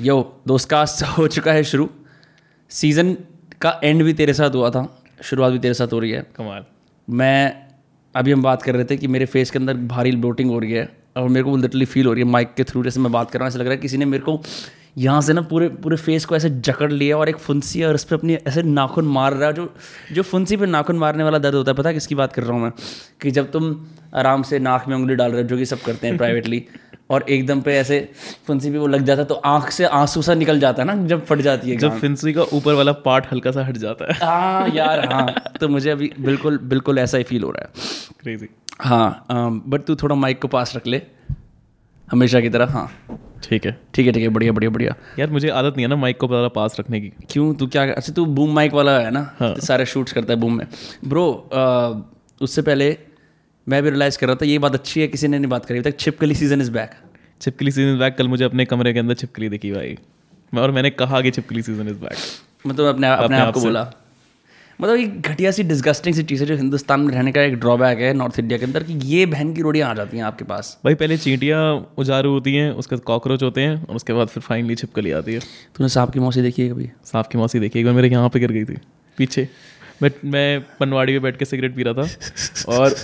यो दोस्त कास्ट हो चुका है शुरू। सीज़न का एंड भी तेरे साथ हुआ था। शुरुआत भी तेरे साथ हो रही है। कमाल। मैं अभी हम बात कर रहे थे कि मेरे फेस के अंदर भारी ब्लोटिंग हो रही है और मेरे को लिटरली फील हो रही है माइक के थ्रू जैसे मैं बात कर रहा हूँ ऐसा लग रहा है किसी ने मेरे को यहाँ से ना पूरे पूरे फेस को ऐसे जकड़ लिया और एक फुंसी और उस पर अपनी ऐसे नाखून मार रहा है जो जो फुंसी पे नाखून मारने वाला दर्द होता है पता है किसकी बात कर रहा हूँ मैं? कि जब तुम आराम से नाक में उंगली डाल रहे हो जो कि सब करते हैं प्राइवेटली और एकदम पे ऐसे फुंसी पे वो लग जाता है तो आँख से आँसू सा निकल जाता है ना जब फट जाती है जब फिंसी का ऊपर वाला पार्ट हल्का सा हट जाता है। हाँ यार हाँ तो मुझे अभी बिल्कुल बिल्कुल ऐसा ही फील हो रहा है। क्रेजी हाँ बट तू थोड़ा माइक को पास रख ले। हमेशा की तरह। हाँ। ठीक है। ठीक है ठीक है बढ़िया बढ़िया बढ़िया। यार मुझे आदत नहीं है ना माइक को ज़्यादा पास रखने की। क्यों? तू क्या अच्छा तू बूम माइक वाला है ना? हाँ। तो सारे शूट्स करता है बूम में। ब्रो उससे पहले मैं भी रियलाइज़ कर रहा था ये बात अच्छी है किसी ने नहीं बात करी। तक छिपकली सीज़न इज़ बैक छिपकली सीज़न इज़ बैक कल मुझे अपने कमरे के अंदर छिपकली दिखी भाई। मैं और मैंने कहा कि छिपकली सीज़न इज़ बैक मतलब अपने अपने आप को बोला। मतलब एक घटिया सी डिस्गस्टिंग सी चीज़ है जो हिंदुस्तान में रहने का एक ड्रॉबैक है नॉर्थ इंडिया के अंदर कि ये बहन की रोटियाँ आ जाती हैं आपके पास। भाई पहले चींटियाँ उजारू होती हैं उसके बाद कॉकरोच होते हैं और उसके बाद फिर फाइनली छिपकली आती है। तूने सांप की मौसी देखी है कभी? सांप की मौसी देखी एक बार मेरे यहाँ पे गिर गई थी पीछे। मैं मैं पनवाड़ी में बैठ के सिगरेट पी रहा था और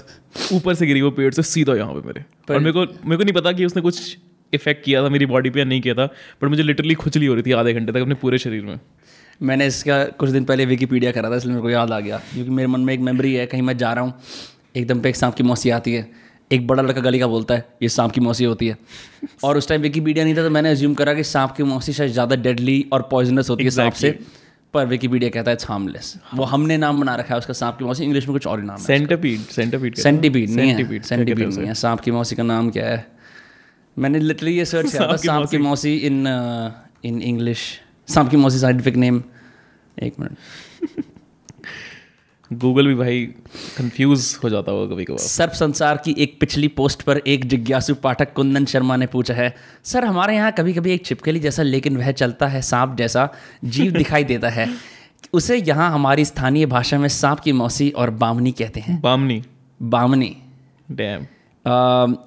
ऊपर से गिरी वो पेड़ से सीधा यहाँ पे मेरे। और मेरे को मेरे को नहीं पता कि उसने कुछ इफ़ेक्ट किया था मेरी बॉडी पे या नहीं किया था पर मुझे लिटरली खुजली हो रही थी आधे घंटे तक अपने पूरे शरीर में। मैंने इसका कुछ दिन पहले विकीपीडिया करा था इसलिए मेरे को याद आ गया। क्योंकि मेरे मन में एक मेमोरी है कहीं मैं जा रहा हूँ एकदम पे एक सांप की मौसी आती है। एक बड़ा लड़का गली का बोलता है ये सांप की मौसी होती है। और उस टाइम विकीपीडिया नहीं था तो मैंने अज्यूम करा कि सांप की मौसी शायद ज़्यादा डेडली और पॉइजनस होती है सांप से। पर विकीपीडिया कहता है हार्मलेस वो हमने नाम बना रखा है उसका सांप की मौसी। इंग्लिश में कुछ और ही नाम सेंटापीड सेंटापीड सेंटीपीड नहीं सेंटीपीड नहीं है। सांप की मौसी का नाम क्या है? मैंने लिटरली ये सर्च किया था सांप की मौसी। इन इन इंग्लिश सांप की मौसी साइंटिफिक नेम एक मिनट गूगल भी भाई कंफ्यूज हो जाता होगा कभी कभार सर्प संसार की एक पिछली पोस्ट पर एक जिज्ञासु पाठक कुंदन शर्मा ने पूछा है सर हमारे यहाँ कभी कभी एक छिपकली जैसा लेकिन वह चलता है सांप जैसा जीव दिखाई देता है। उसे यहाँ हमारी स्थानीय भाषा में सांप की मौसी और बामनी कहते हैं। बामनी। Bamni. Damn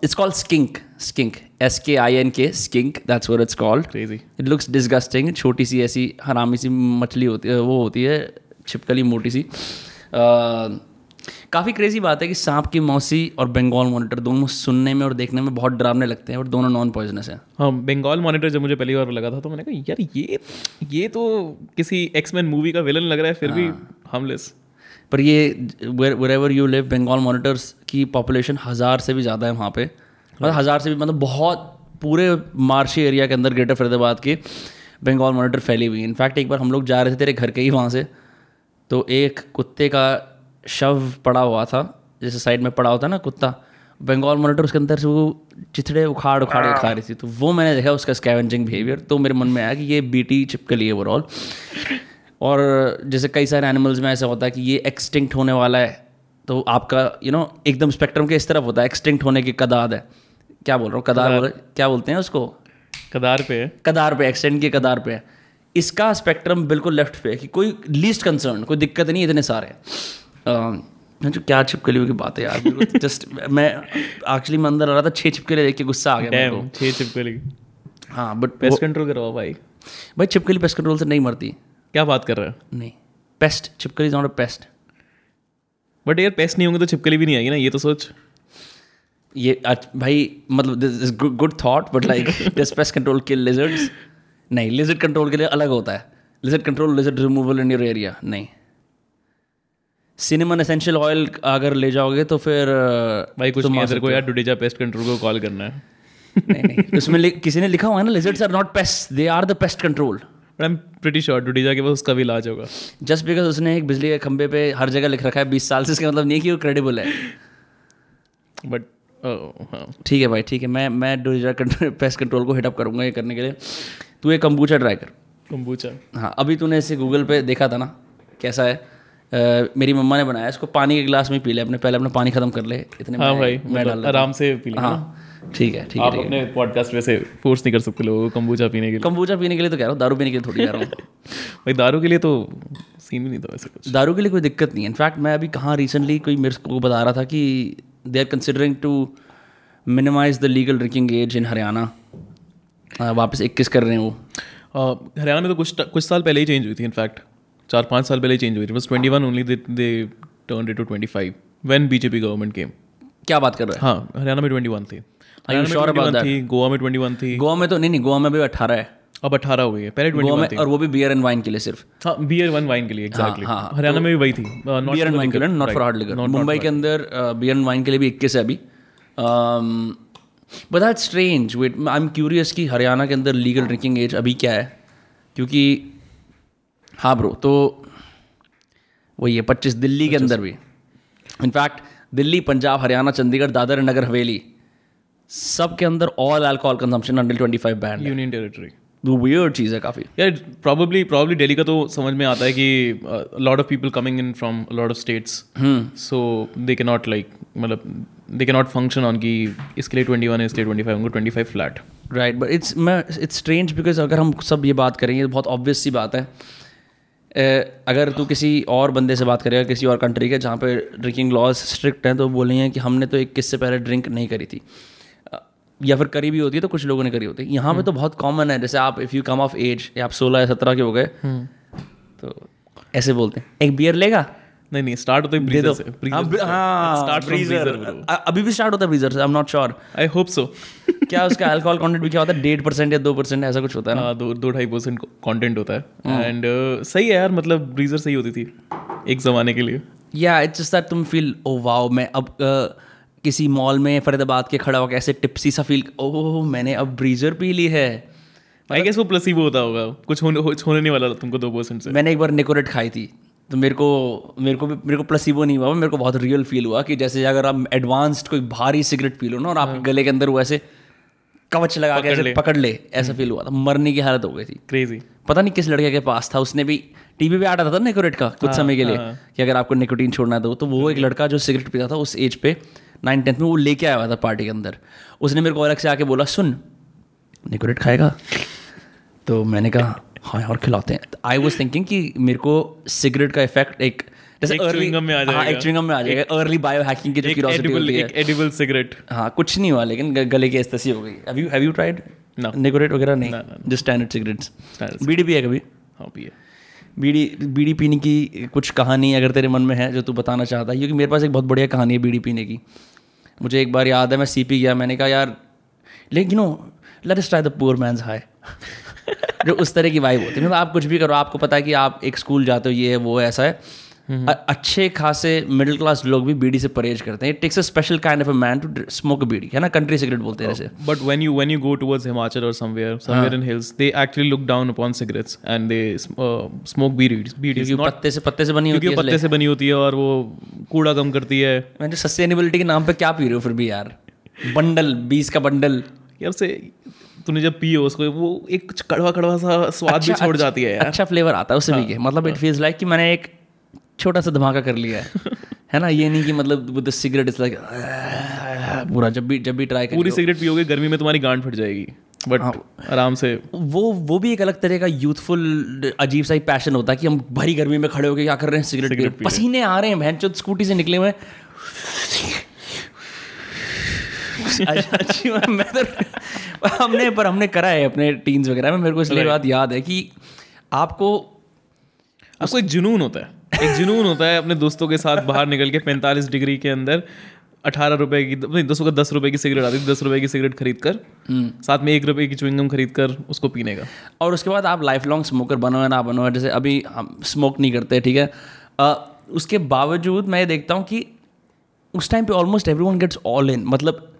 it's called skink skink S K I N K skink that's what it's called crazy it looks disgusting छोटी सी ऐसी हरामी सी मछली होती है वो होती है छिपकली मोटी सी। काफ़ी क्रेजी बात है कि सांप की मौसी और बंगाल मॉनिटर दोनों सुनने में और देखने में बहुत डरावने लगते हैं और दोनों नॉन पॉइजनस हैं। हाँ बंगाल मॉनिटर जब मुझे पहली बार लगा था तो मैंने कहा यार ये ये तो किसी एक्समैन मूवी का विलन लग रहा है फिर भी हार्मलेस पर ये wherever you live Bengal monitors की पॉपुलेशन हज़ार से भी ज़्यादा है वहाँ पे। मतलब हज़ार से भी मतलब बहुत पूरे मार्शी एरिया के अंदर ग्रेटर फरीदाबाद के बंगाल मॉनिटर फैली हुई इनफैक्ट एक बार हम लोग जा रहे थे तेरे घर के ही वहाँ से तो एक कुत्ते का शव पड़ा हुआ था जैसे साइड में पड़ा होता है ना कुत्ता बंगाल मॉनिटर उसके अंदर से वो चिथड़े उखाड़ उखाड़ के खा रही थी। तो वो मैंने देखा उसका स्कैवेंजिंग बिहेवियर तो मेरे मन में आया कि ये बीटी चिपकली है ओवरऑल और जैसे कई सारे एनिमल्स में ऐसा होता है कि ये एक्सटिंक्ट होने वाला है तो आपका यू नो एकदम स्पेक्ट्रम के इस तरफ़ होता है एक्सटिंक्ट होने की कदाद है। क्या बोल रहा हूँ? कदार बोल क्या बोलते हैं उसको? कदार पे। कदार पे एक्सटेंड की कदार पे। इसका स्पेक्ट्रम बिल्कुल लेफ़्ट पे है कि कोई लीस्ट कंसर्न कोई दिक्कत नहीं इतने सारे। जो क्या छिपकलियों की बात है यार जस्ट मैं एक्चुअली मैं अंदर आ रहा था छः छिपकली देख के गुस्सा आ गया छः छिपकली। को हाँ बट पेस्ट कंट्रोल करवाओ भाई। भाई छिपकली पेस्ट कंट्रोल से नहीं मरती। क्या बात कर रहे हो? नहीं पेस्ट छिपकली is not a pest but यार पेस्ट नहीं होंगे तो छिपकली भी नहीं आएगी ना ये तो सोच। ये आज- भाई मतलब this is good thought but like this pest control kill lizards नहीं लिजर्ड कंट्रोल के लिए अलग होता है। Lizard control lizard removal in your area नहीं। सिनेमन एसेंशियल ऑयल अगर ले जाओगे तो फिर भाई कुछ तुम नहीं तेरे को यार डुडेजा पेस्ट कंट्रोल को कॉल करना है। नहीं नहीं उसमें किसी ने लिखा हुआ है ना lizards are not pest they are the pest control but I am pretty sure Dudeja के पास उसका भी इलाज होगा। जस्ट बिकॉज़ उसने एक बिजली के खंबे पे हर जगह लिख रखा है बीस साल से इसका मतलब नहीं कि वो क्रेडिबल है। बट ठीक है भाई ठीक है। मैं मैं डोजा पेस्ट कंट्रोल को हिटअप करूँगा ये करने के लिए। तू एक कम्बूचा ट्राई कर। कम्बूचा हाँ अभी तूने इसे गूगल पे देखा था ना कैसा है? अ, मेरी मम्मा ने बनाया इसको पानी के गिलास में पी ले अपने पहले अपना पानी खत्म कर ले इतने हाँ मैं- भाई मैं मतलब डाल आराम से पी हूँ। हाँ ठीक है ठीक है आप अपने पॉडकास्ट में से फोर्स नहीं कर सकते लोगों को कम्बूचा पीने के लिए। कम्बूचा पीने के लिए तो कह रहा हूँ दारू पीने के लिए थोड़ी कह रहा हूँ। भाई दारू के लिए तो सीन भी नहीं था वैसे कुछ। दारू के लिए कोई दिक्कत नहीं है। इनफैक्ट मैं अभी कहाँ रिसेंटली कोई मेरे को बता रहा था कि they are considering to minimise the legal drinking age in Haryana वापस इक्कीस कर रहे हैं वो। हरियाणा में तो कुछ कुछ साल पहले ही चेंज हुई थी इनफैक्ट चार पाँच साल पहले ही चेंज हुई थी। बस twenty one only they turn to twenty five when BJP government came क्या बात कर रहे हैं? हाँ हरियाणा में ट्वेंटी वन थी हरियाणा में 21 थी गोवा में ट्वेंटी वन थी। गोवा में तो नहीं नहीं गोवा में भी अठारह है। अब अठारह हो गई है पहले ट्वेंटी थी। और वो भी बियर एंड वाइन के लिए सिर्फ़। हाँ बियर वन वाइन के लिए एग्जैक्टली हाँ, हाँ, हरियाणा में भी वही थी। बियर एंड वाइन के लिए not for hard liquor Mumbai के अंदर बियर एंड वाइन के लिए भी इक्कीस है अभी। But that strange wait I am curious कि हरियाणा के अंदर लीगल ड्रिंकिंग एज अभी क्या है? क्योंकि हाँ ब्रो तो वही है पच्चीस दिल्ली के अंदर भी। इनफैक्ट दिल्ली पंजाब हरियाणा चंडीगढ़ दादर नगर हवेली सब के अंदर all alcohol consumption under twenty five banned union territory वो चीज़ है काफ़ी यार प्रॉब्ली प्रॉब्ली दिल्ली का तो समझ में आता है कि lot of people coming in from lot of states so they can not like मतलब दे के नॉट फ़ंक्शन ऑन कि इसके लिए ट्वेंटी वन इसके लिए ट्वेंटी फाइव उनको twenty five flat right but it's मैं इट्स स्ट्रेंज बिकॉज़ अगर हम सब ये बात करेंगे तो बहुत ऑब्वियस सी बात है अगर तू किसी और बंदे से बात करेगा किसी और कंट्री के जहाँ पे ड्रिंकिंग लॉज स्ट्रिक्ट हैं तो बोलेंगे कि हमने तो एक किससे पहले ड्रिंक नहीं करी थी या फिर करी भी होती है तो कुछ लोगों ने करी होती है। यहाँ पे तो बहुत कॉमन है जैसे आप if you come of age या आप सोलह या सत्रह के हो गए तो ऐसे बोलते हैं। एक बियर लेगा? नहीं नहीं स्टार्ट होता है ब्रीजर से। हाँ, ब्रीजर हाँ, स्टार्ट ब्रीजर अभी भी स्टार्ट होता है ब्रीजर से I am not sure I hope so क्या उसका अल्कोहल कंटेंट भी क्या होता है? डेढ़ परसेंट या दो परसेंट ऐसा कुछ होता है ना? हाँ दो दो ढाई परसेंट कॉन्टेंट होता है। एंड सही है यार मतलब ब्रीजर सही होती थी एक जमाने के लिए। या इट्स जस्ट दैट तुम फील ओ वाओ मैं अब अ, किसी मॉल में फरीदाबाद के खड़ा होकर ऐसे टिप्सी सा फील ओह मैंने अब ब्रीजर पी ली है। आई गेस वो प्लसीबो होता होगा। कुछ होने कुछ होने नहीं वाला तुमको दो परसेंट से। मैंने एक बार निकोरेट खाई थी। तो मेरे को मेरे को मेरे को प्लसीबो नहीं हुआ मेरे को बहुत रियल फील हुआ कि जैसे अगर आप एडवांस्ड कोई भारी सिगरेट पी लो ना और आपके गले के अंदर वो ऐसे कवच लगा के ऐसे पकड़ ले। ऐसा फील हुआ था। मरने की हालत हो गई थी। क्रेजी पता नहीं किस लड़के के पास था उसने भी टीवी पे आता था निकोरेट का कुछ समय के लिए कि अगर आपको निकोटीन छोड़ना है तो। तो वो एक लड़का जो सिगरेट पीता था उस एज पे नाइन टेंथ में वो लेके आया हुआ था पार्टी के अंदर उसने मेरे को अलग से आके बोला सुन निकोरेट खाएगा तो मैंने कहा हाँ और खिलाते हैं आई वॉज़ थिंकिंग कि मेरे को सिगरेट का इफ़ेक्ट एक जैसे में आ हाँ, जाएगा। एक में आ जाएगा अर्ली बायो हैकिंग की जो क्यूरियोसिटी होती है एडिबल सिगरेट हाँ कुछ नहीं हुआ लेकिन गले की ऐसी हो गई have you have you tried Nicorette वगैरह नहीं जस्ट स्टैंडर्ड सिगरेट्स बीड़ी है कभी हाँ बीड़ी बीड़ी पीने की कुछ कहानी अगर तेरे मन में है जो तू बताना चाहता है क्योंकि मेरे पास एक बहुत बढ़िया कहानी है बीड़ी पीने की मुझे एक बार याद है, मैं सी पी गया, मैंने कहा, यार लेकिन no let try the poor man's high जो उस तरह की वाइब होती है। मतलब आप कुछ भी करो, आपको पता है कि आप एक स्कूल जाते हो, ये है, वो ऐसा है। अच्छे खासे मिडिल क्लास लोग भी बीड़ी से परहेज करते हैं। It takes a special kind of a man to smoke bidi है ना? कंट्री सिगरेट बोलते हैं जैसे when you go towards Himachal or somewhere somewhere in hills, they actually look down upon cigarettes and they uh, smoke beads. Beads क्योंकि not पत्ते से पत्ते से बनी होती है पत्ते से बनी होती है और वो कूड़ा कम करती है। मैं सस्टेनेबिलिटी के नाम पे क्या पी रहे हो फिर भी यार? बंडल बीस का बंडल। यार से तूने जब पिए उसको वो एक कुछ कड़वा कड़वा सा स्वाद भी छोड़ जाती है यार। अच्छा फ्लेवर आता है उससे भी के मतलब इट फील्स लाइक कि मैंने एक छोटा सा धमाका कर लिया है। है ना? ये नहीं कि मतलब with the cigarette is like पूरा जब भी जब भी ट्राई पूरी सिगरेट पियोगे गर्मी में तुम्हारी गांड फट जाएगी। बट आराम से। वो वो भी एक अलग तरह का यूथफुल अजीब सा ही पैशन होता है कि हम भरी गर्मी में खड़े होकर क्या कर रहे हैं सिगरेट पी पसीने आ रहे हैं बहन चो स्कूटी से निकले हुए अच्छी मैं तो हमने पर हमने करा है अपने टीन्स वगैरह में। मेरे को इसलिए बात याद है कि आपको आपको एक जुनून होता है। एक जुनून होता है अपने दोस्तों के साथ बाहर निकल के पैंतालीस डिग्री के अंदर अठारह रुपए की नहीं दस का दस रुपए की सिगरेट आती थी दस रुपए की सिगरेट खरीद कर साथ में एक रुपए की चुविंगम खरीद कर उसको पीने का। और उसके बाद आप लाइफ लॉन्ग स्मोकर बनो या ना बनो जैसे अभी हम स्मोक नहीं करते ठीक है? अ, उसके बावजूद मैं ये देखता हूँ कि उस टाइम पे almost everyone gets all in मतलब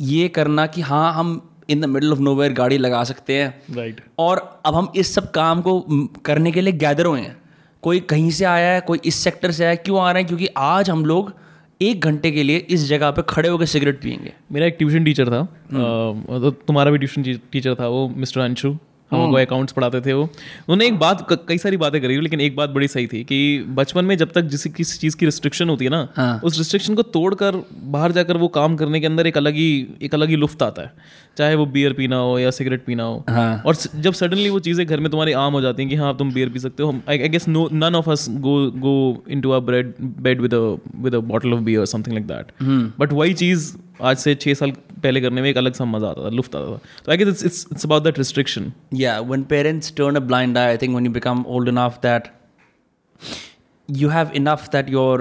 ये करना कि हाँ हम in the middle of nowhere गाड़ी लगा सकते हैं। Right right. और अब हम इस सब काम को करने के लिए गैदर हुए हैं। कोई कहीं से आया है कोई इस सेक्टर से आया है क्यों आ रहे हैं? क्योंकि आज हम लोग एक घंटे के लिए इस जगह पे खड़े होकर सिगरेट पियेंगे। मेरा एक ट्यूशन टीचर था। तो तुम्हारा भी ट्यूशन टीचर था वो मिस्टर अंशु हमको अकाउंट्स पढ़ाते थे वो। उन्होंने एक बात कई सारी बातें करी लेकिन एक बात बड़ी सही थी कि बचपन में जब तक जिस किसी चीज़ की रिस्ट्रिक्शन होती है ना हाँ। उस रिस्ट्रिक्शन को तोड़कर बाहर जाकर वो काम करने के अंदर एक अलग ही एक अलग ही लुफ्त आता है। चाहे वो बियर पीना हो या सिगरेट पीना हो। हाँ। और जब सडनली वो चीज़ें घर में तुम्हारी आम हो जाती हैं कि हाँ तुम बियर पी सकते हो I guess no none of us go go into a bread bed with with a bottle of beer something like that but वही चीज़ आज से छः साल पहले करने में एक अलग सा मज़ा आता था लुफ्त आता था। तो I guess it's it's it's about that restriction when parents turn a blind eye, I think when you become old enough that you have enough that your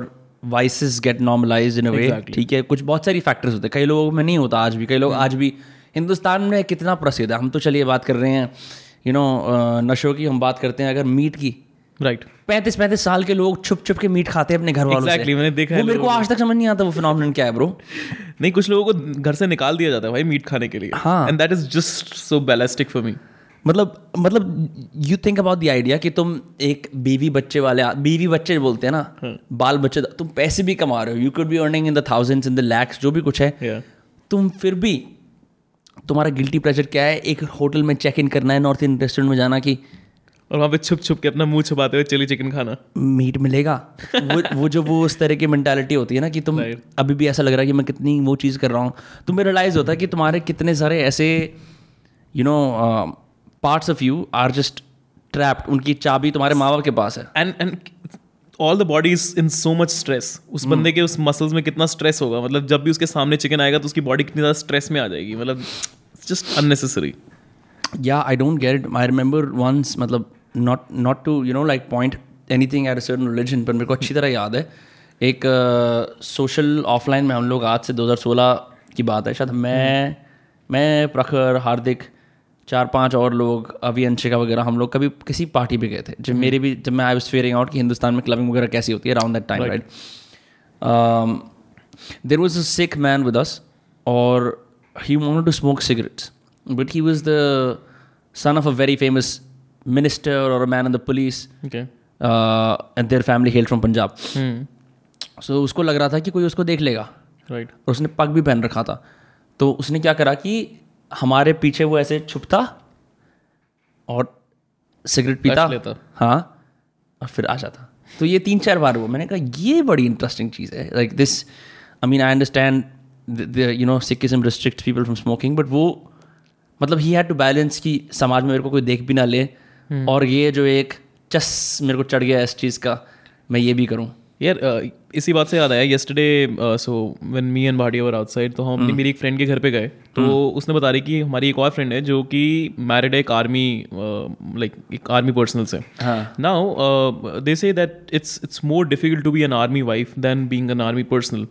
vices get normalized in a way. ठीक है? कुछ बहुत सारी factors होते हैं। कई लोगों में नहीं होता आज भी कई लोग आज भी हिंदुस्तान में कितना प्रसिद्ध है। हम तो चलिए बात कर रहे हैं यू नो नशों की हम बात करते हैं अगर मीट की राइट पैंतीस पैंतीस साल के लोग छुप छुप के मीट खाते हैं अपने घर वालों Exactly, से मैंने देखा है वो मेरे को आज तक समझ नहीं आता वो फिनोमिनन क्या है ब्रो नहीं कुछ लोगों को घर से निकाल दिया जाता है भाई मीट खाने के लिए। हाँ। And that is just so ballistic for me मतलब मतलब you think about the idea कि तुम एक बीवी बच्चे वाले बीवी बच्चे बोलते हैं ना hmm. बाल बच्चे तुम पैसे भी कमा रहे हो you could be earning in the thousands in the lakhs जो भी कुछ है। Yeah. तुम फिर भी तुम्हारा गिल्टी प्रेशर क्या है? एक होटल में चेक इन करना है नॉर्थ इंडियन रेस्टोरेंट में जाना कि और वहाँ पे छुप छुप के अपना मुँह छुपाते हुए चिली चिकन खाना। मीट मिलेगा। वो वो जो वो उस तरह की मेंटालिटी होती है ना कि तुम अभी भी ऐसा लग रहा है कि मैं कितनी वो चीज़ कर रहा हूँ। तुम्हें रियलाइज़ होता है कि तुम्हारे कितने सारे ऐसे you know parts of you are just trapped उनकी चाबी तुम्हारे माँ बाप के पास है। And and all the body is in so much stress उस बंदे के उस मसल्स में कितना स्ट्रेस होगा? मतलब जब भी उसके सामने चिकन आएगा तो उसकी बॉडी कितनी ज़्यादा स्ट्रेस में आ जाएगी? मतलब जस्ट अननेसेसरी या I don't get it I remember once मतलब not not to you know like point anything at certain religion पर मेरे को अच्छी तरह याद है। एक सोशल uh, ऑफलाइन में हम लोग आज से 2016 की बात है शायद मैं मैं प्रखर हार्दिक चार पाँच और लोग अभी अंशिका वगैरह हम लोग कभी किसी पार्टी पे गए थे। जब मेरे भी जब मैं आई वाज फेयरिंग आउट कि हिंदुस्तान में क्लबिंग वगैरह कैसी होती है around that time right there was a Sikh man with us और he want to smoke cigarettes but he was the son of a very famous minister or a man in the police okay uh, and their family hailed from punjab. Hmm so उसको लग रहा था कि कोई उसको देख लेगा right right. और उसने पग भी पहन रखा था तो उसने क्या करा कि हमारे पीछे वो ऐसे छुपता और सिगरेट पीता लेता। हाँ और फिर आ जाता तो ये तीन चार बार हुआ मैंने कहा ये बड़ी इंटरेस्टिंग चीज़ है like this I mean I understand you know Sikhism restrict people from smoking but वो मतलब ही हैड टू बैलेंस कि समाज में मेरे को कोई देख भी ना ले और ये जो एक चस मेरे को चढ़ गया इस चीज़ का मैं ये भी करूँ। यार uh, इसी बात से याद आया yesterday so when me and Bhatia were outside तो हम अपनी मेरी एक फ्रेंड के घर पे गए तो उसने बता रही कि हमारी एक और फ्रेंड है जो कि मैरिड है एक आर्मी लाइक एक आर्मी पर्सनल से। हाँ। Now they say that it's it's more difficult to be an army wife than being an army personnel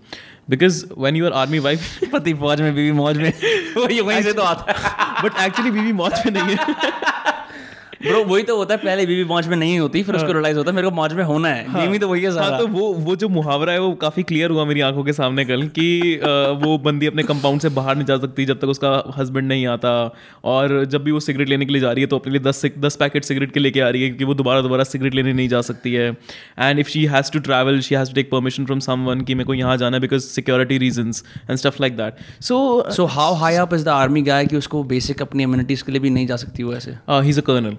because when you are army wife पति फौज में बीवी मौज में। वही वहीं से तो आता है। बट एक्चुअली बीवी मौज में नहीं है। ब्रो वही तो होता है पहले बीवी मौज में नहीं होती फिर उसको रियलाइज़ होता है मेरे को मौज में होना है। बीवी तो वही है हाँ सारा। तो वो वो जो मुहावरा है वो काफ़ी क्लियर हुआ मेरी आँखों के सामने कल कि वो बंदी अपने कंपाउंड से बाहर नहीं जा सकती जब तक उसका हस्बैंड नहीं आता। और जब भी वो सिगरेट लेने के लिए जा रही है तो अपने लिए दस दस पैकेट सिगरेट के लेके आ रही है क्योंकि वो दोबारा दोबारा सिगरेट लेने नहीं जा सकती है। And if she has to travel she has to take permission from someone कि मेरे को यहाँ जाना है because security reasons and stuff like that so so how high up is the army guy कि उसको बेसिक अपनी इम्यूनिटीज के लिए भी नहीं जा सकती वो ऐसे? ही is a colonel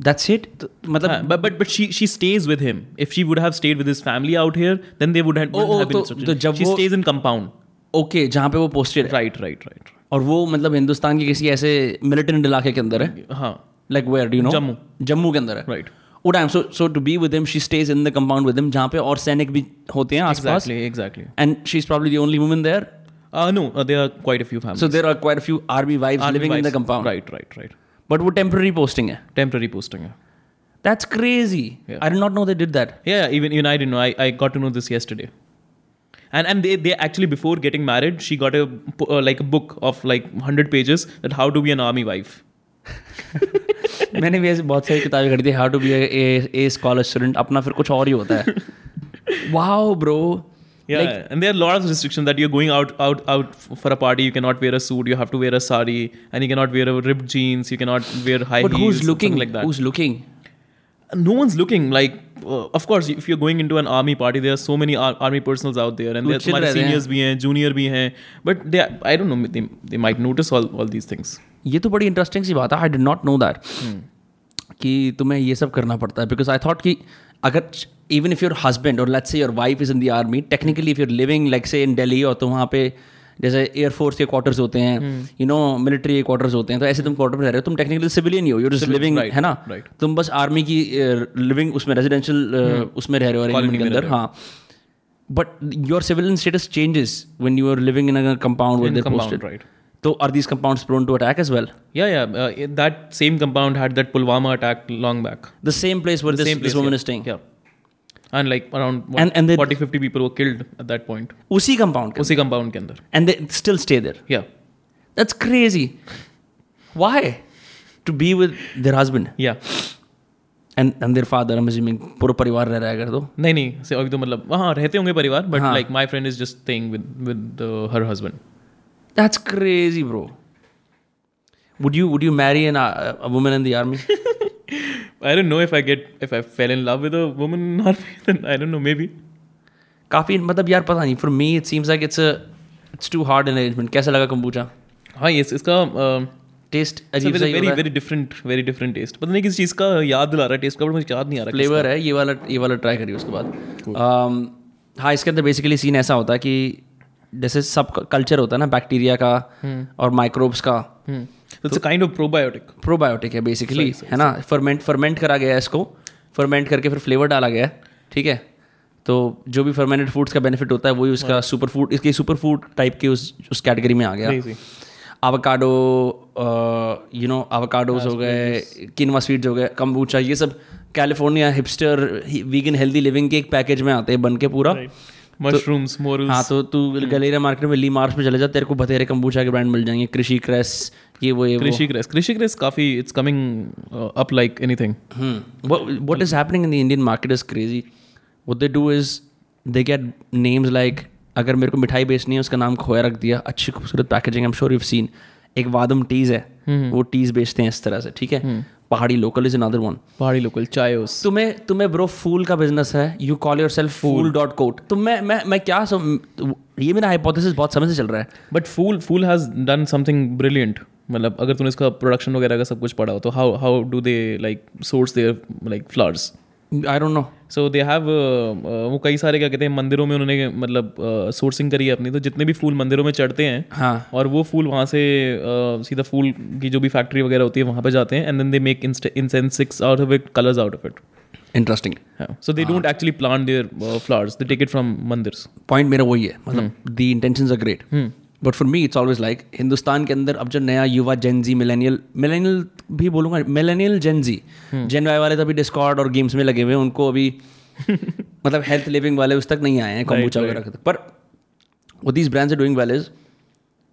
that's it मतलब Uh, but but but she she stays with him. If she would have stayed with his family out here, then they would have, Oh, oh, have been तो-. तो she stays in compound. Okay जहाँ पे वो posted है Right, right, right. और वो मतलब हिंदुस्तान के किसी ऐसे मिलिटेंट इलाके के अंदर है हाँ like where do know Jammu. Jammu के अंदर है Right. वो time so so to be with him she stays in the compound with him जहाँ पे और सैनिक भी होते हैं आसपास Exactly, exactly. And she is probably the only woman there Uh, no, uh, there are quite a few families. So there are quite few army Army living in the. Compound Right, right, right. But वो temporary posting है Temporary posting. Yeah. That's crazy. Yeah. I did not know they did that. Yeah, even even I didn't know. I, I got to know this yesterday. And and they, they actually before getting married, she got a uh, like a book of like hundred pages that how to be an army wife. मैंने भी ऐसे बहुत सारी किताबें खरीदी how to be a scholar student अपना फिर कुछ और ही होता है wow bro Yeah, and there are a lot of restrictions that you're going out out out f- for a party. You cannot wear a suit. You have to wear a sari, and you cannot wear a ripped jeans. You cannot wear high But heels. who's something looking? like that? Who's looking? no one's looking. Like, uh, of course, if you're going into an army party, there are so many ar- army personals out there, and Who there chill are रहते हैं। seniors भी हैं, junior भी हैं. But they, I don't know. They, they might notice all all these things. ये तो बड़ी interesting सी बात है I did not know that कि तुम्हें ये सब करना पड़ता है बिकॉज आई थॉट कि अगर इवन इफ़ योर हस्बैंड और let's say your wife is in the army technically if you're living like say in Delhi और तो वहाँ पे जैसे एयरफोर्स के क्वार्टर्स होते हैं यू नो मिलिट्री क्वार्टर्स होते हैं तो ऐसे तुम क्वार्टर में रह रहे हो तुम टेक्निकली सिविलियन ही हो यूर जस्ट लिविंग है ना. तुम बस आर्मी की लिविंग उसमें रेजिडेंशियल उसमें रह रहे हो अरेंजमेंट के अंदर हो। हाँ। But your civilian status changes when you are living in a compound where In they're compound, posted. right. So are these compounds prone to attack as well? Yeah, yeah. Uh, it- that same compound had that Pulwama attack long back. The same place where The this, same this place, woman yeah. is staying. Yeah. And like around what, And- and they- 40 50 people were killed at that point. उसी compound के उसी compound के अंदर. and they still stay there. Yeah. That's crazy. Why? To be with their husband Yeah. and and their father. I'm assuming पूरा परिवार रह रहा है अगर तो. नहीं नहीं से अभी तो मतलब वहाँ रहते होंगे परिवार बट हाँ. Like my friend is just staying with with her husband That's crazy, bro. Would you would you marry an, uh, a woman in the army? Don't know if I get if I fell in love with a woman in army then I don't know maybe काफ़ी मतलब यार पता नहीं for me it seems like it's it's too hard an arrangement कैसा लगा kombucha हाँ ये इसका टेस्ट अजीब सा very very different very different taste पता नहीं किस चीज़ का याद दिला रहा है टेस्ट का बट मुझे याद नहीं आ रहा फ्लेवर है ये वाला ये वाला ट्राई करिए उसके बाद। Um, हाँ इसके अंदर बेसिकली सीन ऐसा होता है कि जैसे सब कल्चर होता है ना बैक्टीरिया का और माइक्रोब्स का। It's kind of probiotic probiotic है बेसिकली है ना? फर्मेंट फर्मेंट करा गया है इसको। फर्मेंट करके फिर फ्लेवर डाला गया है ठीक है? तो जो भी फर्मेंटेड फूड्स का बेनिफिट होता है वही उसका सुपर फ़ूड इसके सुपर फ़ूड टाइप के उस उस कैटेगरी में आ गया. आवकाडो यू नो आवकाडोज हो गए किनवा स्वीट्स हो गए कम्बूचा ये सब California hipster vegan healthy living के एक पैकेज में आते हैं बन के पूरा मशरूम्स मोरल्स हाँ तो तू गलेरिया मार्केट में ली मार्च में चले जा तेरे को बतेरे कम्बूचा के ब्रांड मिल जाएँगे कृषि क्रेस ये वो ये कृषि क्रेस कृषि क्रेस काफ़ी it's coming up like anything Hmm. What, what is happening in the Indian market is crazy. What they do is they get names अगर मेरे को मिठाई बेचनी है उसका नाम खोया रख दिया अच्छी खूबसूरत packaging I am sure you seen एक वादम टीज है। वो टीज बेचते हैं इस तरह से ठीक है? Pahadi local is another one Pahadi local Chaayos. तुम्हें तुम्हें ब्रो फूल का बिज़नेस है। You call yourself Phool dot co तो मैं मैं मैं क्या सम, ये मेरा हाइपोथेसिस बहुत समय से चल रहा है। But Phool Phool has done something brilliant मतलब अगर तुमने इसका प्रोडक्शन वगैरह का सब कुछ पढ़ा हो तो how how do they like source their like flowers I don't know so they have वो कई सारे क्या कहते हैं मंदिरों में उन्होंने मतलब सोर्सिंग uh, करी है अपनी। तो जितने भी फूल मंदिरों में चढ़ते हैं हाँ। और वो फूल वहाँ से uh, सीधा फूल की जो भी फैक्ट्री वगैरह होती है वहाँ पे जाते हैं and then they make incense sticks out of it colours out of it interesting so they don't actually plant their flowers they take it from mandirs point मेरा वही है मतलब the intentions are great but for me it's always like Hindustan के अंदर अब जो नया युवा जेनजी मिलेनियल मिलेनियल भी बोलूँगा मिलेनियल जेनजी जेन वाई वाले तो अभी डिस्कॉर्ड और गेम्स में लगे हुए हैं उनको अभी मतलब हेल्थ लिविंग वाले उस तक नहीं आए हैं कम्बूचा वगैरह तक पर वो these brands are doing well is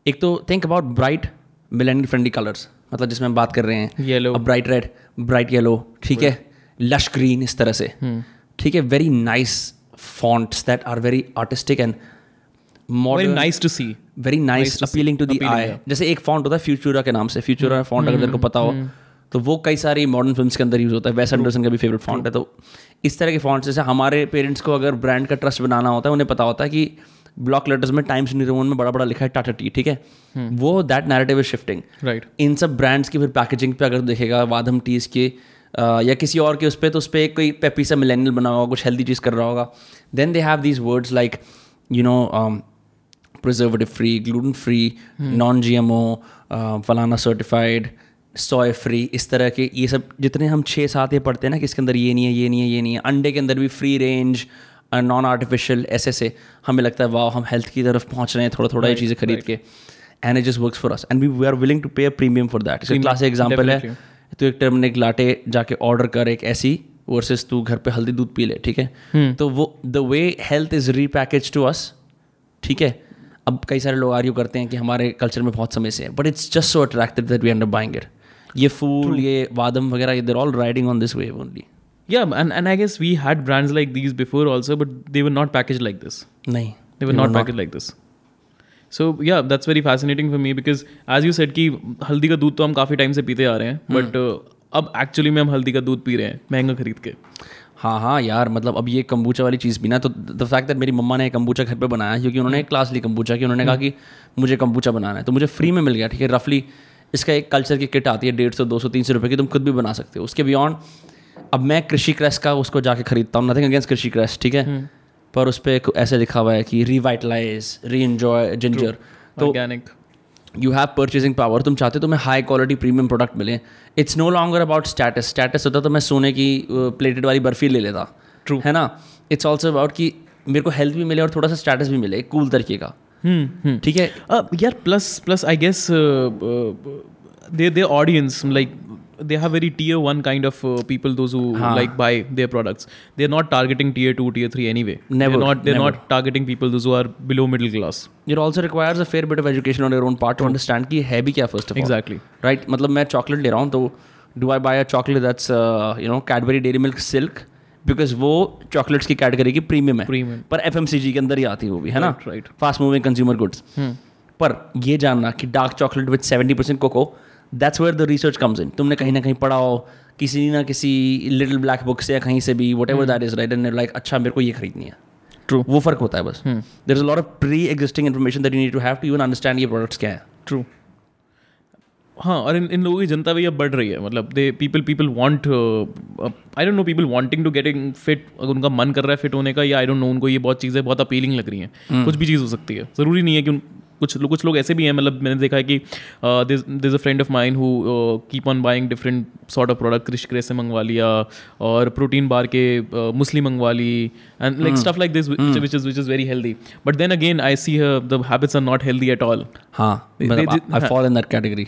एक तो think about bright millennial friendly colours मतलब जिसमें हम बात कर रहे हैं। Yellow bright red bright yellow ठीक है? लश ग्रीन इस तरह से। ठीक है? Very nice fonts that are very artistic and modern nice to see very nice appealing to the eye जैसे एक फॉन्ट होता है फ्यूचुरा के नाम से फ्यूचुरा फॉन्ट अगर तेरे को पता हो तो वो कई सारी मॉडर्न फ़िल्म के अंदर यूज़ होता है। वेस एंडरसन का भी फेवरेट फॉन्ट है। तो इस तरह के फॉन्ट जैसे हमारे पेरेंट्स को अगर ब्रांड का ट्रस्ट बनाना होता है उन्हें पता होता है कि ब्लॉक लेटर्स में टाइम्स न्यू रोमन में बड़ा बड़ा लिखा है टाटा टी ठीक है? वो that narrative is shifting right इन सब ब्रांड्स की फिर पैकेजिंग पे अगर देखेगा वादम टीज के या किसी और के उस पर तो उस पर कोई पेपी सा मिलेनियल बना होगा कुछ हेल्दी चीज़ कर रहा होगा। Then they have these words like you know preservative free gluten free non G M O फलाना सर्टिफाइड सोय फ्री इस तरह के ये सब जितने हम छः सात ये पढ़ते हैं ना कि इसके अंदर ये नहीं है ये नहीं है ये नहीं है अंडे के अंदर भी फ्री रेंज नॉन आर्टिफिशियल ऐसे से हमें लगता है वाह हम हेल्थ की तरफ़ पहुँच रहे हैं थोड़ा थोड़ा ये चीज़ें खरीद के. And it just works for us and we we are willing to pay a premium for that इसका क्लासिक एग्ज़ाम्पल है. तो एक टर्मनिक लाटे जाके ऑर्डर कर एक ऐसी वर्सेस तू घर पे हल्दी दूध पी ले ठीक है? तो वो the way health is repackage to us ठीक है? अब कई सारे लोग आर्यू करते हैं कि हमारे कल्चर में बहुत समय से है but it's just so attractive that we end up buying ये फूल ये वादम वगैरह there all riding on this wave only yeah and and I guess we had brands like this before also but they were not package like this नहीं. They were not package like this so yeah that's very fascinating for me because as you said कि हल्दी का दूध तो हम काफ़ी time से पीते आ रहे हैं बट अब एक्चुअली में हम हल्दी का दूध पी रहे हैं महँगा खरीद के हाँ हाँ यार मतलब अब ये कम्बूचा वाली चीज़ भी ना तो द फैक्ट दैट मेरी मम्मा ने कम्बूचा घर पे बनाया क्योंकि उन्होंने एक क्लास ली कम्बूचा की उन्होंने कहा कि मुझे कम्बूचा बनाना है तो मुझे फ्री में मिल गया ठीक है रफली इसका एक कल्चर की किट आती है डेढ़ सौ दो सौ तीन सौ रुपये की तुम खुद भी बना सकते हो। उसके बियॉन्ड अब मैं कृषि क्रैश का उसको जाके खरीदता हूँ नथिंग अगेंस्ट कृषि क्रैश ठीक है? पर उस पर ऐसे लिखा हुआ है कि रिवाइटलाइज री एन्जॉय जिंजर तो यू हैव परचेजिंग पावर तुम चाहते हो तुम्हें हाई क्वालिटी प्रीमियम प्रोडक्ट मिले। It's no longer about status status होता तो मैं सोने की प्लेटेड वाली बर्फ़ी ले लेता। ट्रू है ना? इट्स ऑल्सो अबाउट कि मेरे को हेल्थ भी मिले और थोड़ा सा स्टेटस भी मिले कूल तरीके का। हम्म हम्म। ठीक है? यार plus plus I guess they they audience like their audience like they have very tier one kind of uh, people those who हाँ. like buy their products. They're not targeting tier two, tier three anyway. Never, They're not they're never. not targeting people those who are below middle class. it also requires a fair bit of education on your own part to understand कि है भी क्या first of Exactly. Right मतलब मैं chocolate ले रहा हूँ तो do I buy a chocolate that's you know Cadbury Dairy Milk Silk because वो चॉकलेट्स की कैटेगरी की प्रीमियम है Premium. पर एफ़ के अंदर ही आती है वो भी है ना Right, right. Fast moving consumer goods पर ये जानना कि dark chocolate with seventy percent cocoa that's where the research comes in तुमने कहीं ना कहीं पढ़ा हो किसी ना किसी लिटिल ब्लैक बुक से या कहीं से भी whatever that is right and like अच्छा मेरे को ये खरीदनी है. ट्रू वो फ़र्क होता है बस। There is lot of pre existing information that you need to have to even understand ये प्रोडक्ट्स क्या है। ट्रू हाँ और इन इन लोगों की जनता भी अब बढ़ रही है। मतलब they people people want I don't know people wanting to getting fit अगर उनका मन कर रहा है फिट होने का या आई डोंट नो उनको ये बहुत चीज़ें बहुत अपीलिंग लग रही हैं। कुछ भी चीज़ हो सकती है। ज़रूरी नहीं है कि कुछ कुछ लोग ऐसे भी हैं मतलब मैंने देखा है कि this a friend of mine who keep on buying different sort of product Krrish से मंगवा लिया, और प्रोटीन बार के मुस्लिम मंगवा ली and like stuff like this which is which is very healthy but then again I see the habits are not healthy at all हाँ They- मतलब they- I fall in that category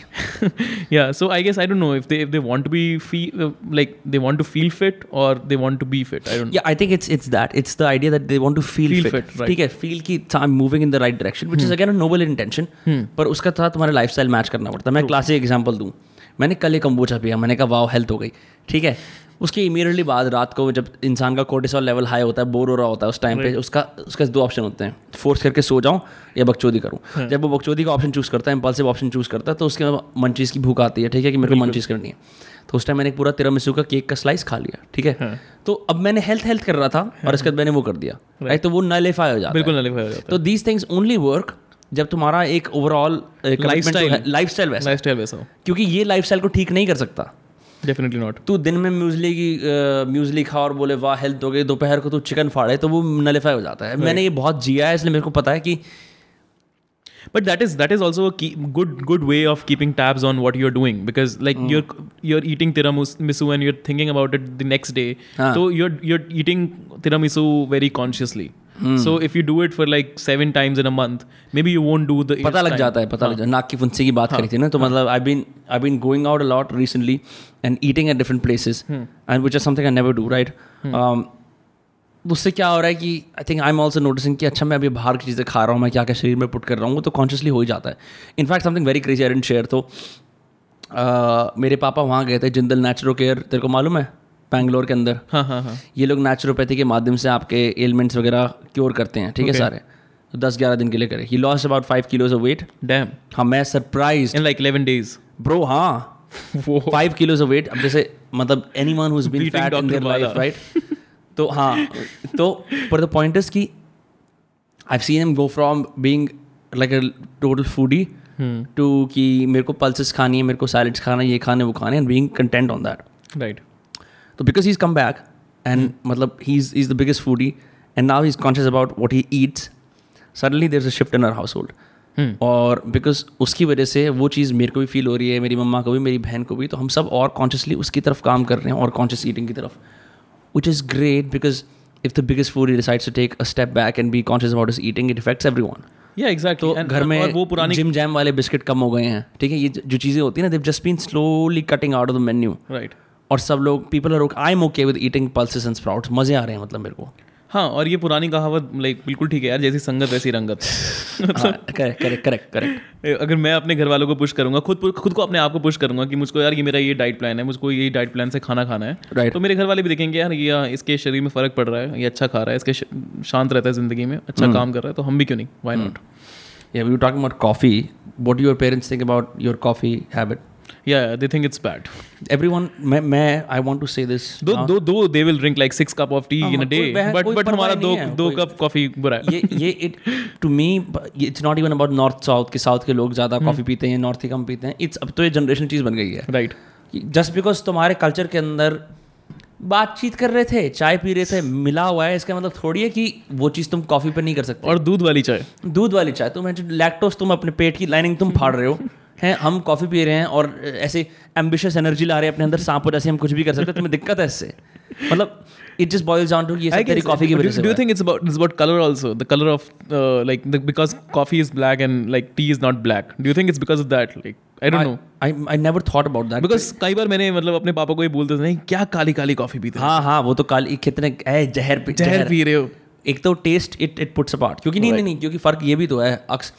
yeah so i guess i don't know if they if they want to be feel uh, like they want to feel fit or they want to be fit i don't Yeah, I think it's it's that. It's the idea that they want to feel, Feel fit. fit. ठीक है feel कि I'm moving in the right direction, which hmm. is again a noble intention. पर उसका साथ तुम्हारा lifestyle match करना पड़ता है मैं क्लासिक एग्जांपल दूँ मैंने कल एक कम्बोचा पिया मैंने कहा वाव हेल्थ हो गई ठीक है उसके इमीडिएटली बाद रात को जब इंसान का कोर्टिसोल लेवल हाई होता है बोर हो रहा होता है उस टाइम पे उसका उसका दो ऑप्शन होते हैं। फोर्स करके सो जाऊँ या बकचोदी करूँ। जब वो बकचोदी का ऑप्शन चूज़ करता है इम्पल्सिव ऑप्शन चूज़ करता है तो उसके मन चीज़ की भूख आती है ठीक है कि मेरे को मंचीज़ करनी है। तो उस टाइम मैंने पूरा तिरामिसू का केक का स्लाइस खा लिया ठीक है। तो अब मैंने हेल्थ हेल्थ कर रहा था और इसके बाद मैंने वो कर दिया राइट तो वो नलिफाई हो जाता है। बिल्कुल नलिफाई हो जाता तो दीज थिंग्स ओनली वर्क जब तुम्हारा एक ओवरऑल लाइफ स्टाइल है वैसा। क्योंकि ये लाइफ को ठीक नहीं कर सकता। डेफिनेटली नॉट तू दिन में म्यूजली की म्यूजली खा और बोले वाह हेल्थ हो गई दोपहर को तू चिकन फाड़े तो वो नलीफाई हो जाता है। मैंने ये बहुत जिया है इसलिए मेरे को पता है कि but that is that is also a key, good good way of keeping tabs on what you're doing because like you're you're eating tiramisu and you're thinking about it the next day हाँ. so you're you're eating tiramisu very consciously so if you do it for like seven times in a month maybe you won't do the eighth पता लग time. जाता है पता लग जाता है नाक की फुंसी की बात करी थी ना तो मतलब I been I been going out a lot recently and eating at different places and which is something I never do right उससे क्या हो रहा है कि I think I am also noticing कि अच्छा मैं अभी बाहर की चीज़ें खा रहा हूँ मैं क्या क्या शरीर में पुट कर रहा हूँ वो तो कॉन्शियसली हो ही जाता है। In fact something very crazy I share तो uh, मेरे पापा वहाँ गए थे जिंदल नेचुरो केयर तेरे को मालूम है? बैंगलोर के अंदर। हाँ हाँ हाँ। ये लोग नेचुरोपैथी के माध्यम से आपके एलिमेंट्स वगैरह क्योर करते हैं ठीक है सारे? तो दस ग्यारह दिन के लिए करे। He lost about five kilos of weight damn. हाँ मैं surprise in like 11 days. Bro हाँ। फाइव किलोज ऑफ़ वेट अब जैसे मतलब anyone who's been fat in their life right तो हाँ तो पर द पॉइंट इज़ की I seen him go from being like a total foodie to कि मेरे को पल्सेस खानी है मेरे को सैलड्स खाना है ये खाने वो खाने and being content on that right. So because he's come back is matlab, he's he's the biggest foodie and now he's conscious about what he eats, suddenly there's shift in in household और because उसकी वजह से वो चीज़ मेरे को भी feel हो रही है मेरी मम्मा को भी मेरी बहन को भी तो हम सब और कॉन्शियसली उसकी तरफ़ काम कर रहे हैं और कॉन्शियस ईटिंग की तरफ़। Which is great because if the biggest food decides to take a step back and be conscious about his eating it effects everyone yeah exactly. तो घर में वो पुरानी जिम जैम वाले बिस्किट कम हो गए हैं। ठीक है ये जो चीज़ें होती हैं ना they've just been slowly cutting out of the menu right और सब लोग people are I am okay with eating pulses and sprouts मज़े आ रहे हैं मतलब मेरे को। हाँ और ये पुरानी कहावत लाइक बिल्कुल ठीक है यार जैसी संगत वैसी रंगत करेक्ट करेक्ट करेक्ट करेक्ट अगर मैं अपने घर वालों को पुश करूँगा खुद खुद को अपने आप को पुश करूँगा कि मुझको यार ये मेरा ये डाइट प्लान है मुझको ये डाइट प्लान से खाना खाना है Right. तो मेरे घर वाले भी देखेंगे यार ये इसके शरीर में फ़र्क पड़ रहा है ये अच्छा खा रहा है इसके शांत रहता है ज़िंदगी में अच्छा काम कर रहा है तो हम भी क्यों नहीं why not Yeah, we were talking about coffee. What do your parents think about your coffee habit? Yeah they think it's bad Everyone, मैं मैं I want to say this. now. दो दो they will drink like six cup of tea हाँ, day कोई वह- but कोई but हमारा दो दो कप कॉफ़ी बुरा है। ये ये it to me it's not even about north south के साउथ के लोग ज़्यादा कॉफ़ी पीते हैं नॉर्थ ही कम पीते हैं। इट्स अब तो ये जनरेशन चीज़ बन गई है। राइट जस्ट बिकॉज़ तुम्हारे कल्चर के अंदर बातचीत कर रहे थे चाय पी रहे थे मिला हुआ है इसका मतलब थोड़ी है कि वो चीज़ तुम कॉफ़ी पे नहीं कर सकते। और दूध वाली चाय। दूध वाली चाय तुम लैक्टोस तुम अपने पेट की लाइनिंग तुम फाड़ रहे हो। हैं हम कॉफ़ी पी रहे हैं और ऐसे एम्बिशियस एनर्जी ला रहे हैं अपने अंदर सांपों जैसे हम कुछ भी कर सकते हैं तुम्हें दिक्कत है इससे मतलब it just boils down to ये सब तेरी कॉफ़ी की वजह do, से it's about it's about color also? The color of uh, like the, because coffee is black and like tea is not black. Do you think it's because of that? Like I don't know. I I never thought about that Because कई बार मैंने मतलब अपने पापा को ये बोलते थे नहीं क्या काली काली कॉफ़ी पीते हो हाँ वो तो काली कितने ए, जहर पी- जहर पी रहे हो एक तो taste it it puts apart क्योंकि नहीं नहीं नहीं क्योंकि फ़र्क ये भी तो है अक्स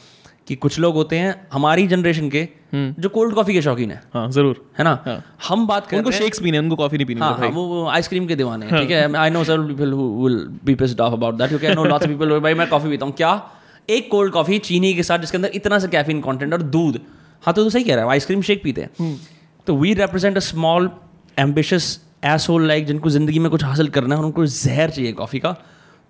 कि कुछ लोग होते हैं हमारी जनरेशन के हम्म। जो कोल्ड कॉफ़ी के शौकीन है। हाँ ज़रूर। है ना? हाँ. हम बात कर उनको शेक्स पीने उनको कॉफ़ी नहीं पीनी हाँ हाँ वो वो आइसक्रीम के दीवाने हैं ठीक है? I know sir people who will be pissed off about that क्योंकि I know lots of people भाई मैं कॉफ़ी पीता हूँ। क्या? एक कोल्ड कॉफ़ी चीनी के साथ जिसके अंदर इतना सा कैफीन कंटेंट और दूध। हाँ तो, तो सही कह रहा है आइसक्रीम शेक पीते हैं। तो we represent a small ambitious asshole like जिनको ज़िंदगी में कुछ हासिल करना है उनको जहर चाहिए कॉफ़ी का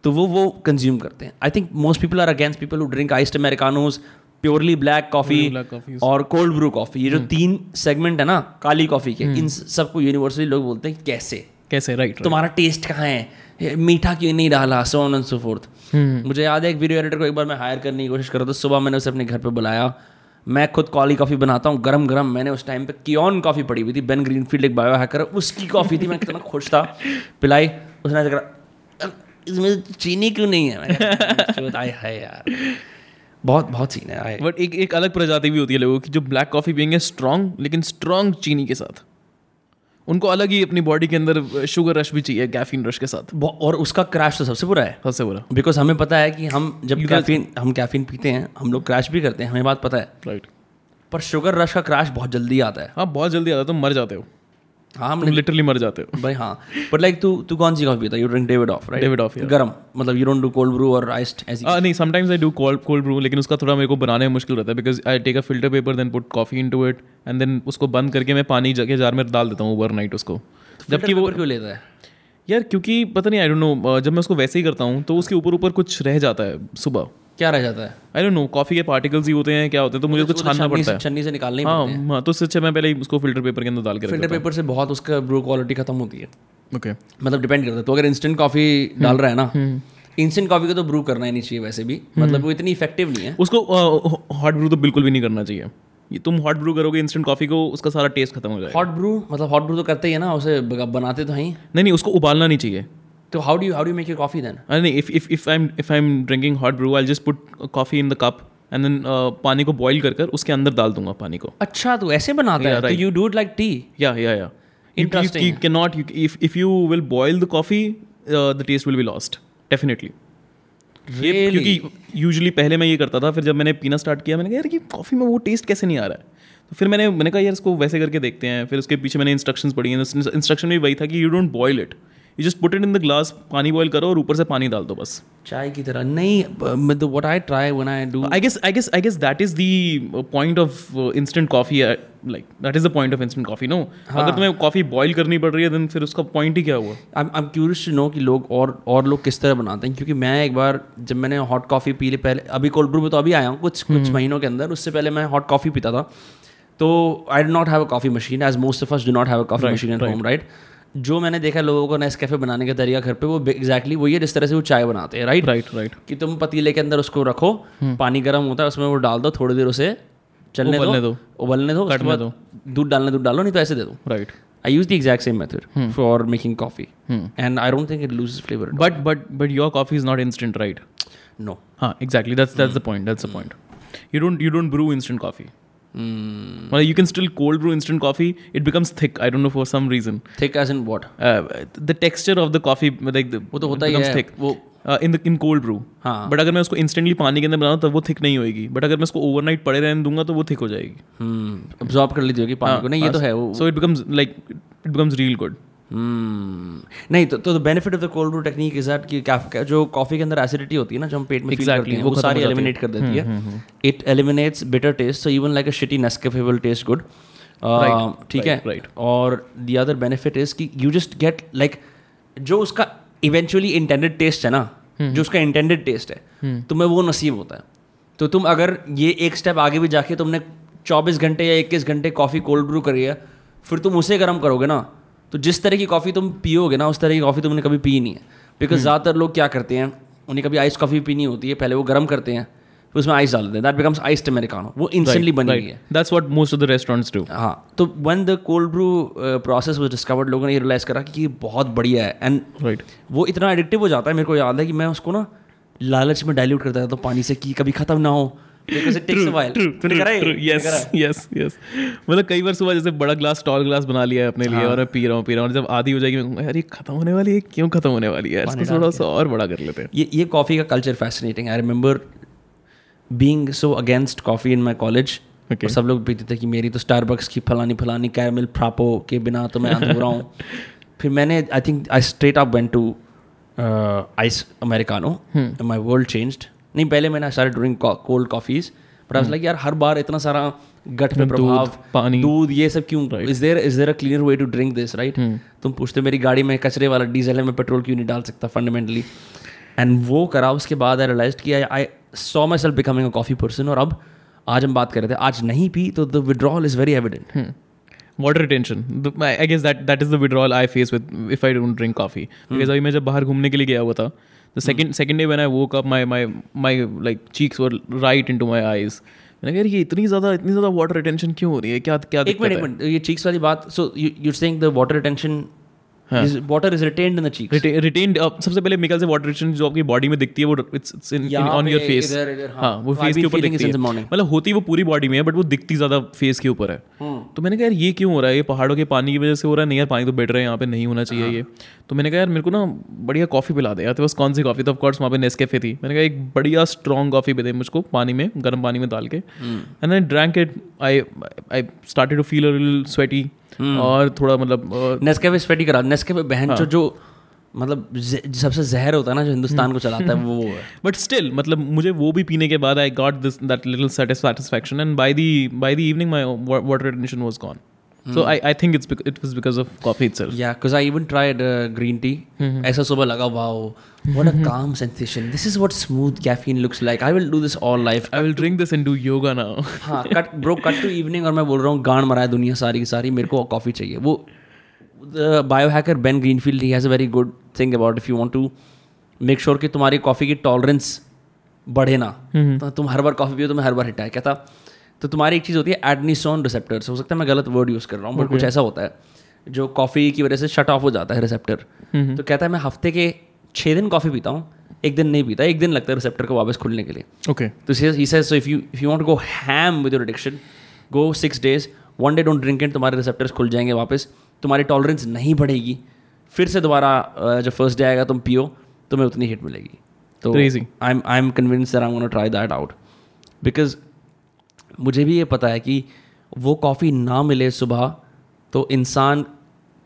तो वो वो कंज्यूम करते हैं। I think most people are against people who drink iced americanos purely black coffee और कोल्ड ब्रू कॉफ़ी ये जो तीन सेगमेंट है ना काली कॉफ़ी के इन सबको यूनिवर्सली लोग बोलते हैं कैसे? कैसे? राइट तुम्हारा टेस्ट कहाँ है? मीठा क्यों नहीं डाला? So on and so forth मुझे याद है एक वीडियो एडिटर को एक बार मैं हायर करने की कोशिश कर रहा था सुबह मैंने उसे अपने घर पे बुलाया। मैं खुद काली कॉफ़ी बनाता हूँ गरम गरम मैंने उस टाइम पे कियोन कॉफ़ी पड़ी हुई थी बेन ग्रीनफील्ड एक बायो हैकर उसकी कॉफ़ी थी। मैं कितना खुश था। पिलाई उसने करा इसमें चीनी क्यों नहीं है? मैंने कहा, "चोद, आय हाय यार। बहुत बहुत सीन है बट एक एक अलग प्रजाति भी होती है लोगों की जो ब्लैक कॉफ़ी पियेंगे स्ट्रांग लेकिन स्ट्रांग चीनी के साथ। उनको अलग ही अपनी बॉडी के अंदर शुगर रश भी चाहिए कैफीन रश के साथ। और उसका क्रैश तो सबसे बुरा है। सबसे बुरा। बिकॉज़ हमें पता है कि हम जब कैफीन हम कैफीन पीते हैं हम लोग क्रैश भी करते हैं हमें बात पता है। राइट पर शुगर रश का क्रैश बहुत जल्दी आता है। हाँ बहुत जल्दी आता है तुम मर जाते हो। हाँ हम तुम लिटरली मर जाते हो। भाई हाँ बट लाइक तू तू कौन सी कॉफ़ी पीता you drink Davidoff right Davidoff, yeah. गरम मतलब you don't do cold brew और आइस्ड ऐसी आ, नहीं sometimes I do cold cold brew लेकिन उसका थोड़ा मेरे को बनाने में मुश्किल रहता है because I take a filter paper then put coffee into it and then उसको बंद करके मैं पानी जगह जार में डाल देता हूँ ओवर नाइट उसको। जबकि वो क्यों लेता है? यार क्योंकि पता नहीं आई डोंट नो जब मैं उसको वैसे ही करता हूँ तो उसके ऊपर ऊपर कुछ रह जाता है सुबह। क्या रह जाता है? आई डोंट नो कॉफ़ी के पार्टिकल्स ही होते हैं क्या होते हैं तो मुझे उसको छानना पड़ता से- है। छन्नी से निकालने ही हाँ हाँ। तो उससे अच्छा मैं पहले ही उसको फ़िल्टर पेपर के अंदर डाल के फ़िल्टर पेपर से बहुत उसका ब्रू क्वालिटी खत्म होती है। ओके मतलब डिपेंड करता है। तो अगर इंस्टेंट कॉफ़ी डाल रहा है ना इंस्टेंट कॉफ़ी को तो ब्रू करना ही नहीं चाहिए वैसे भी। मतलब वो इतनी इफ़ेक्टिव नहीं है। उसको हॉट ब्रू तो बिल्कुल भी नहीं करना चाहिए। ये तुम हॉट ब्रू करोगे इंस्टेंट कॉफ़ी को उसका सारा टेस्ट खत्म हो जाएगा। हॉट ब्रू मतलब हॉट ब्रू तो करते ही है ना उसे बनाते तो हैं। नहीं नहीं उसको उबालना नहीं चाहिए। तो how do how do make your coffee then अरे नहीं if if if I am if I am drinking hot brew I just put coffee in the cup and then पानी को बॉईल कर कर उसके अंदर डाल दूँगा पानी को। अच्छा तो ऐसे बनाता है? Yeah, तो you do it like tea या या या you cannot you, if if you will boil the coffee uh, the taste will be lost. Definitely. ये? क्योंकि यूजुअली पहले मैं ये करता था फिर जब मैंने पीना स्टार्ट किया मैंने कहा यार कि कॉफ़ी में वो टेस्ट कैसे नहीं आ रहा है? तो फिर मैंने मैंने कहा यार इसको वैसे करके देखते हैं। फिर उसके पीछे मैंने इंस्ट्रक्शंस पढ़ी हैं। इंस्ट्रक्शन में वही था कि you don't boil it you just put it in the glass पानी बॉयल करो और ऊपर से पानी डाल दो बस। चाय की तरह। नहीं what I try when I do I guess I guess I guess that is the point of instant coffee like that is the point of instant coffee no अगर तुम्हें कॉफ़ी बॉयल करनी पड़ रही है देन फिर उसका point ही क्या हुआ? I am curious to know कि लोग और और लोग किस तरह बनाते हैं क्योंकि मैं एक बार जब मैंने हॉट कॉफ़ी पी ली पहले अभी कोल्ड ब्रू में तो अभी आया हूँ कुछ कुछ महीनों के अंदर उससे पहले मैं हॉट कॉफ़ी पीता था। तो I do not have a coffee machine as most of us do not have a coffee machine at home right जो मैंने देखा लोगों को नेस कैफ़े बनाने का तरीका घर पे वो एग्जैक्टली वही है जिस तरह से वो चाय बनाते हैं राइट राइट राइट कि तुम पतीले के अंदर उसको रखो पानी गर्म होता है उसमें वो डाल दो थोड़ी देर उसे चलने उबलने दो। उबलने दो कट दो। दूध डालने दूध डालो नहीं तो ऐसे दे दो। Right I use the exact same method for making coffee and I don't think it lose flavour but but but your coffee is not instant right no हाँ exactly that's that's the point that's the point you don't you don't brew instant coffee Mm, Well, you can still cold brew instant coffee. It becomes thick. I don't know for some reason. thick as in what? Uh, the texture of the coffee, like the, वो तो होता ही becomes है thick. वो Uh, in the in cold brew. हाँ but अगर मैं उसको इंस्टेंटली पानी के अंदर बनाऊँ तब वो थिक नहीं होएगी बट अगर मैं उसको ओवरनाइट पड़े रहने दूँगा तो वो थिक हो जाएगी अब्जॉर्ब कर लीजिए होगी पानी को नहीं ये तो है so it becomes like it becomes real good Hmm. नहीं तो तो benefit of the cold brew technique is that कि जो कॉफ़ी के अंदर एसिडिटी होती है ना जो हम पेट में फील Exactly, करते हैं वो सारी एलिमिनेट कर देती है। It eliminates bitter taste so even like a shitty Nescafe will taste good ठीक है? right. और द अदर बेनिफिट इज़ कि यू जस्ट गेट लाइक जो उसका इवेंचुअली इंटेंडेड टेस्ट है ना जो उसका इंटेंडेड टेस्ट है तुम्हें वो नसीब होता है। तो तुम अगर ये एक स्टेप आगे भी जाके तुमने 24 घंटे या 21 घंटे कॉफ़ी कोल्ड ब्रू करी है फिर तुम उसे गर्म करोगे ना तो जिस तरह की कॉफ़ी तुम पियोगे ना उस तरह की कॉफ़ी तुमने कभी पी नहीं है। बिकॉज़ ज़्यादातर लोग क्या करते हैं उन्हें कभी आइस कॉफ़ी पीनी होती है पहले वो गर्म करते हैं फिर उसमें आइस डाल देते हैं। दैट बिकम्स आइस्ड अमेरिकानो वो इंस्टेंटली बनी हुई है। That's what most of the restaurants do. हाँ तो when the cold brew process was discovered लोगों ने ये रियलाइज़ करा कि ये बहुत बढ़िया है। And Right. वो इतना एडिक्टिव हो जाता है मेरे को याद है कि मैं उसको ना लालच में डाइल्यूट करता था तो पानी से कि कभी खत्म ना हो। True. करा है? yes, yes. मतलब कई बार सुबह जैसे बड़ा ग्लास टॉल ग्लास बना लिया है अपने लिए और मैं पी रहा हूँ पी रहा हूँ जब आधी हो जाएगी यार ये खत्म होने वाली है क्यों खत्म होने वाली है? इसको थोड़ा सा और बड़ा कर लेते हैं. ये ये कॉफ़ी का culture fascinating I remember being so against coffee in my college Okay. और सब लोग पीते थे कि मेरी तो स्टारबक्स की फलानी फलानी कैरमिल फ्रापो के बिना तो मैं अधूरा हूँ। फिर मैंने I think I straight up went to ice americano my world changed नहीं पहले मैंने सारे drink cold coffees but I like यार हर बार इतना सारा गट पे प्रभाव पानी। दूध ये सब क्यों? Is there is there a cleaner way to drink this right तुम पूछते मेरी गाड़ी में कचरे वाला डीजल है मैं पेट्रोल क्यों नहीं डाल सकता फंडामेंटली एंड वो करा उसके बाद आई रियलाइज़ कि I saw myself becoming a coffee person और अब आज हम बात कर रहे थे आज नहीं पी तो the withdrawal is very evident water retention I guess that that is the withdrawal I face with if I don't drink coffee because अभी मैं जब बाहर घूमने के लिए गया हुआ था the second second day when I woke up my my my like cheeks were right into my eyes मैंने कहा ये इतनी ज़्यादा इतनी ज़्यादा वाटर रिटेंशन क्यों हो रही है? क्या क्या एक मिनट एक मिनट ये चीक्स वाली बात so you saying the water retention water is retained in the cheeks retained सबसे पहले मेकल से वाटर रिटेंशन जो आपकी बॉडी में दिखती है वो इट्स ऑन योर फेस हाँ। हाँ वो फेस के ऊपर दिखती है। मतलब होती वो पूरी बॉडी में है बट वो दिखती ज़्यादा फेस के ऊपर है। हम्म। तो मैंने कहा यार ये क्यों हो रहा है? ये पहाड़ों के पानी की वजह से हो रहा है? नहीं यार पानी तो बेटर है यहाँ पे नहीं होना चाहिए ये। तो मैंने कहा यार मेरे को ना बढ़िया कॉफ़ी पिला दे। यार तो बस कौन सी कॉफ़ी तो ऑफकोर्स वहाँ पे नेस्कैफे थी। मैंने कहा एक बढ़िया स्ट्रॉन्ग कॉफ़ी दे मुझको पानी में गर्म पानी में डाल के। And I drank it I I started to feel a little sweaty और थोड़ा मतलब नेस्कैफे स्वेटी करा नेस्कैफे बहन जो जो मतलब सबसे जहर होता है ना जो हिंदुस्तान को चलाता है वो वो है। बट स्टिल मतलब मुझे वो भी पीने के बाद I got this that little satisfaction and by the by the evening my water retention was gone so I I think it's it was because of coffee itself Yeah, because I even tried uh, green tea. ऐसा सुबह लगा wow, what a calm sensation. This is what smooth caffeine looks like. I will do this all life. I will drink this and do yoga now हाँ cut bro cut to evening और मैं बोल रहा हूँ गांड मरा है दुनिया सारी की सारी मेरे को कॉफ़ी चाहिए। वो bio hacker Ben Greenfield he has a very good thing about if you want to make sure कि तुम्हारी कॉफ़ी की टॉलरेंस बढ़े ना। तो तुम हर बार कॉफ़ी पियो तो मैं हर बार हिटा है क्या था? तो तुम्हारी एक चीज़ होती है एडनीसोन रिसेप्टर्स हो सकता है मैं गलत वर्ड यूज़ कर रहा हूँ बट कुछ ऐसा होता है जो कॉफ़ी की वजह से शट ऑफ़ हो जाता है रिसेप्टर तो कहता है मैं हफ़्ते के छः दिन कॉफ़ी पीता हूँ एक दिन नहीं पीता एक दिन लगता है रिसेप्टर को वापस खुलने के लिए. ओके तो says so if you if you want to go ham with your addiction, go six days. One day don't तुम्हारे रिसेप्टर्स खुल जाएँगे वापस तुम्हारी टॉलरेंस नहीं बढ़ेगी फिर से दोबारा जब फ़र्स्ट डे आएगा तुम पियो तुम्हें उतनी हिट मिलेगी. तो I am I am convince that I am try that out because मुझे भी ये पता है कि वो कॉफ़ी ना मिले सुबह तो इंसान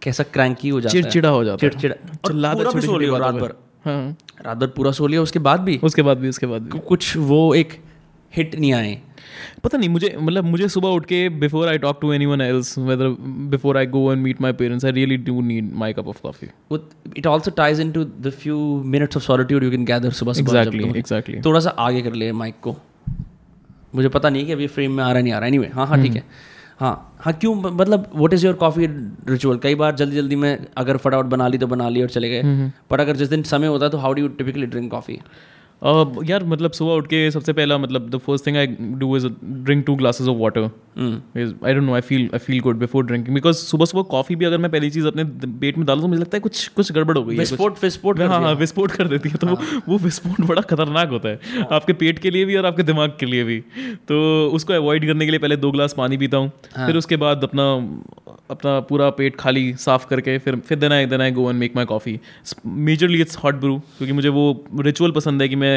कैसा क्रैंकी हो जाता है। चिड़चिड़ा हो जाता है। चिड़चिड़ा। और चिल्लाता पूरा भी सो लियो रात भर। हाँ। रात भर पूरा सो लिया उसके बाद भी? उसके बाद भी उसके बाद भी। कुछ वो एक हिट नहीं आए। पता नहीं मुझे मतलब मुझे सुबह उठ के before I talk to anyone else whether before I go and meet my parents I really do need my cup of coffee With- it also ties into the few minutes of solitude you can gather सुबह exactly exactly थोड़ा सा आगे कर ले mic को। मुझे पता नहीं कि अभी फ्रेम में आ रहा नहीं आ रहा एनी वे हाँ हाँ ठीक है. हाँ हाँ क्यों? मतलब what is your coffee ritual कई बार जल्दी जल्दी में अगर फटाफट बना ली तो बना ली और चले गए. पर अगर जिस दिन समय होता है तो how do you typically drink coffee Uh, यार मतलब सुबह उठ के सबसे पहला मतलब the first thing I do is drink two glasses of water I don't know I feel I feel good before drinking because सुबह सुबह कॉफ़ी भी अगर मैं पहली चीज़ अपने पेट में डालूं तो मुझे लगता है कुछ कुछ गड़बड़ हो गई विस्फोट विस्फोट हाँ हाँ विस्फोट कर देती है। तो वो वो विस्फोट बड़ा खतरनाक होता है आपके पेट के लिए भी और आपके दिमाग के लिए भी। तो उसको अवॉइड करने के लिए पहले दो ग्लास पानी पीता हूँ फिर उसके बाद अपना अपना पूरा पेट खाली साफ़ करके फिर फिर देना आई देना I go and make my coffee majorly it's hot brew क्योंकि मुझे वो रिचुअल पसंद है कि मैं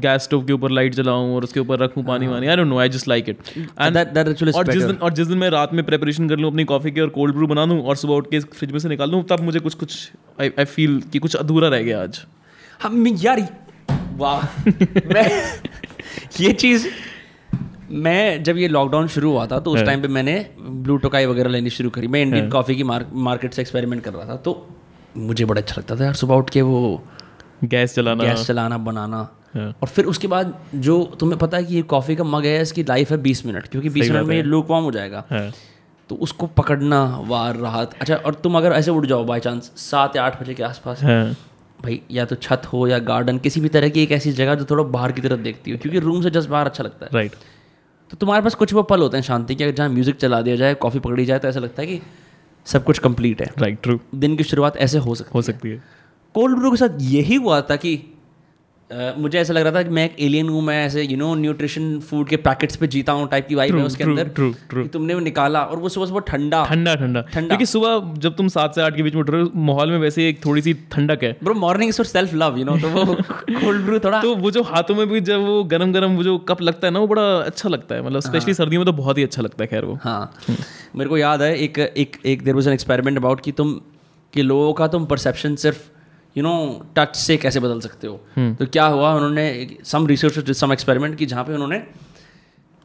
गैस स्टोव के ऊपर लाइट जलाऊं और उसके ऊपर रखूँ पानी वानी। I don't know I just like it and that that ritual और जिस दिन और जिस दिन मैं रात में प्रेपरेशन कर लूँ अपनी कॉफ़ी की और कोल्ड ब्रू बना दूँ और सुबह उठ के फ्रिज में से निकाल दूँ तब मुझे कुछ कुछ आई आई फील कि कुछ अधूरा रह गया आज। हाँ मैं- यार वाह। मैं ये चीज़ मैं जब ये लॉकडाउन शुरू हुआ था तो उस टाइम पे मैंने ब्लू टोकाई वगैरह लेनी शुरू करी। मैं इंडियन कॉफ़ी की मार्केट से एक्सपेरिमेंट कर रहा था तो मुझे बड़ा अच्छा लगता था यार सुबह उठ के वो गैस जलाना। गैस चलाना बनाना। हाँ। और फिर उसके बाद जो तुम्हें पता है कि ये कॉफ़ी का मग है इसकी लाइफ है बीस मिनट क्योंकि बीस मिनट में ये लूक वार्म हो जाएगा। हाँ। तो उसको पकड़ना वार राहत। अच्छा और तुम अगर ऐसे उठ जाओ बाई चांस सात या आठ बजे के आसपास हाँ। भाई या तो छत हो या गार्डन किसी भी तरह की एक ऐसी जगह जो थोड़ा बाहर की तरफ़ देखती हो क्योंकि रूम से जस्ट बाहर अच्छा लगता है। राइट तो तुम्हारे पास कुछ वो पल होते हैं शांति के अगर जहाँ म्यूज़िक चला दिया जाए कॉफ़ी पकड़ी जाए तो ऐसा लगता है कि सब कुछ कंप्लीट है। राइट ट्रू दिन की शुरुआत ऐसे हो सकती हो। सकती है। कोल्ड ब्रू के साथ यही हुआ था कि अ, मुझे ऐसा लग रहा था कि मैं एक एलियन हूँ मैं ऐसे यू नो न्यूट्रिशन फ़ूड के पैकेट्स पे जीता हूँ टाइप की वाइब है उसके true, अंदर true, true. कि तुमने वो निकाला और वो सुबह सुबह ठंडा। ठंडा ठंडा। ठंडा। क्योंकि सुबह जब तुम सात से आठ के बीच में उठ रहे हो माहौल में वैसे एक थोड़ी सी ठंडक है। Bro morning is self love you know तो वो कोल्ड ब्रू थोड़ा तो वो जो हाथों में भी जब वो गरम गरम वो जो कप लगता है ना वो बड़ा अच्छा लगता है। मतलब स्पेशली सर्दियों में तो बहुत ही अच्छा लगता है खैर वो। हाँ। मेरे को याद है एक एक एक there was an experiment about कि तुम कि लोगों का तुम परसेप्शन सिर्फ़ यू नो टच से कैसे बदल सकते हो? तो क्या हुआ उन्होंने सम रिसर्च सम एक्सपेरिमेंट कि जहाँ पे उन्होंने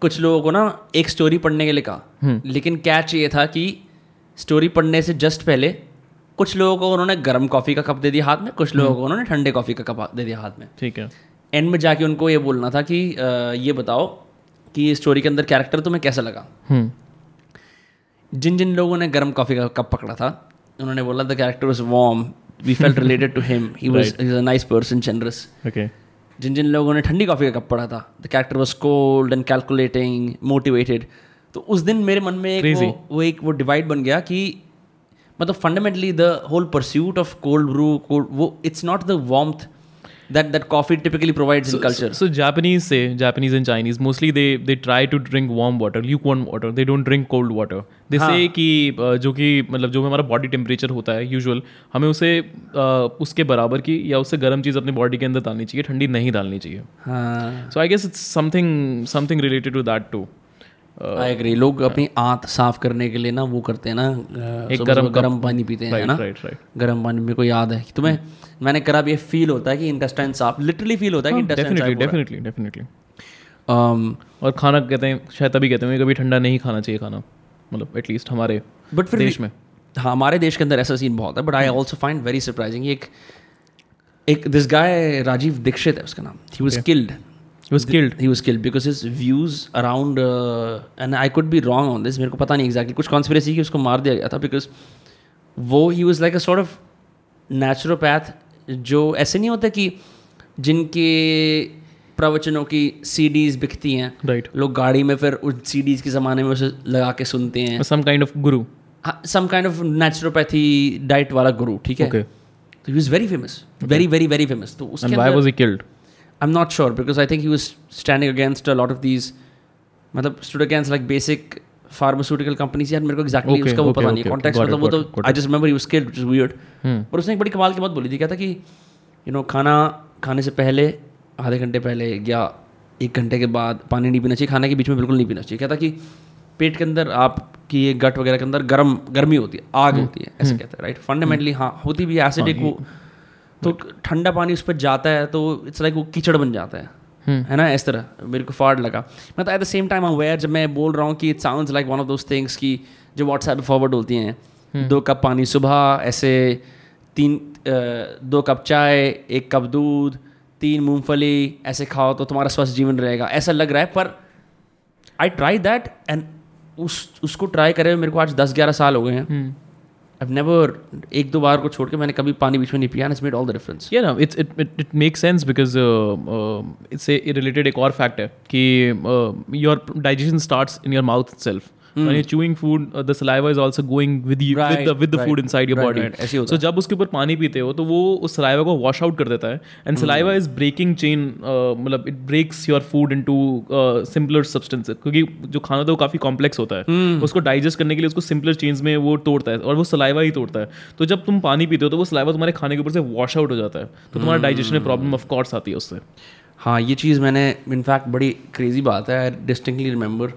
कुछ लोगों को ना एक स्टोरी पढ़ने के लिए कहा। लेकिन कैच ये था कि स्टोरी पढ़ने से जस्ट पहले कुछ लोगों को उन्होंने गर्म कॉफ़ी का कप दे दिया हाथ में कुछ लोगों को उन्होंने ठंडे कॉफ़ी का कप दे दिया हाथ में। ठीक है। एंड में जाके उनको ये बोलना था कि ये बताओ कि स्टोरी के अंदर कैरेक्टर तुम्हें कैसा लगा? हम्म। जिन जिन लोगों ने गर्म कॉफ़ी का कप पकड़ा था उन्होंने बोला the character was warm we felt related to him he was is a nice person generous okay जिन जिन लोगों ने ठंडी कॉफ़ी का कप पढ़ा था the character was cold and calculating motivated तो उस दिन मेरे मन में एक Crazy. वो, वो एक वो डिवाइड बन गया कि मतलब fundamentally the whole pursuit of cold brew cold वो it's not the warmth that that coffee typically provides in culture So Japanese say Japanese and Chinese mostly they they try to drink warm water, lukewarm water. They don't drink cold water. They हाँ. say कि uh, जो कि मतलब जो हमारा body temperature होता है usual हमें उसे uh, उसके बराबर की या उससे गर्म चीज़ अपनी बॉडी के अंदर डालनी चाहिए ठंडी नहीं डालनी चाहिए हाँ so I guess it's something something related to that too I agree लोग अपनी आंत साफ़ करने के लिए ना वो करते हैं ना एक सुबह गरम गर्म पानी पीते हैं ना? राइट राइट गर्म पानी मेरे को याद है कि तुम्हें मैंने करा ये फील होता है कि इंटेस्टाइन साफ़ लिटरली फील होता है कि इंटेस्टाइन डेफिनेटली साफ़ डेफिनेटली डेफिनेटली um, और खाना कहते हैं शायद तभी कहते हैं कभी ठंडा नहीं खाना चाहिए खाना मतलब एटलीस्ट हमारे बट फिर देश में। हाँ हमारे देश के अंदर ऐसा सीन बहुत है but I also find very surprising एक एक दिस गाय राजीव दीक्षित है उसका नाम ही was killed He was killed. he was killed because his views around uh, and I could be wrong on this मेरे को पता नहीं exactly कुछ conspiracy की उसको मार दिया गया था because वो he was like a sort of naturopath जो ऐसे नहीं होता कि जिनके प्रवचनों की सीडीज बिकती हैं। Right right. लोग गाड़ी में फिर उस सीडीज के ज़माने में उसे लगा के सुनते हैं। Some kind of guru some kind of naturopathy diet वाला गुरु ठीक है? Okay. तो he was very famous very very very famous तो उसके was he killed I am not sure because I think he was standing against a lot of these मतलब stood against like basic pharmaceutical companies यार मेरे को exactly Okay, उसका वो okay, पता नहीं okay, कॉन्टेक्स्ट got it, मतलब वो तो I just remember he was skilled is weird पर उसने एक बड़ी कमाल की बात बोली थी कहता कि यू नो खाना खाने से पहले आधे घंटे पहले या एक घंटे के बाद पानी नहीं पीना चाहिए खाने के बीच में बिल्कुल नहीं पीना चाहिए। क्या था कि पेट के अंदर आपकी ये गट वगैरह के अंदर गर्म गर्मी होती है आग होती है ऐसे कहता है राइट फंडामेंटली हाँ होती भी एसिडिक वो तो ठंडा पानी उस पर जाता है तो इट्स लाइक वो कीचड़ बन जाता है। है ना? इस तरह। मेरे को फाड़ लगा। मतलब at the same time aware जब मैं बोल रहा हूँ कि it sounds like one of those things की जो व्हाट्सएप पे फॉरवर्ड होती हैं दो कप पानी सुबह ऐसे तीन दो कप चाय एक कप दूध तीन मूंगफली ऐसे खाओ तो तुम्हारा स्वस्थ जीवन रहेगा। ऐसा लग रहा है पर आई ट्राई दैट एंड उस उसको ट्राई करे मेरे को आज दस ग्यारह साल हो गए हैं। आई never एक दो बार को छोड़ के मैंने कभी पानी बीच में नहीं पिया it's made all the difference it, it makes sense because uh, uh, it's a related एक और fact है कि uh, your digestion starts in your mouth itself. When you're chewing food, uh, the saliva is also going with you with the with the right, food inside your right, body. right, So जब उसके ऊपर पानी पीते हो तो वो उस saliva को wash out कर देता है। And saliva is breaking chain uh, मतलब it breaks your food into uh, simpler substances. क्योंकि जो खाना है वो काफ़ी कॉम्प्लेक्स होता है। उसको डाइजेस्ट करने के लिए उसको सिंपलर चेंज में वो तोड़ता है और वो सलाइवा ही तोड़ता है। तो जब तुम पानी पीते हो तो वो सलाइवा तुम्हारे खाने के ऊपर से वॉश आउट हो जाता है। तो तुम्हारा डाइजेशन में प्रॉब्लम ऑफ़ कोर्स आती है उससे। हाँ ये चीज़ मैंने इनफैक्ट बड़ी क्रेजी बात है। आई डिस्टिंक्टली रिमेंबर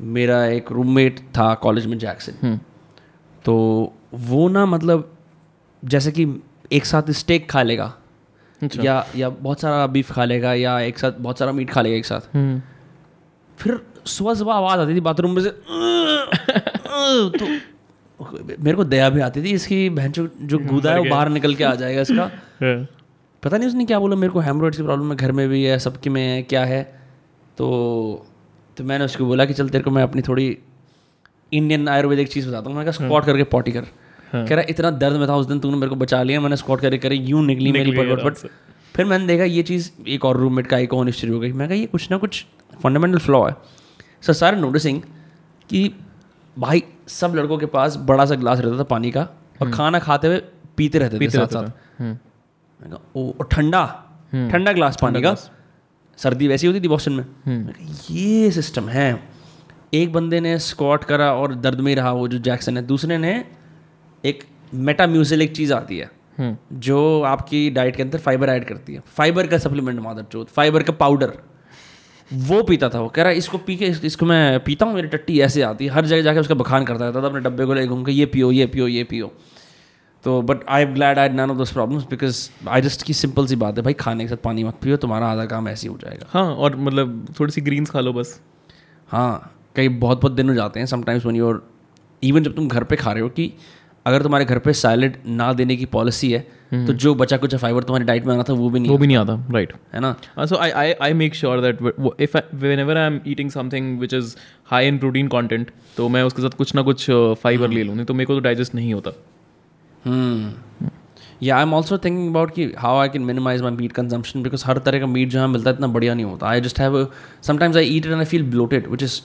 मेरा एक रूममेट था कॉलेज में जैक्सन तो वो ना मतलब जैसे कि एक साथ स्टेक खा लेगा अच्छा। या या बहुत सारा बीफ खा लेगा या एक साथ बहुत सारा मीट खा लेगा एक साथ। फिर सुबह सुबह आवाज़ आती थी बाथरूम में से। तो मेरे को दया भी आती थी इसकी बहन जो जो गुदा है वो बाहर निकल के आ जाएगा इसका। पता नहीं उसने क्या बोला मेरे को हेमरोइड्स की प्रॉब्लम है घर में भी है सबके में है क्या है? तो तो मैंने उसको बोला कि चल तेरे को मैं अपनी थोड़ी इंडियन आयुर्वेदिक चीज़ बताता हूँ। मैंने कहा स्क्वाट करके पॉटी कर। कह रहा इतना दर्द में था उस दिन तूने मेरे को बचा लिया मैंने स्क्वाट करे करे यूँ निकली मेरी आराम बट फिर मैंने देखा ये चीज़ एक और रूममेट का एक और हिस्ट्री हो गई। मैं कहा ये कुछ ना कुछ फंडामेंटल फ्लॉ है। सर सारे नोटिसिंग कि भाई सब लड़कों के पास बड़ा सा ग्लास रहता था पानी का और खाना खाते हुए पीते रहते थे साथ साथ। हम्म, कहा, ओ ठंडा ठंडा ग्लास पानी का। सर्दी वैसी होती थी बॉस्टन में। ये सिस्टम है। एक बंदे ने स्क्वाट करा और दर्द में ही रहा वो जो जैक्सन है। दूसरे ने एक मेटा म्यूजिल एक चीज़ आती है हम्म, जो आपकी डाइट के अंदर फाइबर ऐड करती है। फाइबर का सप्लीमेंट मादर चौथ फाइबर का पाउडर वो पीता था वो। कह रहा है इसको पी के इस- इसको मैं पीता हूँ मेरी टट्टी ऐसे आती है। हर जगह जाके उसका बखान करता रहता था अपने डब्बे को ले घूम के ये पियो ये पियो ये पियो। तो but I am glad I none of those problems because I just की सिंपल सी बात है भाई खाने के साथ पानी मत पियो तुम्हारा आधा काम ऐसे ही हो जाएगा। हाँ और मतलब थोड़ी सी ग्रीन्स खा लो बस। हाँ कई बहुत बहुत दिन हो जाते हैं समटाइम्स वन यूर इवन जब तुम घर पे खा रहे हो कि अगर तुम्हारे घर पे सैलड ना देने की पॉलिसी है तो जो बचा कुछ फाइबर तुम्हारी डाइट में आना था वो भी नहीं वो भी नहीं आता राइट है ना? So I I make sure that w- w- if I, whenever I'm eating something which is high in protein content तो मैं उसके साथ कुछ ना कुछ फाइबर ले लूँ नहीं तो मेरे को तो डाइजेस्ट नहीं होता। हम्म yeah I am also thinking about कि how I can minimise my meat consumption because हर तरह का मीट जहाँ मिलता है इतना बढ़िया नहीं होता। I just have sometimes I eat and I feel bloated which is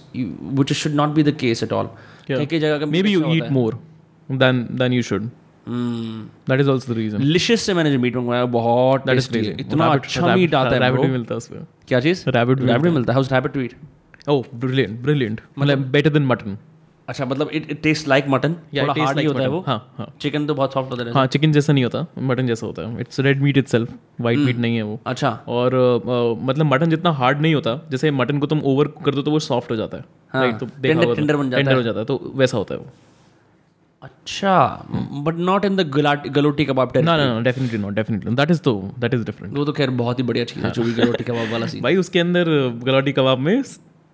which should not be the case at all कई जगह का maybe you eat more than you should Hmm. that is also the reason Licious से मैंने जो meet मंगवाया बहुत that is tasty इतना अच्छा मीट आता है. भी मिलता है उसमें। क्या चीज़? Rabbit भी रैबिट मिलता है। House rabbit to eat oh brilliant brilliant मतलब better than mutton अच्छा मतलब it it taste like mutton थोड़ा हार्ड ही like होता है वो? हाँ हाँ। चिकन तो बहुत सॉफ्ट होता है। हाँ चिकन जैसा नहीं होता मटन जैसा होता है। It's red meat itself white meat नहीं है वो। अच्छा। और अ, मतलब मटन जितना हार्ड नहीं होता जैसे मटन को तुम ओवर कर दो तो वो सॉफ्ट हो जाता है। हाँ, Right? तो तो- बन जाता हो। जाता है तो वैसा होता है वो। अच्छा but not in the galouti kebab ना ना ना definitely not definitely that is तो दैट इज़ डिफरेंट वो तो खैर बहुत ही बढ़िया चीज़ है जो भी गलोटी कबाब वाला सीन भाई उसके अंदर गलौटी कबाब में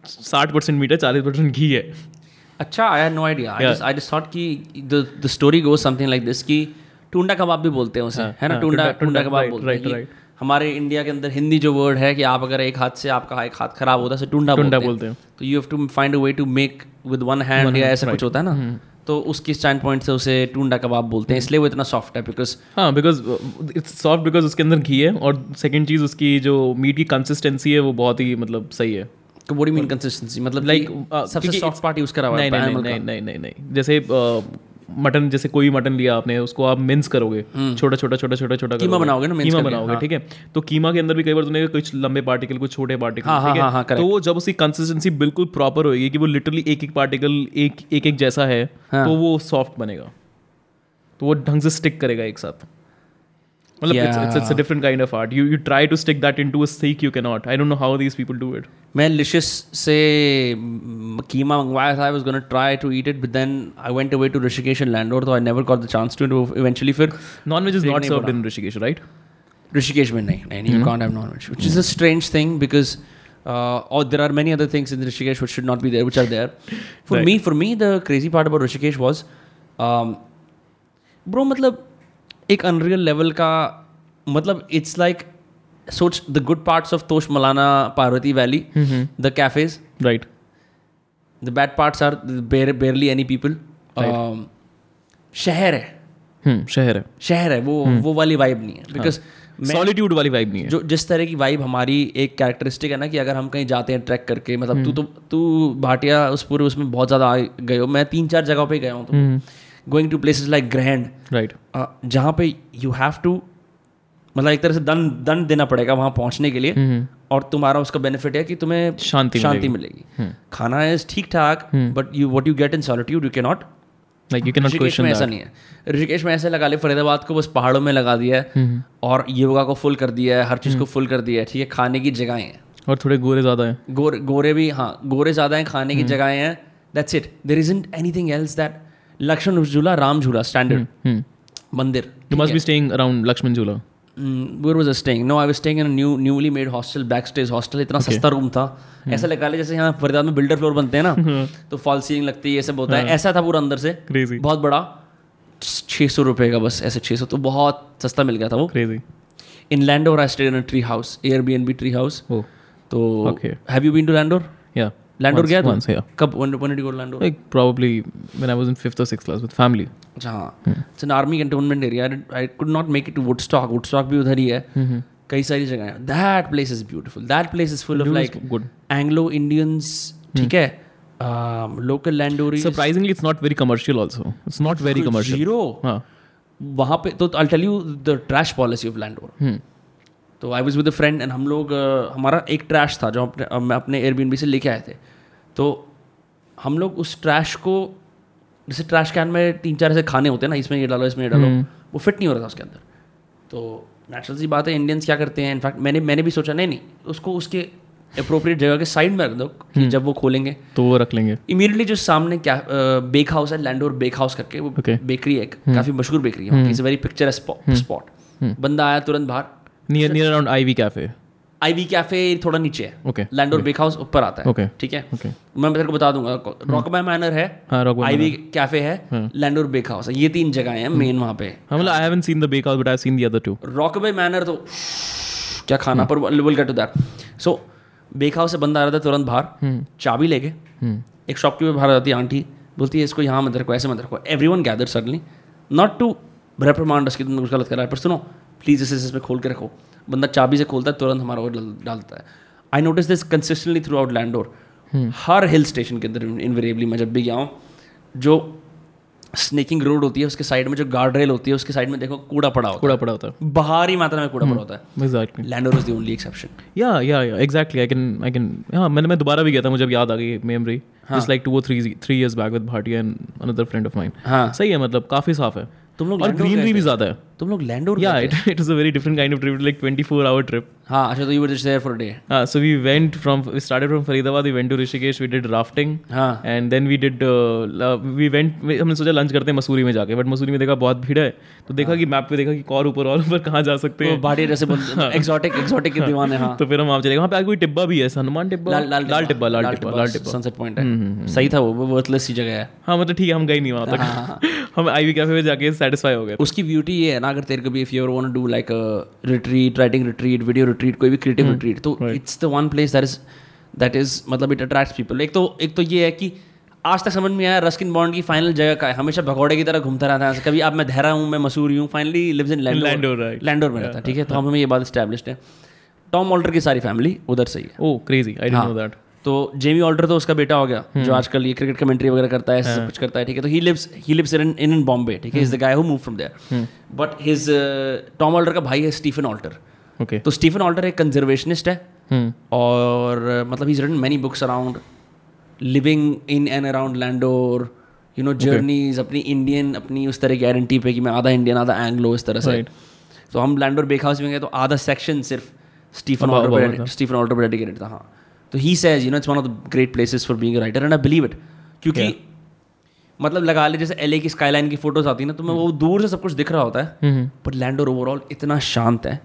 साठ परसेंट मीट है चालीस परसेंट घी है। अच्छा I had no idea I just I just thought कि the the story goes something like this कि टूंडा कबाब भी बोलते हैं उसे हाँ, है ना? हाँ, टूंडा टूंडा- कबाब बोलते हैं कि right. हमारे इंडिया के अंदर हिंदी जो वर्ड है कि आप अगर एक हाथ से आपका एक हाथ खराब होता है टूंडा टूंडा बोलते बोलते हैं। तो you have to find a way to make with one hand या ऐसा कुछ होता है हम्म। ना तो उसके स्टैंड पॉइंट से उसे टूंडा कबाब बोलते हैं इसलिए वो इतना सॉफ्ट है बिकॉज़ हाँ बिकॉज़ इट्स सॉफ्ट बिकॉज़ उसके अंदर घी है और सेकंड चीज़ उसकी जो मीट की कंसिस्टेंसी है वो बहुत ही मतलब सही है। व्हाट डू मीन कंसिस्टेंसी मतलब Like, like uh, सबसे सॉफ्ट पार्ट यूज़ करा हुआ है नहीं नहीं नहीं नहीं नहीं जैसे मटन जैसे कोई भी मटन लिया आपने उसको आप मिन्स करोगे। छोटा छोटा छोटा छोटा छोटा कीमा बनाओगे ना कीमा बनाओगे हाँ। ठीक है? तो कीमा के अंदर भी कई बार तुमने कुछ लंबे पार्टिकल कुछ छोटे पार्टिकल हाँ, ठीक हाँ, हाँ, है तो वो जब उसकी कंसिस्टेंसी बिल्कुल प्रॉपर होगी कि वो लिटरली एक एक पार्टिकल एक एक जैसा हाँ। तो वो सॉफ्ट बनेगा। तो वो ढंग से स्टिक करेगा एक साथ। It's, a different kind of art. You you try to stick that into a steak, you cannot. I don't know how these people do it. Man, Licious say keema mangwaya I was going to try to eat it, but then I went away to Rishikesh and Landor, so I never got the chance to. Do eventually, fir non-veg is not served in Rishikesh, right? Rishikesh mein nahi, you hmm. can't have non-veg, which is a strange thing because. Uh, or there are many other things in Rishikesh which should not be there, which are there. For me, for me, the crazy part about Rishikesh was, um, bro, matlab, एक unreal level का मतलब it's like सोच the good parts of Tosh Malana Parvati valley the cafes right the bad parts are barely any people शहर है। हम्म शहर है। शहर है वो वो वाली वाइब नहीं है। बिकॉज़ सॉलिट्यूड वाली वाइब नहीं है। जो जिस तरह की वाइब हमारी एक कैरेक्टरिस्टिक है ना कि अगर हम कहीं जाते हैं ट्रैक करके मतलब तू तो तू भाटिया उस पूरे उसमें बहुत ज़्यादा गए हो। मैं तीन चार जगहों पे गया हूँ तो। Going to places like grand right जहाँ पे यू हैव टू मतलब एक तरह से दंड दंड देना पड़ेगा वहाँ पहुँचने के लिए और तुम्हारा उसका बेनिफिट है कि तुम्हें शांति शांति मिलेगी। खाना इज़ ठीक ठाक but you what you get in solitude you के not like you can not Rishikesh question में ऐसा नहीं है। ऋषिकेश में ऐसे लगा ले फरीदाबाद को बस पहाड़ों में लगा दिया है और योगा को फुल कर दिया है हर चीज़ को फुल कर दिया है ठीक है खाने की जगहें हैं। और थोड़े गोरे ज़्यादा है। गोरे गोरे भी हाँ गोरे ज़्यादा हैं खाने की जगहें हैं that's it there is isn't anything else that Lakshman Jhula Ram Jhula standard mandir. You must be staying around Lakshman Jhula where was staying no I was staying in new newly made hostel back stage hostel इतना सस्ता room था. ऐसा लगा ले जैसे यहाँ फरीदाबाद में builder floor बनते हैं ना तो फॉल सीलिंग लगती है ये सब होता है. ऐसा था पूरा अंदर से. क्रेजी बहुत बड़ा. छः सौ रुपये का बस ऐसे छः सौ. तो बहुत सस्ता मिल गया था वो. Crazy in Landour I stayed in tree house Airbnb tree house तो have you been to Landour या लैंडोर गया once, yeah. तो कब? When when did you go to Landour Like probably when I was in fifth or sixth class with family. अच्छा हाँ it's an army cantonment area I could not make it to Woodstock Woodstock भी उधर ही है। कई सारी जगह हैं। That place is beautiful that place is full of like good. Anglo Indians ठीक है? लोकल लैंडोरी Surprisingly, it's not very commercial. Also, it's not very commercial. Zero. वहाँ पे तो I tell you the trash policy of Landour. तो I was with friend and हम लोग uh, हमारा एक ट्रैश था जो अपने हम अपने एयरबीएनबी से लेके आए थे। तो हम लोग उस ट्रैश को जैसे ट्रैश कैन में तीन चार ऐसे खाने होते हैं ना इसमें ये डालो इसमें ये डालो वो फिट नहीं हो रहा था उसके अंदर। तो नेचुरल सी बात है इंडियंस क्या करते हैं इनफैक्ट मैंने मैंने भी सोचा नहीं नहीं उसको उसके अप्रोप्रिएट जगह के साइड में रख दो कि जब वो खोलेंगे। तो वो रख लेंगे। इमीडिएटली जो सामने क्या बेक हाउस है लैंडोर बेक हाउस करके वो Okay. बेकरी है काफ़ी मशहूर बेकरी है इट्स वेरी पिक्चर स्पॉट बंदा आया तुरंत बाहर near near around Ivy cafe Ivy cafe थोड़ा नीचे है। ओके लैंडोर बेक हाउस ऊपर आता है। Okay. ठीक है? ओके मैं तेरे को बता दूँगा रॉकबाय मैनर है रॉक आईवी कैफ़े है लैंडोर बेक हाउस है। ये तीन जगह हैं मेन वहाँ पे। हाँ मतलब I haven't seen the bake house but I seen the other two Rokeby Manor तो क्या खाना? पर will get to that so bake house से बंदा आ रहा था तुरंत बाहर। चाबी लेके। एक शॉपकीपर बाहर आ जाती है आंटी बोलती है इसको यहाँ मत रखो ऐसे मत रखो। Everyone gather suddenly not to reprimand उसकी तुमने कुछ गलत करा है पर सुनो प्लीज़ इसे इसमें खोल के रखो। बंदा चाबी से खोलता है तुरंत हमारा वो डाल डाल है। I notice this consistently throughout Landour her hill station के अंदर इनवेरिएबली मैं जब भी गया हूँ जो स्नेकिंग रोड होती है उसके साइड में जो गार्ड रेल होती है उसके साइड में देखो कूड़ा पड़ा होता कूड़ा पड़ा होता है। है भारी मात्रा में कूड़ा पड़ा होता है। Exactly Landour is the only exception yeah yeah yeah exactly I can I can हाँ मैंने मैं दोबारा भी गया था मुझे अब याद आ गई मेमोरी जस्ट लाइक टू और three three years back with Bhatia and another friend of mine हाँ। सही है मतलब काफ़ी साफ़ है। तुम लोग और ग्रीनरी भी ज़्यादा है। तुम लोग लैंडोर या it it is a very different kind of trip like 24 hour trip? हाँ अच्छा तो you were just there for a day Uh, so we went from we started from Faridabad. We went to Rishikesh. We did rafting, हाँ. We did. Uh, uh, we went. हमने सोचा lunch करते हैं मसूरी में जाके बट मसूरी में देखा बहुत भीड़ है तो देखा कि मैप पे देखा कि और ऊपर और ऊपर कहाँ जा सकते वो हैं। भाटी जैसे एक्सोटिक एक्सोटिक के दीवाने हाँ. तो फिर हम वहाँ चले वहाँ पे कोई टिब्बा भी है हनुमान टिब्बा? लाल टिब्बा। लाल टिब्बा लाल टिब्बा सनसेट पॉइंट है। सही था वो वर्थलेस सी जगह है। हाँ मतलब ठीक है हम गए नहीं वहाँ हाँ, तक हम आईवी कैफ़े में जाके सेटिस्फाई हो गए। उसकी ब्यूटी ये है ना अगर तेरे को भी if you want to do like retreat writing retreat video retreat कोई भी क्रिएटिव रिट्रीट तो it's the one place that is that is मतलब इट अट्रैक्ट्स पीपल एक तो एक तो ये है कि आज तक समझ में आया रस्किन बॉन्ड की फाइनल जगह का है। हमेशा भगौड़े की तरह घूमता रहता है। कभी अब मैं देहरा हूँ मैं मसूरी हूँ finally lives in Landour Landor, Landour में रहता है ठीक है? तो हमें ये बात स्टैब्लिश्ड है। टॉम ऑल्टर की सारी फैमिली उधर से ही है। ओ crazy I. Don't know that तो जेमी ऑल्टर तो उसका बेटा हो गया जो आजकल ये क्रिकेट कमेंट्री वगैरह करता है सब कुछ करता है ठीक है? तो he lives he lives in in Bombay ठीक है? Is the guy who move from there but his Tom Alter का भाई है स्टीफन ऑल्टर ओके तो स्टीफन ऑल्टर एक कंजर्वेशनिस्ट है हम्म। और uh, मतलब he written many books around living in and around Landour you know journeys अपनी इंडियन अपनी उस तरह की आइडेंटिटी पे कि मैं आधा इंडियन आधा एंग्लो इस तरह से। Right. तो हम लैंडोर बेक हाउस में गए तो आधा सेक्शन सिर्फ़ स्टीफन ऑल्टर स्टीफन ऑल्टर पर डेडिकेटेड था हाँ। तो he says you know it's one of the great places for being writer and I believe it क्योंकि मतलब लगा ले जैसे एलए की स्काईलाइन की फ़ोटोज़ आती है ना तो मैं वो दूर से सब कुछ दिख रहा होता है पर लैंडोर ओवरऑल इतना शांत है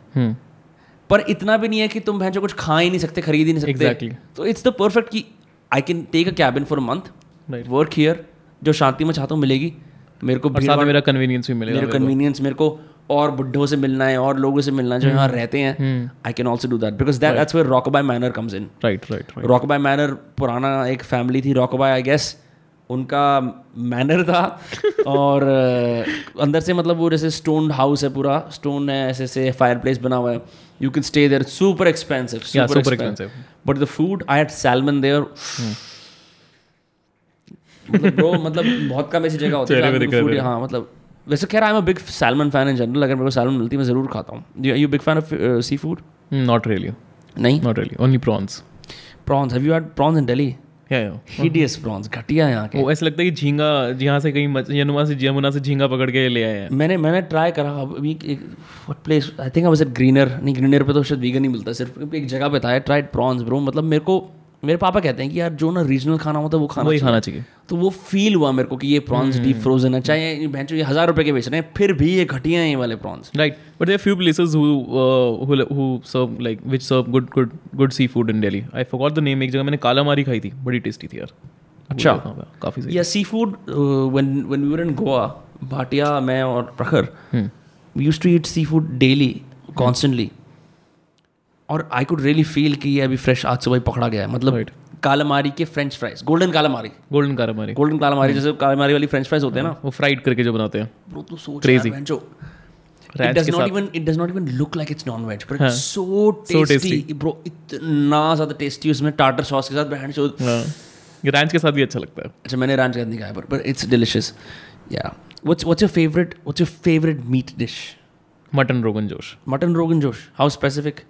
पर इतना भी नहीं है कि तुम भैंसो कुछ खा ही नहीं सकते खरीद ही नहीं सकते Exactly. तो इट्स द परफेक्ट कि I can take a cabin for month work here जो शांति में चाहता हूँ मिलेगी मेरे को मेरा कन्वीनियंस भी मिलेगा मेरे कन्वीनियंस मेरे को और बुड्ढों से मिलना है और लोगों से मिलना है जो यहाँ रहते हैं हम्म। I can also do that because that that's where Rokeby Manor comes in right right Rokeby Manor पुराना एक फैमिली थी रॉक बाय आई गेस उनका मैनर था और अ, अंदर से मतलब वो जैसे स्टोन हाउस है पूरा स्टोन है ऐसे ऐसे फायर प्लेस बना हुआ है। You can stay there super expensive super expensive. But the food I had salmon there मतलब ब्रो मतलब बहुत कम ऐसी जगह होती है फ़ूड है। हाँ मतलब वैसे खैर I am a big salmon fan in general अगर मेरे को सैलमन मिलती है मैं ज़रूर खाता हूँ। You big fan of seafood not really नहीं? Not really only prawns prawns have you had prawns in Delhi hideous prawns घटिया यहाँ के। वो ऐसा लगता है कि झींगा यहाँ से कहीं यमुना से यमुना से झींगा पकड़ के ले आए हैं। मैंने मैंने ट्राई करा। अभी एक what place I think I was at greener नहीं ग्रीनर पे तो शायद वीगन नहीं मिलता सिर्फ़ एक जगह पे था। आई ट्राइड प्रॉन्स ब्रो मतलब मेरे को मेरे पापा कहते हैं कि यार जो ना रीजनल खाना होता है वो खाना वही खाना चाहिए। तो वो फील हुआ मेरे को कि ये प्रॉन्स डीप फ्रोजन है। चाहे भैंचो ये हज़ार रुपए के बेच रहे हैं फिर भी ये घटिया हैं ये वाले prawns few places who uh, who who serve like which serve good good good seafood in Delhi. I forgot the name. एक जगह मैंने कालामारी खाई थी बड़ी टेस्टी थी यार। अच्छा। काफ़ी सही या seafood when when we were in Goa Bhatia मैं और Prakhar we use to eat seafood daily constantly और आई कुड रियली फील कि ये अभी फ्रेश आज सुबह पकड़ा गया है। मतलब Right. कालामारी के french fries golden calamari golden car हमारी गोल्डन कालामारी जैसे कालामारी वाली फ्रेंच फ्राइज होते हैं ना। वो फ्राइड करके जो बनाते हैं। ब्रो तू सोच. यार, जो it Ranch does के not साथ। even it does not even look like it's non-veg but हाँ, it's so so tasty. tasty. bro इतना ज़्यादा टेस्टी उसमें टाटर सॉस के साथ बहन चो हाँ. ये रैंच के साथ भी अच्छा लगता है। अच्छा मैंने रांच का नहीं खाया पर it's delicious. Yeah. What's what's your favorite what's your favorite meat dish? Mutton rogan josh mutton rogan जोश हाउ स्पेसिफिक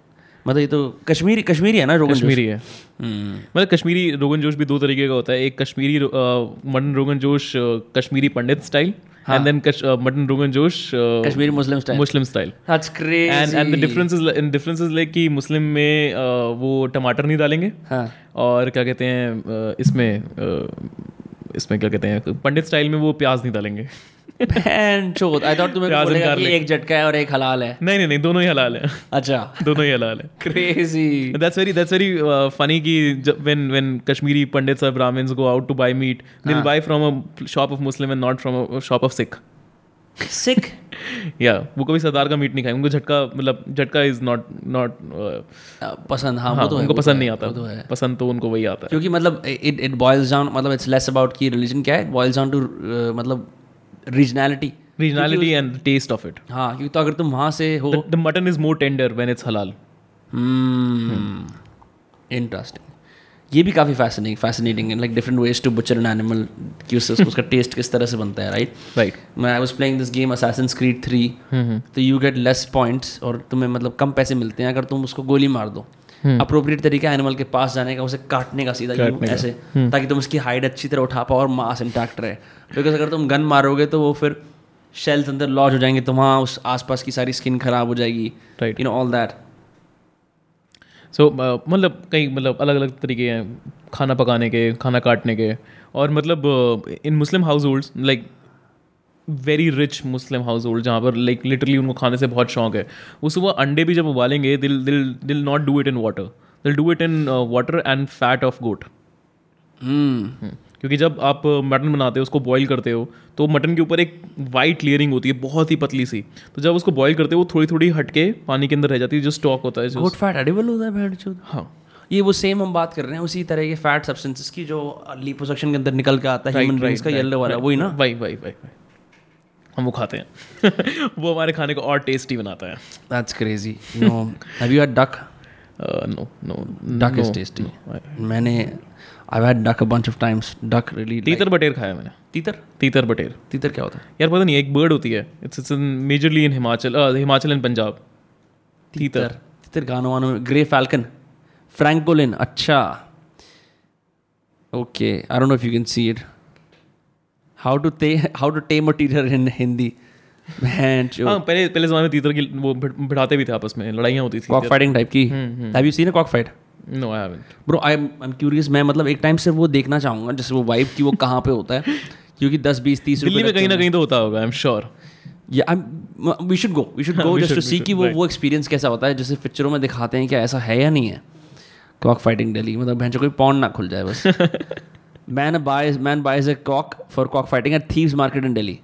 मतलब ये तो कश्मीरी कश्मीरी है ना रोगन जोश? कश्मीरी है। हम्म, मतलब कश्मीरी रोगन जोश भी दो तरीके का होता है। एक Kashmiri mutton rogan josh Kashmiri Pandit style and then mutton rogan josh Kashmiri Muslim style Muslim style that's crazy and and the difference is in difference is like कि मुस्लिम में अ, वो टमाटर नहीं डालेंगे। हाँ। और क्या कहते हैं अ, इसमें अ, इसमें क्या कहते हैं पंडित स्टाइल में वो प्याज नहीं डालेंगे। चोद आई थॉट तुम्हें बोलेगा कि एक झटका है और एक हलाल है। नहीं नहीं नहीं दोनों ही हलाल है। अच्छा। दोनों ही हलाल है। Crazy That's very that's very uh, funny कि जब- when when Kashmiri Pandits or Brahmins go out to buy meat, they'll buy from a shop of Muslim and not from a shop of Sikh. Sick Yeah, वो कभी सरदार का meet नहीं खाएँगे उनको झटका मतलब झटका इज़ नॉट नॉट पसंद हाँ हाँ वो तो उनको तो पसंद है, नहीं आता। तो है। पसंद तो उनको वही आता है। क्योंकि मतलब इट इट बॉयल्स डाउन मतलब इट्स लेस अबाउट की रिलीजन क्या है बॉयल्स डाउन टू मतलब regionality regionality and taste of it हाँ क्योंकि तो अगर तुम वहाँ से हो the mutton is more tender when it's halal interesting ये भी काफ़ी fascinating fascinating like different ways to butcher an animal कि उससे उसका टेस्ट किस तरह से बनता है राइट राइट मैं I was playing this game Assassin's Creed three तो यू गेट लेस पॉइंट्स और तुम्हें मतलब कम पैसे मिलते हैं अगर तुम उसको गोली मार दो। अप्रोप्रिएट तरीका एनिमल के पास जाने का उसे काटने का सीधा यूँ ऐसे ताकि तुम उसकी हाइट अच्छी तरह उठा पाओ और मांस इंटैक्ट रहे। बिकॉज़ अगर तुम गन मारोगे तो वो फिर शेल्स अंदर लॉज हो जाएँगे तो वहाँ उस आसपास की सारी स्किन खराब हो जाएगी Right. You know all that so मतलब कई मतलब अलग अलग तरीके हैं खाना पकाने के खाना काटने के और मतलब in Muslim household like very rich Muslim household जहाँ पर लाइक लिटरली उनको खाने से बहुत शौक है। वो सुबह अंडे भी जब उबालेंगे they'll they'll they'll not do it in water they'll do it in water and fat of goat क्योंकि जब आप मटन बनाते हो उसको बॉईल करते हो तो मटन के ऊपर एक वाइट लेयरिंग होती है बहुत ही पतली सी। तो जब उसको बॉईल करते हो वो थोड़ी थोड़ी हटके पानी के अंदर रह जाती है जो स्टॉक होता है गोट फैट एडिबल होता है भेड़ हाँ। ये वो सेम हम बात कर रहे हैं उसी तरह के फैट सब्सटेंसेस की जो लिपोसक्शन के अंदर निकल के आता है ह्यूमन बींग्स का येलो वाला वही ना? वही वही वही हम वो खाते हैं। वो हमारे खाने को और टेस्टी बनाता है। That's crazy no have you had duck no no duck is tasty मैंने I had duck a bunch of times duck really तीतर बटेर खाया मैंने। तीतर? तीतर बटेर। तीतर क्या होता है? यार पता नहीं एक बर्ड होती है। It's it's majorly in Himachal Himachal and Punjab तीतर। तीतर। गानों वानों में ग्रे फैल्कन फ्रैंकोलिन अच्छा। Okay I don't know if you can see it how to टे how to tame a teacher in Hindi हाँ पहले पहले जमाने में तीतर की वो भिड़- भिड़ाते भी थे आपस में लड़ाइयाँ होती थी। कॉक फाइटिंग टाइप की have you seen a cock fight no I haven't bro I I am curious मैं मतलब एक टाइम से वो देखना चाहूँगा जैसे वो वाइब की वो कहाँ पे होता है। क्योंकि दस बीस तीस दिल्ली में कहीं ना कहीं तो होता होगा आई एम श्योर या we should go we should go just to see कि वो वो एक्सपीरियंस कैसा होता है। जैसे पिक्चरों में दिखाते हैं क्या ऐसा है या नहीं है। कॉक फाइटिंग दिल्ली मतलब भैंस कोई पॉन्ड ना खुल जाए बस। Man buys man buys a cock for cock fighting at thieves market in Delhi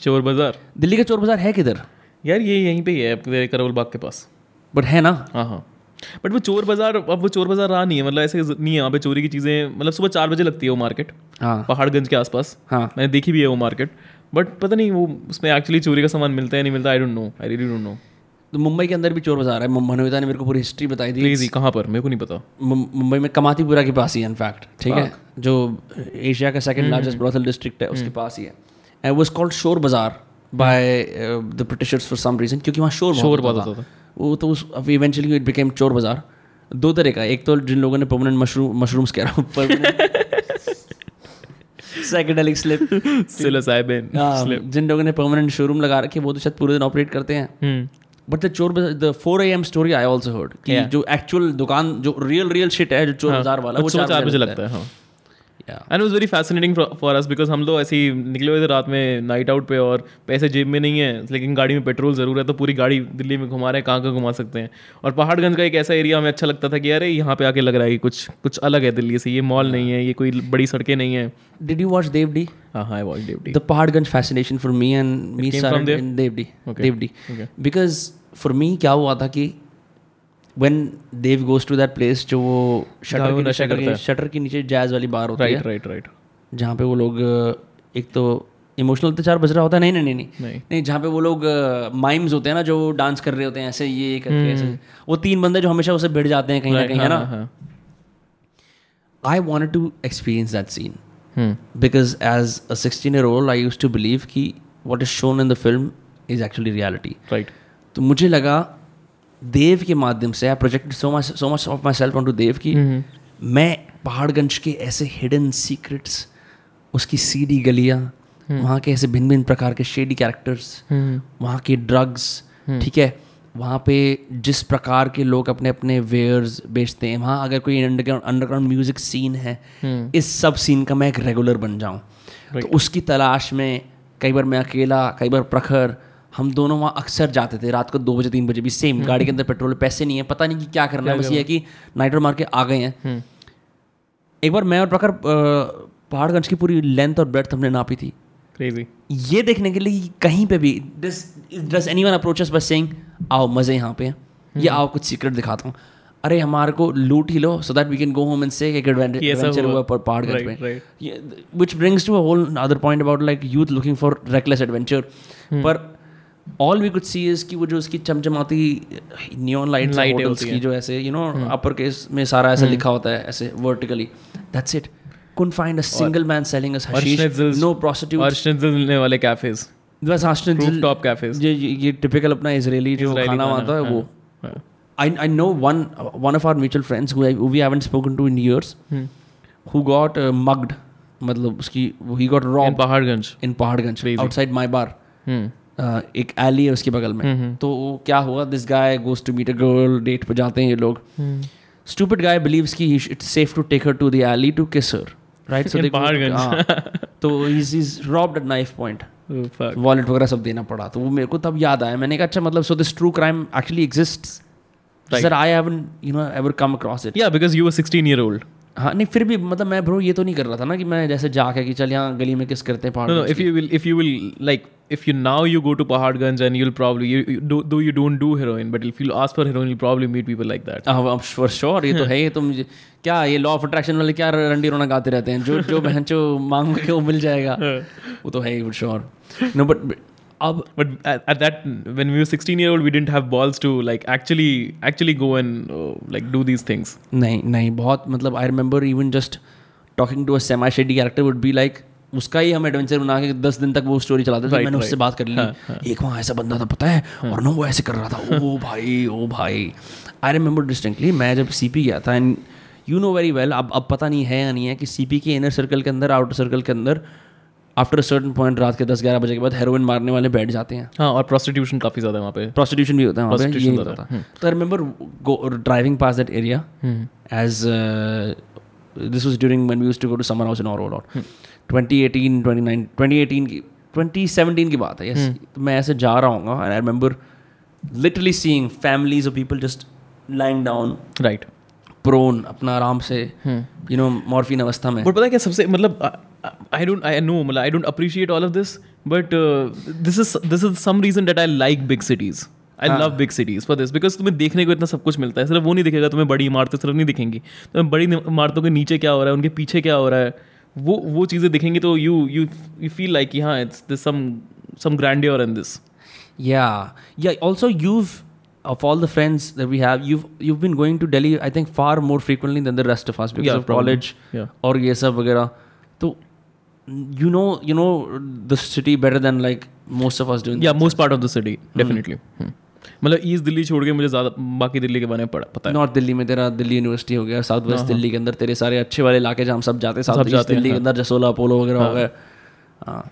Chor Bazaar. Delhi का चोर बाज़ार है किधर? यार ये यहीं पे ही है करोल बाग के पास। बट है ना? हाँ हाँ। बट वो चोर बाज़ार अब वो चोर बाज़ार रहा नहीं है मतलब ऐसे नहीं है यहाँ पे चोरी की चीज़ें। मतलब सुबह चार बजे लगती है वो मार्केट हाँ। पहाड़गंज के आसपास। हाँ। मैंने देखी भी है वो मार्केट बट पता नहीं वो उसमें एक्चुअली चोरी का सामान मिलता है नहीं मिलता I don't know I really don't know तो मुंबई के अंदर भी चोर बाज़ार है। मनोविता ने मेरे को पूरी हिस्ट्री बताई थी प्लीज़ कहाँ पर? मेरे को नहीं पता। मुंबई में कमातीपुरा के पास ही है इनफैक्ट ठीक है? जो एशिया का सेकंड लार्जेस्ट ब्रोथल डिस्ट्रिक्ट है उसके पास ही है। And was called Shor Bazaar by the Britishers for some reason क्योंकि वहाँ शोर शोर बहुत होता था। वो तो उस इवेंचुअली इट बिकेम चोर बाज़ार। दो तरह का एक तो जिन लोगों ने परमानेंट मशरूम मशरूम्स कह रहा हूँ साइकेडेलिक स्लिप psilocybin जिन लोगों ने परमानेंट शोरूम लगा रखे वो तो शायद पूरे दिन ऑपरेट करते हैं। हम्म। But the chor the four A M story I also heard कि जो एक्चुअल दुकान जो रियल रियल शिट है जो चोर बाज़ार वाला वो चार बजे लगता है हाँ. Yeah. And was very fascinating for us because हम लोग ऐसे ही निकले हुए थे रात में नाइट आउट पे और पैसे जेब में नहीं है लेकिन गाड़ी में पेट्रोल ज़रूर है तो पूरी गाड़ी दिल्ली में घुमा रहे हैं कहाँ कहाँ घुमा सकते हैं और पहाड़गंज का एक ऐसा एरिया हमें अच्छा लगता था कि अरे यहाँ पे आके लग रहा है कुछ कुछ अलग है दिल्ली से ये मॉल नहीं है ये कोई बड़ी सड़कें नहीं है Did you watch Devdi? हाँ हाँ वॉच ड्यूटी The Paharganj fascination for me and me came from started for me क्या हुआ था कि when Dev goes to that place जो वो शटर शटर के शटर के नीचे जैज वाली बार होती है राइट राइट राइट जहाँ पे वो लोग एक तो इमोशनल अत्याचार बज रहा होता है नहीं नहीं नहीं नहीं नहीं। नहीं जहाँ पे वो लोग माइम्स होते हैं ना जो डांस कर रहे होते हैं ऐसे ये करके ऐसे। वो तीन बंदे जो हमेशा उसे भिड़ जाते हैं कहीं ना कहीं है ना? हाँ I want to experience that scene because because as a 16 year old i used to believe कि what is shown in the film is actually reality. Right तो मुझे लगा देव के माध्यम से I project so much so much of myself on to Dev की मैं पहाड़गंज के ऐसे हिडन सीक्रेट्स उसकी सीडी गलियाँ वहाँ के ऐसे भिन्न भिन्न प्रकार के शेडी कैरेक्टर्स वहाँ के ड्रग्स ठीक है? वहाँ पे जिस प्रकार के लोग अपने अपने वेयर्स बेचते हैं वहाँ अगर कोई अंडरग्राउंड अंडरग्राउंड म्यूज़िक सीन है इस सब सीन का मैं एक रेगुलर बन जाऊँ। तो उसकी तलाश में कई बार मैं अकेला कई बार प्रखर हम दोनों वहाँ अक्सर जाते थे रात को दो बजे तीन बजे भी सेम गाड़ी के अंदर पेट्रोल पैसे नहीं है पता नहीं कि क्या करना है बस ये है कि नाइटर मार के आ गए हैं। एक बार मैं और प्रखर पहाड़गंज की पूरी लेंथ और ब्रेथ हमने नापी थी। क्रेजी ये देखने के लिए कहीं पे भी डस एनी वन अप्रोचेस बस सेइंग आओ मज़े यहाँ पे या आओ कुछ सीक्रेट दिखाता हूँ। अरे हमारे को लूट ही लो so that we can go home and say एक एडवेंचर हुआ। पर पहाड़गंज में. Which brings to a whole other point about like youth looking for reckless adventure. पर all we could see is कि वो जो उसकी चमचमाती न्यून लाइट लाइट जो ऐसे यू नो अपर केस में सारा ऐसे लिखा होता है ऐसे वर्टिकली दैट्स इट कुन find a single man selling no prostitute वाले कैफेज बस अर्शनजल टॉप कैफेज ये ये टिपिकल अपना इजरायली जो खाना आता है वो। I I know one one of our mutual friends who we haven't spoken to in years who got mugged मतलब उसकी ही got wrong Paharganj in Paharganj outside my bar एक एली है उसके बगल में। तो क्या हुआ? This guy goes to meet a girl date पर जाते हैं ये लोग। स्टूपिड गाय बिलीव्स की it's safe to take her to the to kiss right तो is is robbed knife point wallet वगैरह सब देना पड़ा। तो वो मेरे को तब याद आया। मैंने कहा अच्छा मतलब so this true crime actually exist sir I haven you know ever come across it या because you were 16 year old हाँ नहीं फिर भी मतलब मैं ब्रो ये तो नहीं कर रहा था ना कि मैं जैसे जाके कि चल यहाँ गली में किस करते हैं. पहाड़ you will, like, if you now you go to Paharganj and you'll probably, you, you do, though you don't do heroin, but if you ask for heroin, you'll probably meet people like that. For sure ये तो है ये तो मुझे क्या ये law of attraction वाले क्या रंडी रोना गाते रहते हैं जो जो बहन जो मांग के वो मिल जाएगा वो तो है ही फॉर श्योर नो बट अब But at, at that, when we were 16 year old, we didn't have balls to like actually, actually go and uh, like do these things. नहीं नहीं बहुत मतलब I remember even just talking to a semi shady character would be like उसका ही हम adventure बना के दस दिन तक वो स्टोरी चलाते थे Right, मैंने right. उससे बात कर ली हाँ, हाँ. एक वहाँ ऐसा बंदा था पता है हाँ. और ना वो ऐसे कर रहा था ओ भाई ओ भाई आई रिमेंबर डिस्टिंक्टली मैं जब सीपी गया था and you know very well अब अब पता नहीं है या नहीं है कि सीपी के इनर सर्कल के अंदर आउटर सर्कल के अंदर आफ्टर सर्टन पॉइंट रात के दस ग्यारह बजे के बाद हेरोइन मारने वाले बैठ जाते हैं। हाँ और prostitution काफ़ी ज़्यादा वहाँ पे। Prostitution भी होता है वहाँ पे ये नहीं होता तो I remember driving past that area as this was during when we to go to summer house in और लॉट 2018 29 2018 की 2017 की बात है यस तो मैं ऐसे जा रहा हूँ and I remember literally seeing families of people just lying down right prone अपना आराम से यू नो मॉर्फिन अवस्था में। बट पता है क्या सबसे मतलब आई डोंट आई नो मतलब I don't appreciate all of this but this is this is some reason that I like big cities I love big cities for this because तुम्हें देखने को इतना सब कुछ मिलता है। सिर्फ़ वो नहीं दिखेगा तुम्हें बड़ी इमारतें सिर्फ़ नहीं दिखेंगी। तुम्हें बड़ी इमारतों के नीचे क्या हो रहा है उनके पीछे क्या हो रहा है वो वो चीज़ें दिखेंगी तो you you you feel like कि हाँ it's this some some grandeur in this Yeah, yeah. Also, you've of all the friends that we have, you've you've been going to Delhi. I think far more frequently than the rest of us because Yeah, of probably. college Yeah. ये सब वगैरह. तो you know you know the city better than like most of us doing. या most part of the city definitely मतलब east Delhi छोड़ के मुझे ज़्यादा बाकी दिल्ली के बारे में पता पता है नॉर्थ दिल्ली में तेरा दिल्ली यूनिवर्सिटी हो गया साउथ वेस्ट दिल्ली के अंदर तेरे सारे अच्छे वाले इलाके जहाँ हम सब जाते हैं साउथ ईस्ट दिल्ली के अंदर जसोला अपोलो वगैरह हो गए हाँ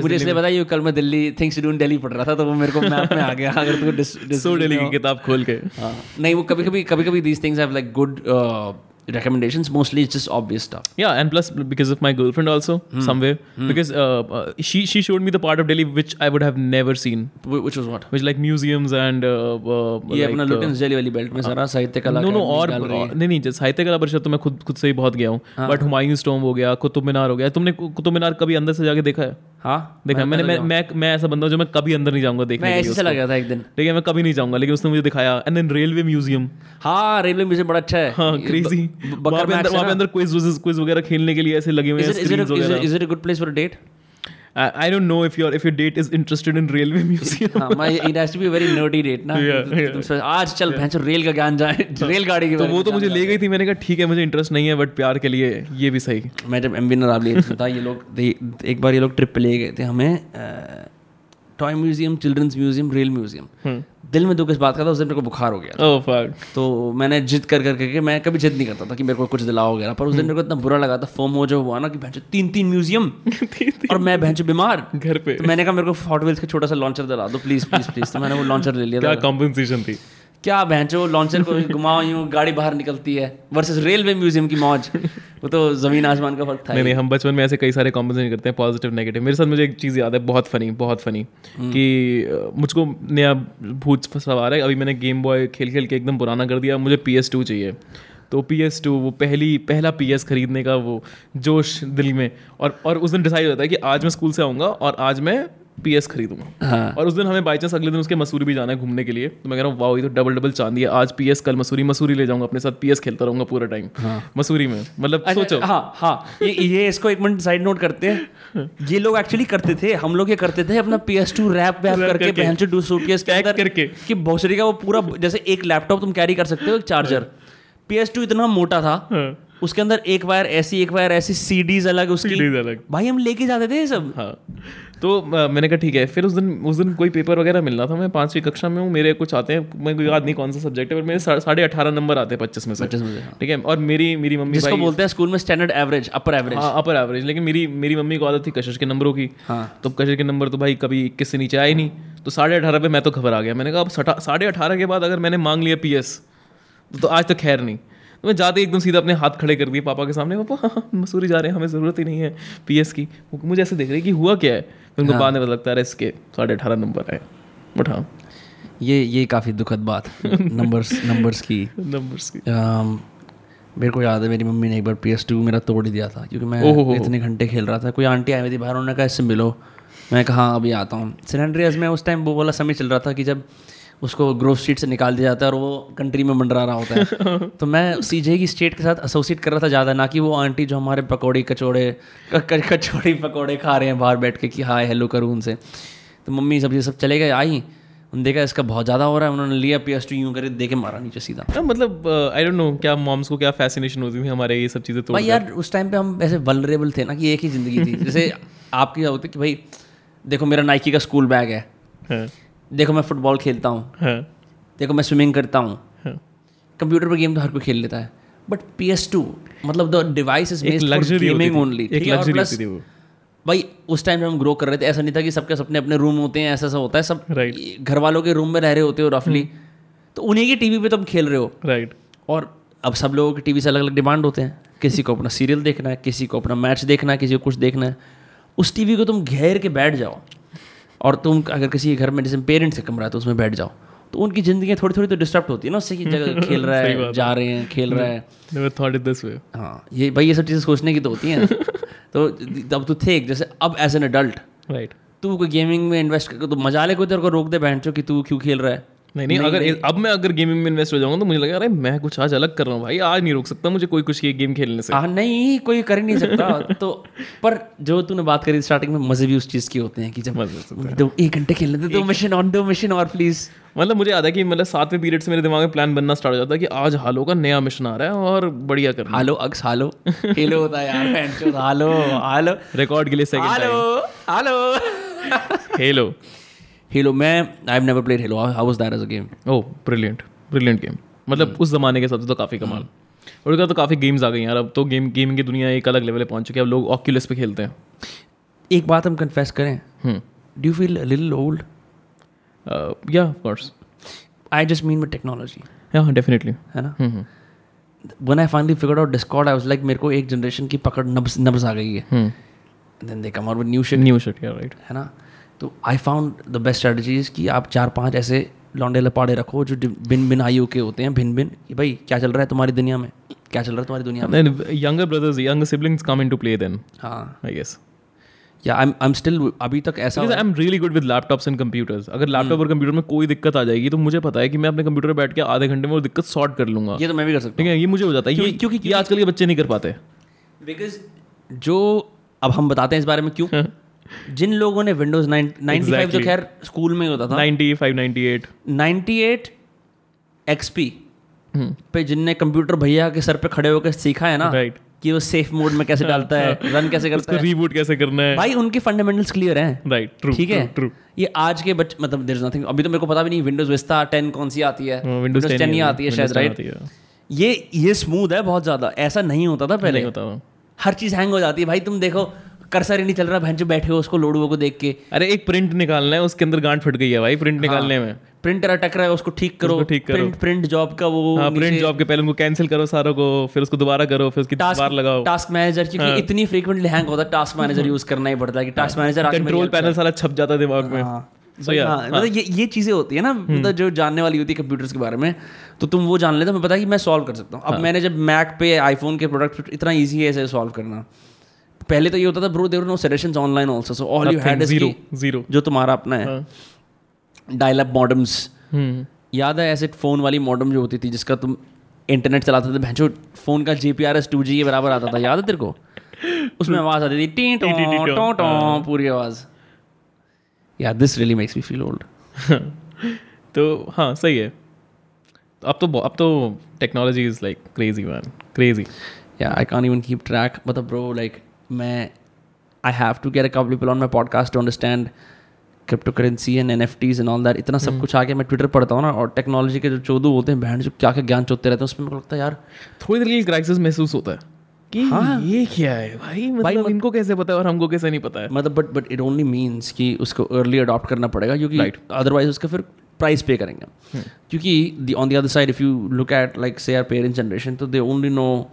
मुझे इसलिए पता ये कल मैं Delhi things to do in Delhi पढ़ रहा था तो वो मेरे को मैप में आ गया अगर तू डिस, सो दिल्ली की किताब खोल के। हाँ, नहीं वो कभी कभी कभी कभी these things have like good recommendations mostly it's just obvious stuff Yeah, and plus because of my girlfriend also Hmm. somewhere because uh, uh, she she showed me the part of Delhi which I would have never seen, Wh- which was what which like museums and uh, uh, ये अपना uh, Lutyens Delhi वाली belt में सारा साहित्य कला no no और। हाँ। नहीं नहीं जैसे साहित्य कला परिषद तो मैं खुद खुद से ही बहुत गया हूँ बट हुमायूं स्टोम हो गया कुतुब मीनार हो गया तुमने कुतुब मीनार कभी अंदर से जाके देखा है हाँ देखा मैंने मैं मैं मैं ऐसा बंदा हूँ जो मैं कभी अंदर नहीं जाऊँगा देखने मैं ऐसे चला। गया था एक दिन ठीक है मैं कभी नहीं जाऊँगा लेकिन उसने मुझे दिखाया एंड देन रेलवे म्यूज़ियम हाँ रेलवे म्यूज़ियम बड़ा अच्छा है हाँ क्रेजी वहाँ पे अंदर वहाँ पे अंदर क्विज क्विज वगैरह खेलने के लिए ऐसे लगे हुए हैं स्क्रीन्स वगैरह। Is it a good place for a date I don't know if your if your date is interested in railway museum हाँ मैं it has to be very nerdy date ना। Yeah, yeah. तुम सोच, आज चल भैंस rail का ज्ञान जाए रेलगाड़ी के तो वो तो मुझे ले गई थी मैंने कहा ठीक है मुझे इंटरेस्ट नहीं है बट प्यार के लिए ये भी सही। मैं जब एम बी नरावली था ये लोग एक बार ये लोग ट्रिप पे ले गए थे हमें toy museum children's museum rail museum दिल में दुख इस बात का था उस दिन मेरे को बुखार हो गया था। Oh, तो मैंने जिद कर कर करके मैं कभी जिद नहीं करता था कि मेरे को कुछ दिलाओ वगैरह पर उस दिन मेरे को इतना बुरा लगा था फोम हो जो हुआ ना कि भैंस तीन तीन म्यूज़ियम और मैं भैंस बीमार। घर पे। तो मैंने कहा मेरे को हॉट व्हील्स का छोटा सा लॉन्चर दिला दो प्लीज़ प्लीज़ प्लीज़ तो मैंने वो लॉन्चर ले लिया था। कॉम्पनसेशन थी? क्या भैंचो लॉन्चर को घुमाओ यूँ गाड़ी बाहर निकलती है वर्सेस रेलवे म्यूज़ियम की मौज। वो तो ज़मीन आसमान का फ़र्क था नहीं नहीं हम बचपन में ऐसे कई सारे कॉम्पनसेशन करते हैं पॉजिटिव नेगेटिव मेरे साथ मुझे एक चीज़ याद है बहुत फनी बहुत फनी कि मुझको नया भूत सवार है अभी मैंने गेम बॉय खेल खेल के एकदम पुराना कर दिया मुझे पी चाहिए। तो पी एस टू वो पहली पहला पी एस खरीदने का वो जोश दिल में और और उस दिन डिसाइड होता है कि आज मैं स्कूल से आऊँगा और आज मैं पी एस खरीदूँगा। हाँ। और उस दिन हमें बाई चांस अगले दिन उसके मसूरी भी जाना है घूमने के लिए। तो मैं कह रहा हूँ वाह ये तो डबल डबल चांदी है। आज पी एस कल मसूरी। मसूरी ले जाऊँगा अपने साथ। पी एस खेलता रहूँगा पूरा टाइम हाँ। मसूरी में। मतलब सोचो। हाँ हाँ। ये ये इसको एक मिनट साइड नोट करते हैं। ये लोग एक्चुअली करते थे हम लोग ये करते थे अपना पी एस टू रैप वैप करके। बहन डू सूटकेस के अंदर करके। कि भोसड़ी का वो पूरा जैसे एक लैपटॉप तुम कैरी कर सकते हो एक चार्जर पी एस टू इतना मोटा था हाँ। उसके अंदर एक वायर ऐसी एक वायर ऐसी सीडीज अलग उसकी CDs अलग। भाई हम लेके जाते थे ये सब। हाँ। तो मैंने कहा ठीक है। फिर उस दिन उस दिन कोई पेपर वगैरह मिलना था मैं पांचवी कक्षा में हूँ मेरे कुछ आते हैं मैं कोई याद नहीं कौन सा सब्जेक्ट है पर मेरे सा- साढ़े अठारह नंबर आते हैं पच्चीस में से। 25 में हाँ। ठीक है? और मेरी मेरी मम्मी जिसको भाई बोलते हैं स्कूल में स्टैंडर्ड एवरेज अपर एवरेज हाँ अपर एवरेज लेकिन मेरी मेरी मम्मी को आदत थी कशिश के नंबरों की। हाँ। तो कशिश के नंबर तो भाई कभी इक्कीस से नीचे आए नहीं। तो साढ़े अठारह पे मैं तो घबरा गया। मैंने कहा अब साढ़े अठारह के बाद अगर मैंने मांग लिया पीएस तो आज तो खैर नहीं। तो मैं जाते ही एकदम सीधा अपने हाथ खड़े कर दिए पापा के सामने पापा हाँ, मसूरी जा रहे हैं हमें ज़रूरत ही नहीं है पीएस की। मुझे ऐसे देख रही कि हुआ क्या है? फिर उनको बाद में पता लगता है इसके साढ़े अठारह नंबर आए। बट हाँ ये ये काफ़ी दुखद बात नंबर्स नंबर्स की। नंबर्स की। मेरे को याद है मेरी मम्मी ने एक बार पी एस टू मेरा तोड़ ही दिया था क्योंकि मैं हो। इतने घंटे खेल रहा था कोई आंटी आई हुई थी बाहर उन्होंने कहा इससे मिलो। मैं कहा हाँ अभी आता हूँ। सिलेंड्रियस में उस टाइम वो वाला समय चल रहा था कि जब उसको ग्रोथ स्ट्रीट से निकाल दिया जाता है और वो कंट्री में मंडरा रहा होता है। तो मैं सीजे की स्टेट के साथ एसोसिएट कर रहा था ज़्यादा ना कि वो आंटी जो हमारे पकौड़े कचौड़े कचौड़ी पकौड़े खा रहे हैं बाहर बैठ के कि हाय हेलो करूँ उनसे। तो मम्मी सब ये सब चले गए आई। उन्होंने देखा इसका बहुत ज़्यादा हो रहा है उन्होंने लिया पी एस टू यूँ करे दे के मारा नीचे सीधा। हाँ, मतलब आई डोंट नो क्या मॉम्स को क्या फैसिनेशन होती थी हमारे ये सब चीज़ें तो भाई यार उस टाइम पे हम ऐसे वलरेबल थे ना कि एक ही ज़िंदगी थी। जैसे आपकी क्या होती कि भाई देखो मेरा नाइकी का स्कूल बैग है। हाँ, देखो मैं फुटबॉल खेलता हूँ। हाँ, देखो मैं स्विमिंग करता हूँ। हाँ। कंप्यूटर पर गेम तो हर कोई खेल लेता है। बट पी एस टू मतलब the device is based luxury gaming only एक लग्जरी भाई उस टाइम जब हम ग्रो कर रहे थे ऐसा नहीं था कि सबके सपने अपने रूम होते हैं ऐसा ऐसा होता है। सब Right. हम्म। घर वालों के रूम में रह रहे होते हो रफली तो उन्हीं की टीवी पे तुम खेल रहे हो। Right right. और अब सब लोगों की टीवी से अलग अलग डिमांड होते हैं। किसी को अपना सीरियल देखना है किसी को अपना मैच देखना है किसी को कुछ देखना है। उस टीवी को तुम घेर के बैठ जाओ। और तुम अगर किसी घर में जैसे पेरेंट्स का कमरा है तो उसमें बैठ जाओ। तो उनकी ज़िंदगी थोड़ी थोड़ी तो डिस्टर्ब होती है ना उससे कि जगह खेल रहा है। जा रहे हैं खेल रहा है। Never thought it this way हाँ ये भाई ये सब चीज़ें सोचने की तो होती हैं। तो अब तो थे जैसे अब एज एन अडल्ट राइट तू कोई गेमिंग में इन्वेस्ट कर तो मज़ा ले कोई तेरे को रोक दे बहन चो कि तू क्यों खेल रहा है। नहीं नहीं अगर नहीं, अब मैं अगर गेमिंग में इन्वेस्ट हो जाऊँगा तो मुझे लगा अरे मैं कुछ आज अलग कर रहा हूँ भाई आज नहीं रोक सकता मुझे कोई कुछ ये गेम खेलने से। हाँ नहीं कोई कर ही नहीं सकता। तो पर जो तूने बात करी स्टार्टिंग में मज़े भी उस चीज़ के होते हैं कि जब मज़े तो एक घंटे खेलने दे दो मिशन ऑन दो मिशन और प्लीज़ मतलब मुझे याद है कि मतलब सातवें पीरियड से मेरे दिमाग में प्लान बनना स्टार्ट हो जाता है कि आज हालो का नया मिशन आ रहा है और बढ़िया करना हालो अक्स हालो हेलो होता है यार हालो हालो रिकॉर्ड के लिए second Halo Halo time Halo मैं I have never played Halo how was that as a game oh brilliant brilliant game मतलब उस जमाने के हिसाब से तो काफ़ी कमाल। और उसका तो काफ़ी गेम्स आ गई यार। अब तो गेम गेमिंग की दुनिया एक अलग लेवल पे पहुँच चुकी है। अब लोग ऑक्यूलस पे खेलते हैं। एक बात हम कन्फेस करें। Do you feel little old या of course I just mean with technology या डेफिनेटली है ना? When I finally figured out Discord, I was like, मेरे को एक जनरेशन की पकड़ नब्स नब्स आ गई है। Hmm. Then they come out with new shit New shit, yeah, right. है ना? तो I found the best strategies कि आप चार पाँच ऐसे लौंडे लपाड़े रखो जो डि- भिन्न भिन्न आयु के होते हैं भिन्न भिन्न कि भाई क्या चल रहा है तुम्हारी दुनिया में? क्या चल रहा है तुम्हारी दुनिया में? Younger brothers, younger siblings come into play then, हाँ। I guess. या आई आई एम स्टिल अभी तक ऐसा Because I'm really good with laptops and computers. अगर लैपटॉप और कंप्यूटर में कोई दिक्कत आ जाएगी तो मुझे पता है कि मैं अपने कंप्यूटर पर बैठ के आधे घंटे में वो दिक्कत सॉर्ट कर लूँगा। ये तो मैं भी कर सकता है? ये मुझे हो जाता है। क्योंकि- क्योंकि आजकल के बच्चे नहीं कर पाते। बिकॉज़ जो अब हम बताते हैं इस बारे में क्यों? जिन लोगों ने विंडोज़ नाइन्टी फाइव जो खैर स्कूल में ही होता था। 95 98 नाइन्टी एट। एक्सपी पे जिनने कंप्यूटर भैया के सर पे खड़े होकर सीखा है ना Right. कि वो सेफ़ मोड में कैसे डालता है रन कैसे करता उसको है। रीबूट कैसे करना है। भाई उनके फंडामेंटल्स क्लियर हैं। राइट ट्रू ठीक है? ट्रू ये आज के बच्चे मतलब देयर इज़ नथिंग अभी तो मेरे को पता भी नहीं विंडोज़ विस्ता 10 कौन सी आती है? विंडोज़ 10 10 ही आती है शायद राइट ये ये स्मूथ है बहुत ज़्यादा। ऐसा नहीं होता था पहले। होता। हर चीज़ हैंग हो जाती है। भाई तुम देखो कर्सर ही नहीं चल रहा भैंस बैठे हो उसको लोडुओ को देख के। अरे एक प्रिंट निकालना है उसके अंदर गांठ फट गई है भाई प्रिंट निकालने में। प्रिंटर अटक रहा है उसको ठीक करो। ठीक करो। प्रिंट प्रिंट जॉब का वो हाँ प्रिंट जॉब के पहले उनको कैंसिल करो सारों को फिर उसको दोबारा करो फिर उसकी टास्क बार लगाओ। टास्क मैनेजर क्योंकि हाँ. इतनी फ्रीक्वेंटली हैंग होता है टास्क मैनेजर यूज़ करना ही पड़ता है कि टास्क मैनेजर कंट्रोल पैनल सारा छप जाता है दिमाग में। सो या हाँ, मतलब ये ये चीज़ें होती है ना मतलब जो जानने वाली होती है कंप्यूटर्स के बारे में तो तुम वो जान लेते हो मैं पता है कि मैं सॉल्व कर सकता हूँ। हाँ। अब मैंने जब मैक पे आईफोन के प्रोडक्ट इतना ईजी है इसे सॉल्व करना। पहले तो ये होता था bro there no suggestions online also so all you had zero zero जो तुम्हारा अपना है डायल अप मॉडम्स याद है ऐसे फ़ोन वाली मॉडम जो होती थी जिसका तुम इंटरनेट चलाते थे भैंसो फ़ोन का G P R S two G के बराबर आता था याद है तेरे को? उसमें आवाज़ आती थी टी टो टो टो पूरी आवाज़. या this really makes me feel old तो हाँ सही है। तो अब तो अब तो technology is like crazy man crazy yeah i can't even keep track but bro like मैं i have to get a my podcast on my podcast to understand cryptocurrency and nfts and all that. इतना सब कुछ आके मैं Twitter पढ़ता हूँ ना और टेक्नोलॉजी के जो चौदह होते हैं बहन जो क्या क्या ज्ञान चोते रहते हैं उसमें मेरे को लगता है यार थोड़ी देर के लिए क्राइसिस महसूस होता है। कि हाँ। ये क्या है भाई? मतलब भाई इनको कैसे पता है और हमको कैसे नहीं पता है? मतलब but but it only means कि उसको अर्ली अडॉप्ट करना पड़ेगा क्योंकि अदरवाइज़ उसका फिर प्राइस पे करेंगे क्योंकि on the other side if you look at like say our parents generation तो they only know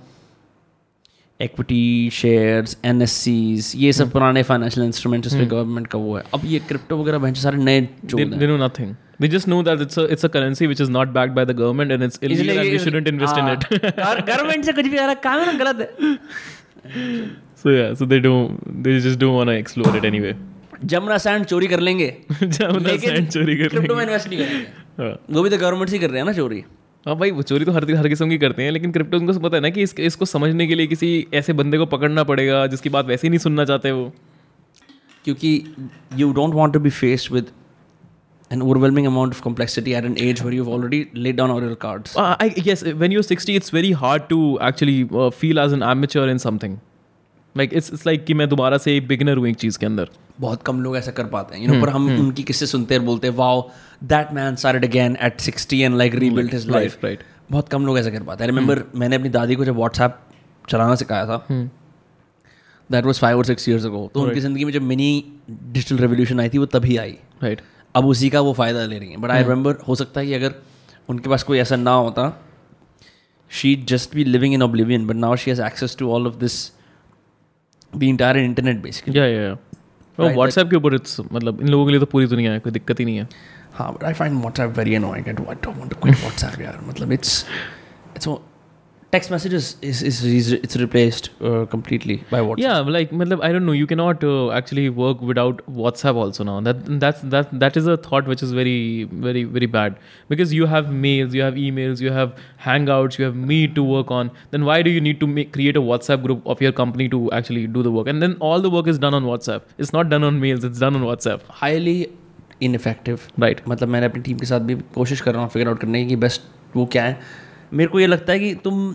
equity shares and ये सब पुराने फाइनेंशियल इंस्ट्रूमेंट्स जिस पे गवर्नमेंट का वो है अब ये क्रिप्टो वगैरह बहन सारे नए चोद हैं they just know that it's a it's a currency which is not backed by the government and it's illegal and we shouldn't invest in it government से कुछ भी अलग काम है ना गलत है so yeah so they don't they just don't want to explore it anyway Jamuna sand चोरी कर लेंगे जमुना sand चोरी कर लेंगे क्रिप्टो में इन्वेस्ट नहीं करेंगे हाँ वो भी तो गवर्नमेंट से कर रहे हैं ना चोरी हाँ भाई वो चोरी तो हर हर किस्म की करते हैं लेकिन क्रिप्टो उनको पता है ना कि इस, इसको समझने के लिए किसी ऐसे बंदे को पकड़ना पड़ेगा जिसकी बात वैसे ही नहीं सुनना चाहते वो क्योंकि you don't want to be faced with an overwhelming amount of complexity at an age where you've already laid down all your cards. Uh, I yes, when you're 60, it's very hard to actually uh, feel as an amateur in something. Like it's it's like कि मैं दोबारा से beginner हूँ एक चीज़ के अंदर. बहुत कम लोग ऐसा कर पाते हैं। यू नो पर हम उनकी किस्से सुनते हैं बोलते हैं wow that man started again at 60 and like rebuild his life right. बहुत कम लोग ऐसा कर पाते हैं। रिमेंबर मैंने अपनी दादी को जब व्हाट्सएप चलाना सिखाया था दैट वाज फाइव और सिक्स ईयर्स अगो तो उनकी ज़िंदगी में जब मिनी डिजिटल रेवोल्यूशन आई थी वो तभी आई। राइट अब उसी का वो फ़ायदा ले रही हैं। बट आई रिमेंबर हो सकता है कि अगर उनके पास कोई ऐसा ना होता she just be living in oblivion but now she has access to all of this the entire internet basically या या या व्हाट्सएप के ऊपर इट्स मतलब इन लोगों के लिए तो पूरी दुनिया है कोई दिक्कत ही नहीं है. हाँ but I find WhatsApp very annoying I don't want to quit WhatsApp यार। मतलब it's it's text messages is is, is it's replaced uh, completely by WhatsApp. Yeah, like मतलब I don't know. You cannot uh, actually work without WhatsApp also now. That that's that that is a thought which is very very very bad because you have mails, you have emails, you have Hangouts, you have Meet to work on. Then why do you need to make, create a WhatsApp group of your company to actually do the work? And then all the work is done on WhatsApp. It's not done on mails. It's done on WhatsApp. Highly ineffective. Right. मतलब मैंने अपनी team के साथ भी कोशिश कर रहा हूँ फिगर आउट करने की बेस्ट वो क्या है मेरे को ये लगता है कि तुम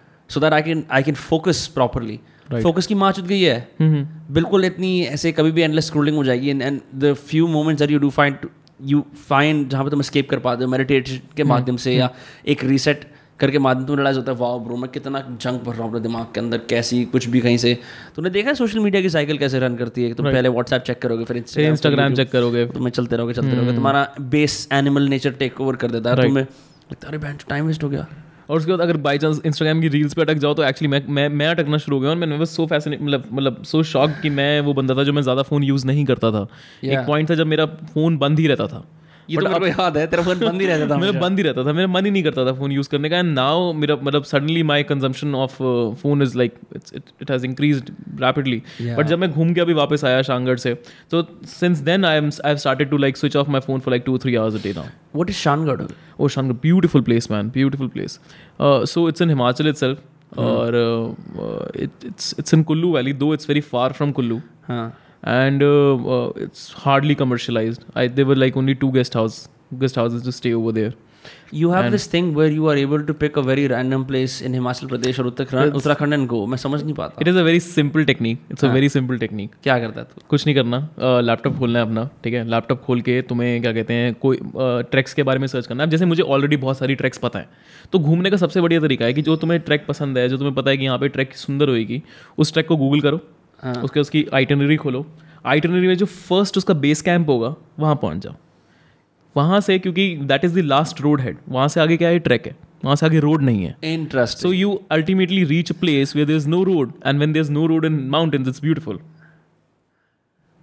so that I can I can focus properly focus की माँ चुत गई है। हम्म बिल्कुल इतनी ऐसे कभी भी एंडलेस स्क्रोलिंग हो जाएगी and the few moments that you do find you find जहाँ पे तुम escape कर पाते हो मेडिटेशन के माध्यम से या एक रीसेट करके माध्यम तुम रियलाइज़ होता है वाह ब्रो मैं कितना जंक भर रहा हूँ अपने दिमाग के अंदर कैसी कुछ भी कहीं से। तुमने देखा है सोशल मीडिया की साइकिल कैसे रन करती है? तुम पहले व्हाट्सएप चेक करोगे फिर फिर इंस्टाग्राम चेक करोगे। तुम्हें चलते रहोगे चलते रहोगे। तुम्हारा base animal nature take over कर देता है। तुम्हें अरे बहन टाइम वेस्ट हो गया। और उसके बाद अगर बाई चांस इंस्टाग्राम की रील्स पे अटक जाओ तो एक्चुअली मैं मैं मैं अटकना शुरू हो गया और मैंने बस सो फैसिनेट मतलब मतलब सो शॉक कि मैं वो बंदा था जो मैं ज़्यादा फ़ोन यूज़ नहीं करता था। एक पॉइंट था जब मेरा फ़ोन बंद ही रहता था। ये तो मेरे को याद है तेरा फ़ोन बंद ही रहता था मेरा बंद ही रहता था मेरा मन ही नहीं करता था फ़ोन यूज़ करने का एंड नाउ मेरा मतलब suddenly my consumption of phone is like it has increased rapidly but जब मैं घूम के अभी वापस आया शांगड़ से तो since then I am I have started to like switch off my phone for like two three hours a day now what is Shangarh Oh, Shangar, beautiful place, man. Beautiful place. Uh, so it's in Himachal itself, or uh, uh, it, it's it's in Kullu Valley, though it's very far from Kullu, हाँ. And uh, uh, it's hardly commercialized. I there were like only two guest house guest houses to stay over there. You have and this thing where you are able to pick a very random place in Himachal Pradesh और Uttarakhand Uttarakhand and go. मैं समझ नहीं पाता It is a very simple technique. It's a very simple technique. क्या करता है तू कुछ नहीं करना लैपटॉप खोलना है अपना ठीक है लैपटॉप खोल के तुम्हें क्या कहते हैं कोई ट्रैक्स के बारे में सर्च करना है जैसे मुझे ऑलरेडी बहुत सारी ट्रैक्स पता है तो घूमने का सबसे बढ़िया तरीका है कि जो तुम्हें ट्रैक पसंद है जो तुम्हें पता है कि यहाँ पे ट्रैक सुंदर होएगी उस ट्रैक को गूगल करो हाँ। उसके उसकी आइटनरी खोलो। आइटनरी में जो फ़र्स्ट उसका बेस कैंप होगा वहाँ पहुँच जाओ। वहाँ से क्योंकि that is the last road head वहाँ से आगे क्या है? ट्रैक है। वहाँ से आगे रोड नहीं है। Interest So you ultimately reach a place where there's no road, and when there's no road in mountains, it's beautiful.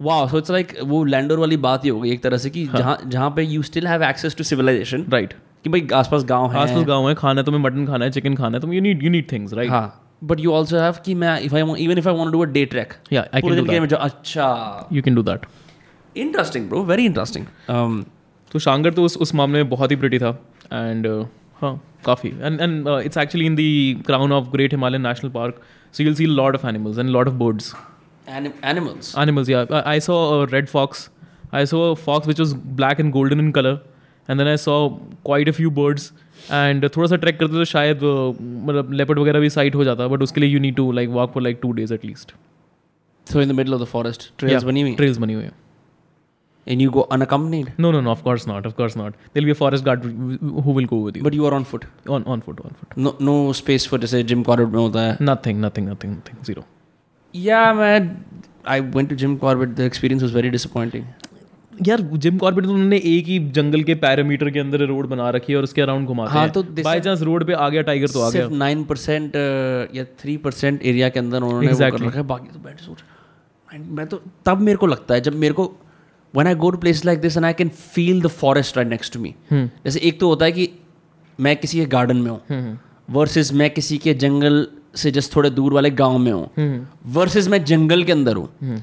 वाह सो इट्स लाइक वो लैंडोर वाली बात ही हो गई एक तरह से कि जहाँ जहाँ पे you still have access to civilization Right. कि भाई आसपास गाँव है। आसपास गाँव है खाना है तुम्हें मटन खाना है चिकन खाना है तुम you need you need things right हाँ। बट यू ऑल्सो हैव कि मैं if I even if I do a day trek या आई दिन अच्छा। You can do that interesting bro very interesting तो शांगर तो उस उस मामले में बहुत ही प्रिटी था। एंड हाँ काफ़ी। And and it's actually in the crown of Great Himalayan National Park so you'll see lot of animals and lot of birds animals animals yeah. I, I saw a red fox. I saw a fox which was black and golden in color. And then i saw quite a few birds. And थोड़ा सा track करते तो शायद मतलब leopard वगैरह भी site हो जाता बट उसके लिए you need to like walk for like two days at least so in the middle of the forest trails बनी हुई ट्रेल्स बनी हुई है and you go unaccompanied no no no of course not of course not. There'll be a forest guard who will go with you. But you are on foot on on foot on foot. No no space for जैसे Jim Corbett में होता है? Nothing nothing nothing nothing zero. या मैं I went to Jim Corbett the experience was very disappointing यार Jim Corbett तो उन्होंने एक ही जंगल के पैरामीटर के अंदर रोड बना रखी है और उसके अराउंड घुमाते हाँ, तो बाई चांस रोड पे आ गया टाइगर तो आ गया। नाइन परसेंट या थ्री परसेंट एरिया के अंदर उन्होंने वो कर Exactly. रखा है। बाकी तो बैठ सोच। मैं तो तब मेरे को लगता है जब मेरे को when I go to place like this and I can feel the forest right next to me जैसे एक तो होता है कि मैं किसी के गार्डन में हूँ। वर्सेस मैं किसी के जंगल से जस्ट थोड़े दूर वाले गाँव में हूँ। वर्सेस मैं जंगल के अंदर हूँ।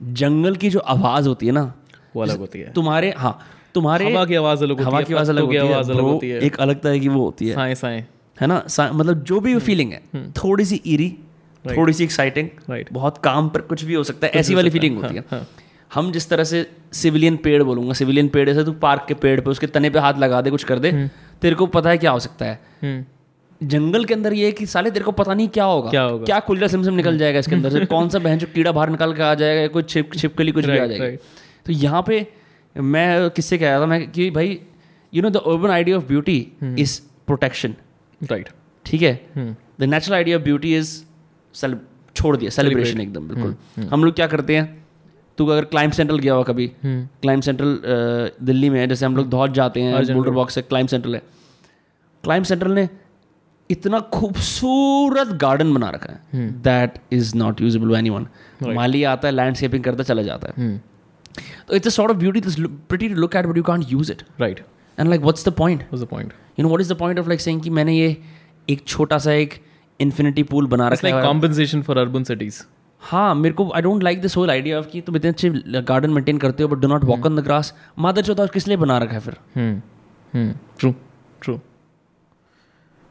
जंगल की जो आवाज़ होती है ना वो अलग होती है। तुम्हारे हाँ तुम्हारे हवा की आवाज़ अलग हवा की आवाज़ अलग होती है आवाज़ अलग होती है। एक अलग तरह की वो होती है। साए साए। है ना? मतलब जो भी फीलिंग है थोड़ी सी ईरी थोड़ी सी एक्साइटिंग. बहुत काम पर कुछ भी हो सकता है ऐसी वाली फीलिंग होती है हम जिस तरह से सिविलियन पेड़ बोलूँगा सिविलियन पेड़ ऐसे तू पार्क के पेड़ पे उसके तने पे हाथ लगा दे कुछ कर दे तेरे को पता है क्या हो सकता है। हम्म। जंगल के अंदर ये है कि साले तेरे को पता नहीं क्या होगा। क्या होगा? क्या कुल्ला सिमसिम निकल जाएगा इसके अंदर से? कौन सा बहन जो कीड़ा बाहर निकाल के आ जाएगा कोई छिप छिपकली कुछ भी आ जाएगी. तो यहाँ पे मैं किससे कह रहा था मैं कि भाई you know the urban idea of beauty is protection right ठीक है? The natural idea of beauty is छोड़ दिया सेलिब्रेशन एकदम बिल्कुल। हम लोग क्या करते हैं तू अगर क्लाइम सेंट्रल गया हुआ कभी क्लाइम सेंट्रल दिल्ली में है जैसे हम लोग धौज जाते हैं बोल्डर बॉक्स से क्लाइम सेंट्रल है। क्लाइम सेंट्रल ने इतना खूबसूरत गार्डन बना रखा है that is not usable anyone माली आता है लैंडस्केपिंग करता चला जाता है। It's a sort of beauty this pretty to look at but you can't use it right and like what's the point was the point you know what is the point of like saying कि मैंने ये एक छोटा सा एक infinity pool बना रखा है कॉम्पेंसेशन फॉर अर्बन सिटीज़ हाँ मेरे को I don't like this whole idea of कि तुम इतने अच्छे गार्डन मेंटेन करते हो but do not walk on the grass मादर चौथा किस लिए बना रखा है फिर ट्रू ट्रू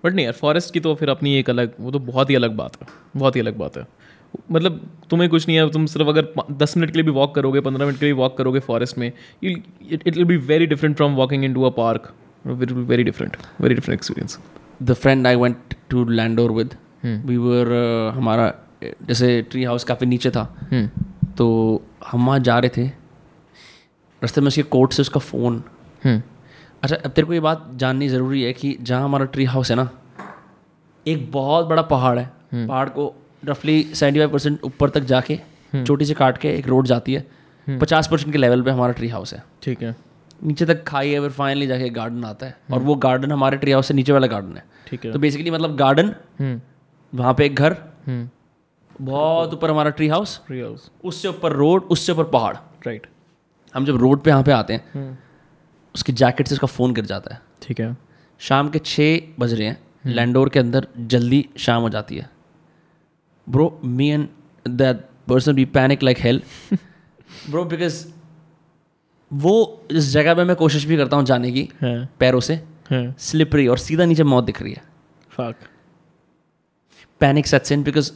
बट नहीं यार फॉरेस्ट की तो फिर अपनी एक अलग वो तो बहुत ही अलग बात है बहुत ही अलग बात है मतलब तुम्हें कुछ नहीं है तुम सिर्फ़ अगर दस मिनट के लिए भी वॉक करोगे पंद्रह मिनट के लिए वॉक करोगे फॉरेस्ट में it will be very different from walking in to a park will very different very different experience the friend I went to Landour with we were हमारा जैसे ट्री हाउस काफ़ी नीचे था हम्म तो हम वहाँ जा रहे थे। रास्ते में उसके कोर्ट से उसका फ़ोन हम्म अच्छा अब तेरे को ये बात जाननी ज़रूरी है कि जहाँ हमारा ट्री हाउस है ना एक बहुत बड़ा पहाड़ है। Hmm. पहाड़ को रफली सेवेंटी फाइव परसेंट ऊपर तक जाके छोटी से काट के एक रोड जाती है। पचास परसेंट के लेवल पे हमारा ट्री हाउस है। ठीक है। नीचे तक खाई है फिर फाइनली जाके गार्डन आता है। और वो गार्डन हमारे ट्री हाउस से नीचे वाला गार्डन है। ठीक है। तो बेसिकली मतलब गार्डन हम्म। वहाँ पे एक घर हम्म। बहुत ऊपर हमारा ट्री हाउस ट्री हाउस उससे ऊपर रोड उससे ऊपर पहाड़। राइट हम जब रोड पे यहाँ पे आते हैं उसकी जैकेट से उसका फ़ोन गिर जाता है। ठीक है। शाम के छः बज रहे हैं लैंडोर के अंदर जल्दी शाम हो जाती है। Bro me and that person be panic like hell bro because वो इस जगह पे मैं कोशिश भी करता हूँ जाने की हाँ। पैरों से हाँ। स्लिपरी और सीधा नीचे मौत दिख रही है। Fuck panic sets in because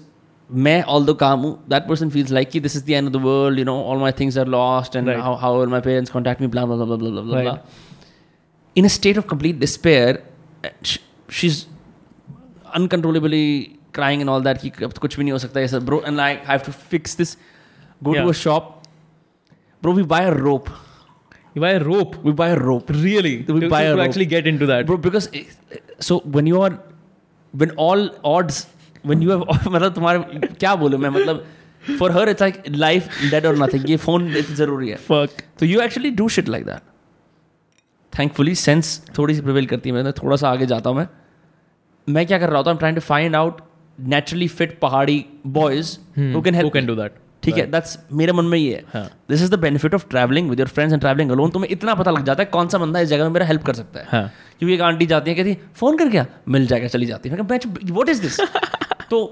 मैं ऑल दो काम हूँ दैट पर्सन फील्स लाइक कि this is the end of the world you know all my things are lost and. How how will my parents contact me bla bla bla bla bla Right. in a state of complete despair sh- she's uncontrollably crying in all that कि कुछ भी नहीं हो सकता ये sir bro and I have to fix this go to a shop bro we buy a rope we buy a rope we buy a rope really we buy a rope actually get into that bro because so when you are when all odds when you have मतलब तुम्हारे क्या बोलूँ मैं मतलब for her it's like life dead और nothing ये phone ज़रूरी है। फक तो you actually do shit like that thankfully sense थोड़ी सी प्रिवेल करती है। मैं थोड़ा सा आगे जाता हूँ मैं। मैं क्या कर रहा होता हूँ? Trying to find out naturally fit pahadi boys who can Who help can do that? ठीक है दैट्स मेरे मन में ये है। हाँ. This is the benefit of travelling with your friends and travelling alone तुम्हें इतना पता लग जाता है कौन सा बंदा इस जगह में मेरा हेल्प कर सकता है। हाँ. क्योंकि एक आंटी जाती है कहती है फ़ोन कर क्या? मिल जाएगा चली जाती है। व्हाट इज़ दिस तो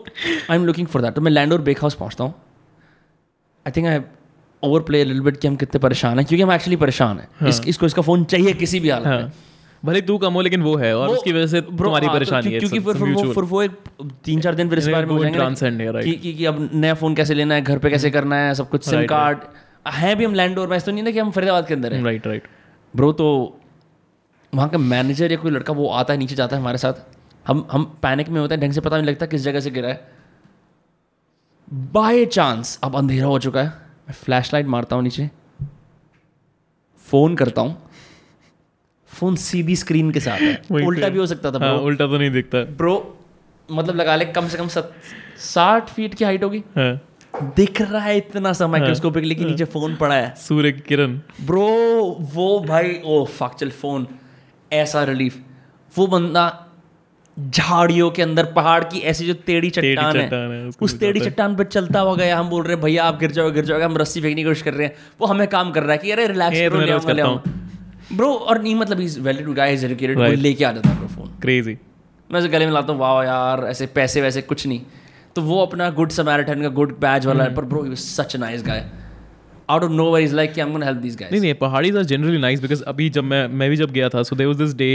I am looking for that तो मैं लैंड और बेक हाउस पहुँचता हूँ। I think I overplay little bit कि हम कितने परेशान हैं क्योंकि हम एक्चुअली परेशान हैं। इस, इसको इसका फ़ोन चाहिए किसी भी हालत में। हाँ. भले तू कम हो लेकिन वो है और उसकी वजह से तुम्हारी हाँ, तो परेशानी है क्योंकि फिर फिर वो फिर वो एक तीन चार दिन फिर इस बारे में हो जाएँगे है, कि, कि, कि अब नया फ़ोन कैसे लेना है घर पे कैसे करना है सब कुछ सिम कार्ड है भी हम लैंडोर में ऐसा तो नहीं ना कि हम फरीदाबाद के अंदर है। राइट राइट ब्रो तो वहाँ का मैनेजर या कोई लड़का वो आता है नीचे जाता है हमारे साथ। हम हम पैनिक में होते हैं ढंग से पता नहीं लगता किस जगह से गिरा है। बाय चांस अब अंधेरा हो चुका है। मैं फ्लैश लाइट मारता हूँ नीचे। फ़ोन करता हूँ। फ़ोन सीधी स्क्रीन के साथ है। उल्टा भी हो सकता था हाँ उल्टा तो नहीं दिखता। ब्रो मतलब लगा ले कम से कम सत साठ फीट की हाइट होगी। हाँ। दिख रहा है इतना सा माइक्रोस्कोपिकली कि नीचे फ़ोन पड़ा है। सूर्य किरण। ब्रो वो भाई ओ फक चल फ़ोन ऐसा रिलीफ वो बंदा झाड़ियों के अंदर पहाड़ की ऐसी जो टेढ़ी चट्टान चट्टान है, है उस टेढ़ी चट्टान पर चलता हुआ गया। हम बोल रहे हैं भैया आप गिर जाओगे गिर जाओगे हम रस्सी फेंकने की कोशिश कर रहे हैं। वो हमें काम कर रहा है कि अरे रिलैक्स ब्रो और नहीं मतलब is well to guys educated वो लेके आ जाता है फ़ोन क्रेजी मैं उसे गले में लाता हूँ वाह यार ऐसे पैसे वैसे कुछ नहीं. तो वो अपना गुड समैरिटन का गुड बैच वाला है पर bro such nice guy out of nowhere is like कि I am gonna help this guys नहीं नहीं pahadis are generally nice because अभी जब मैं मैं भी जब गया था so there was this day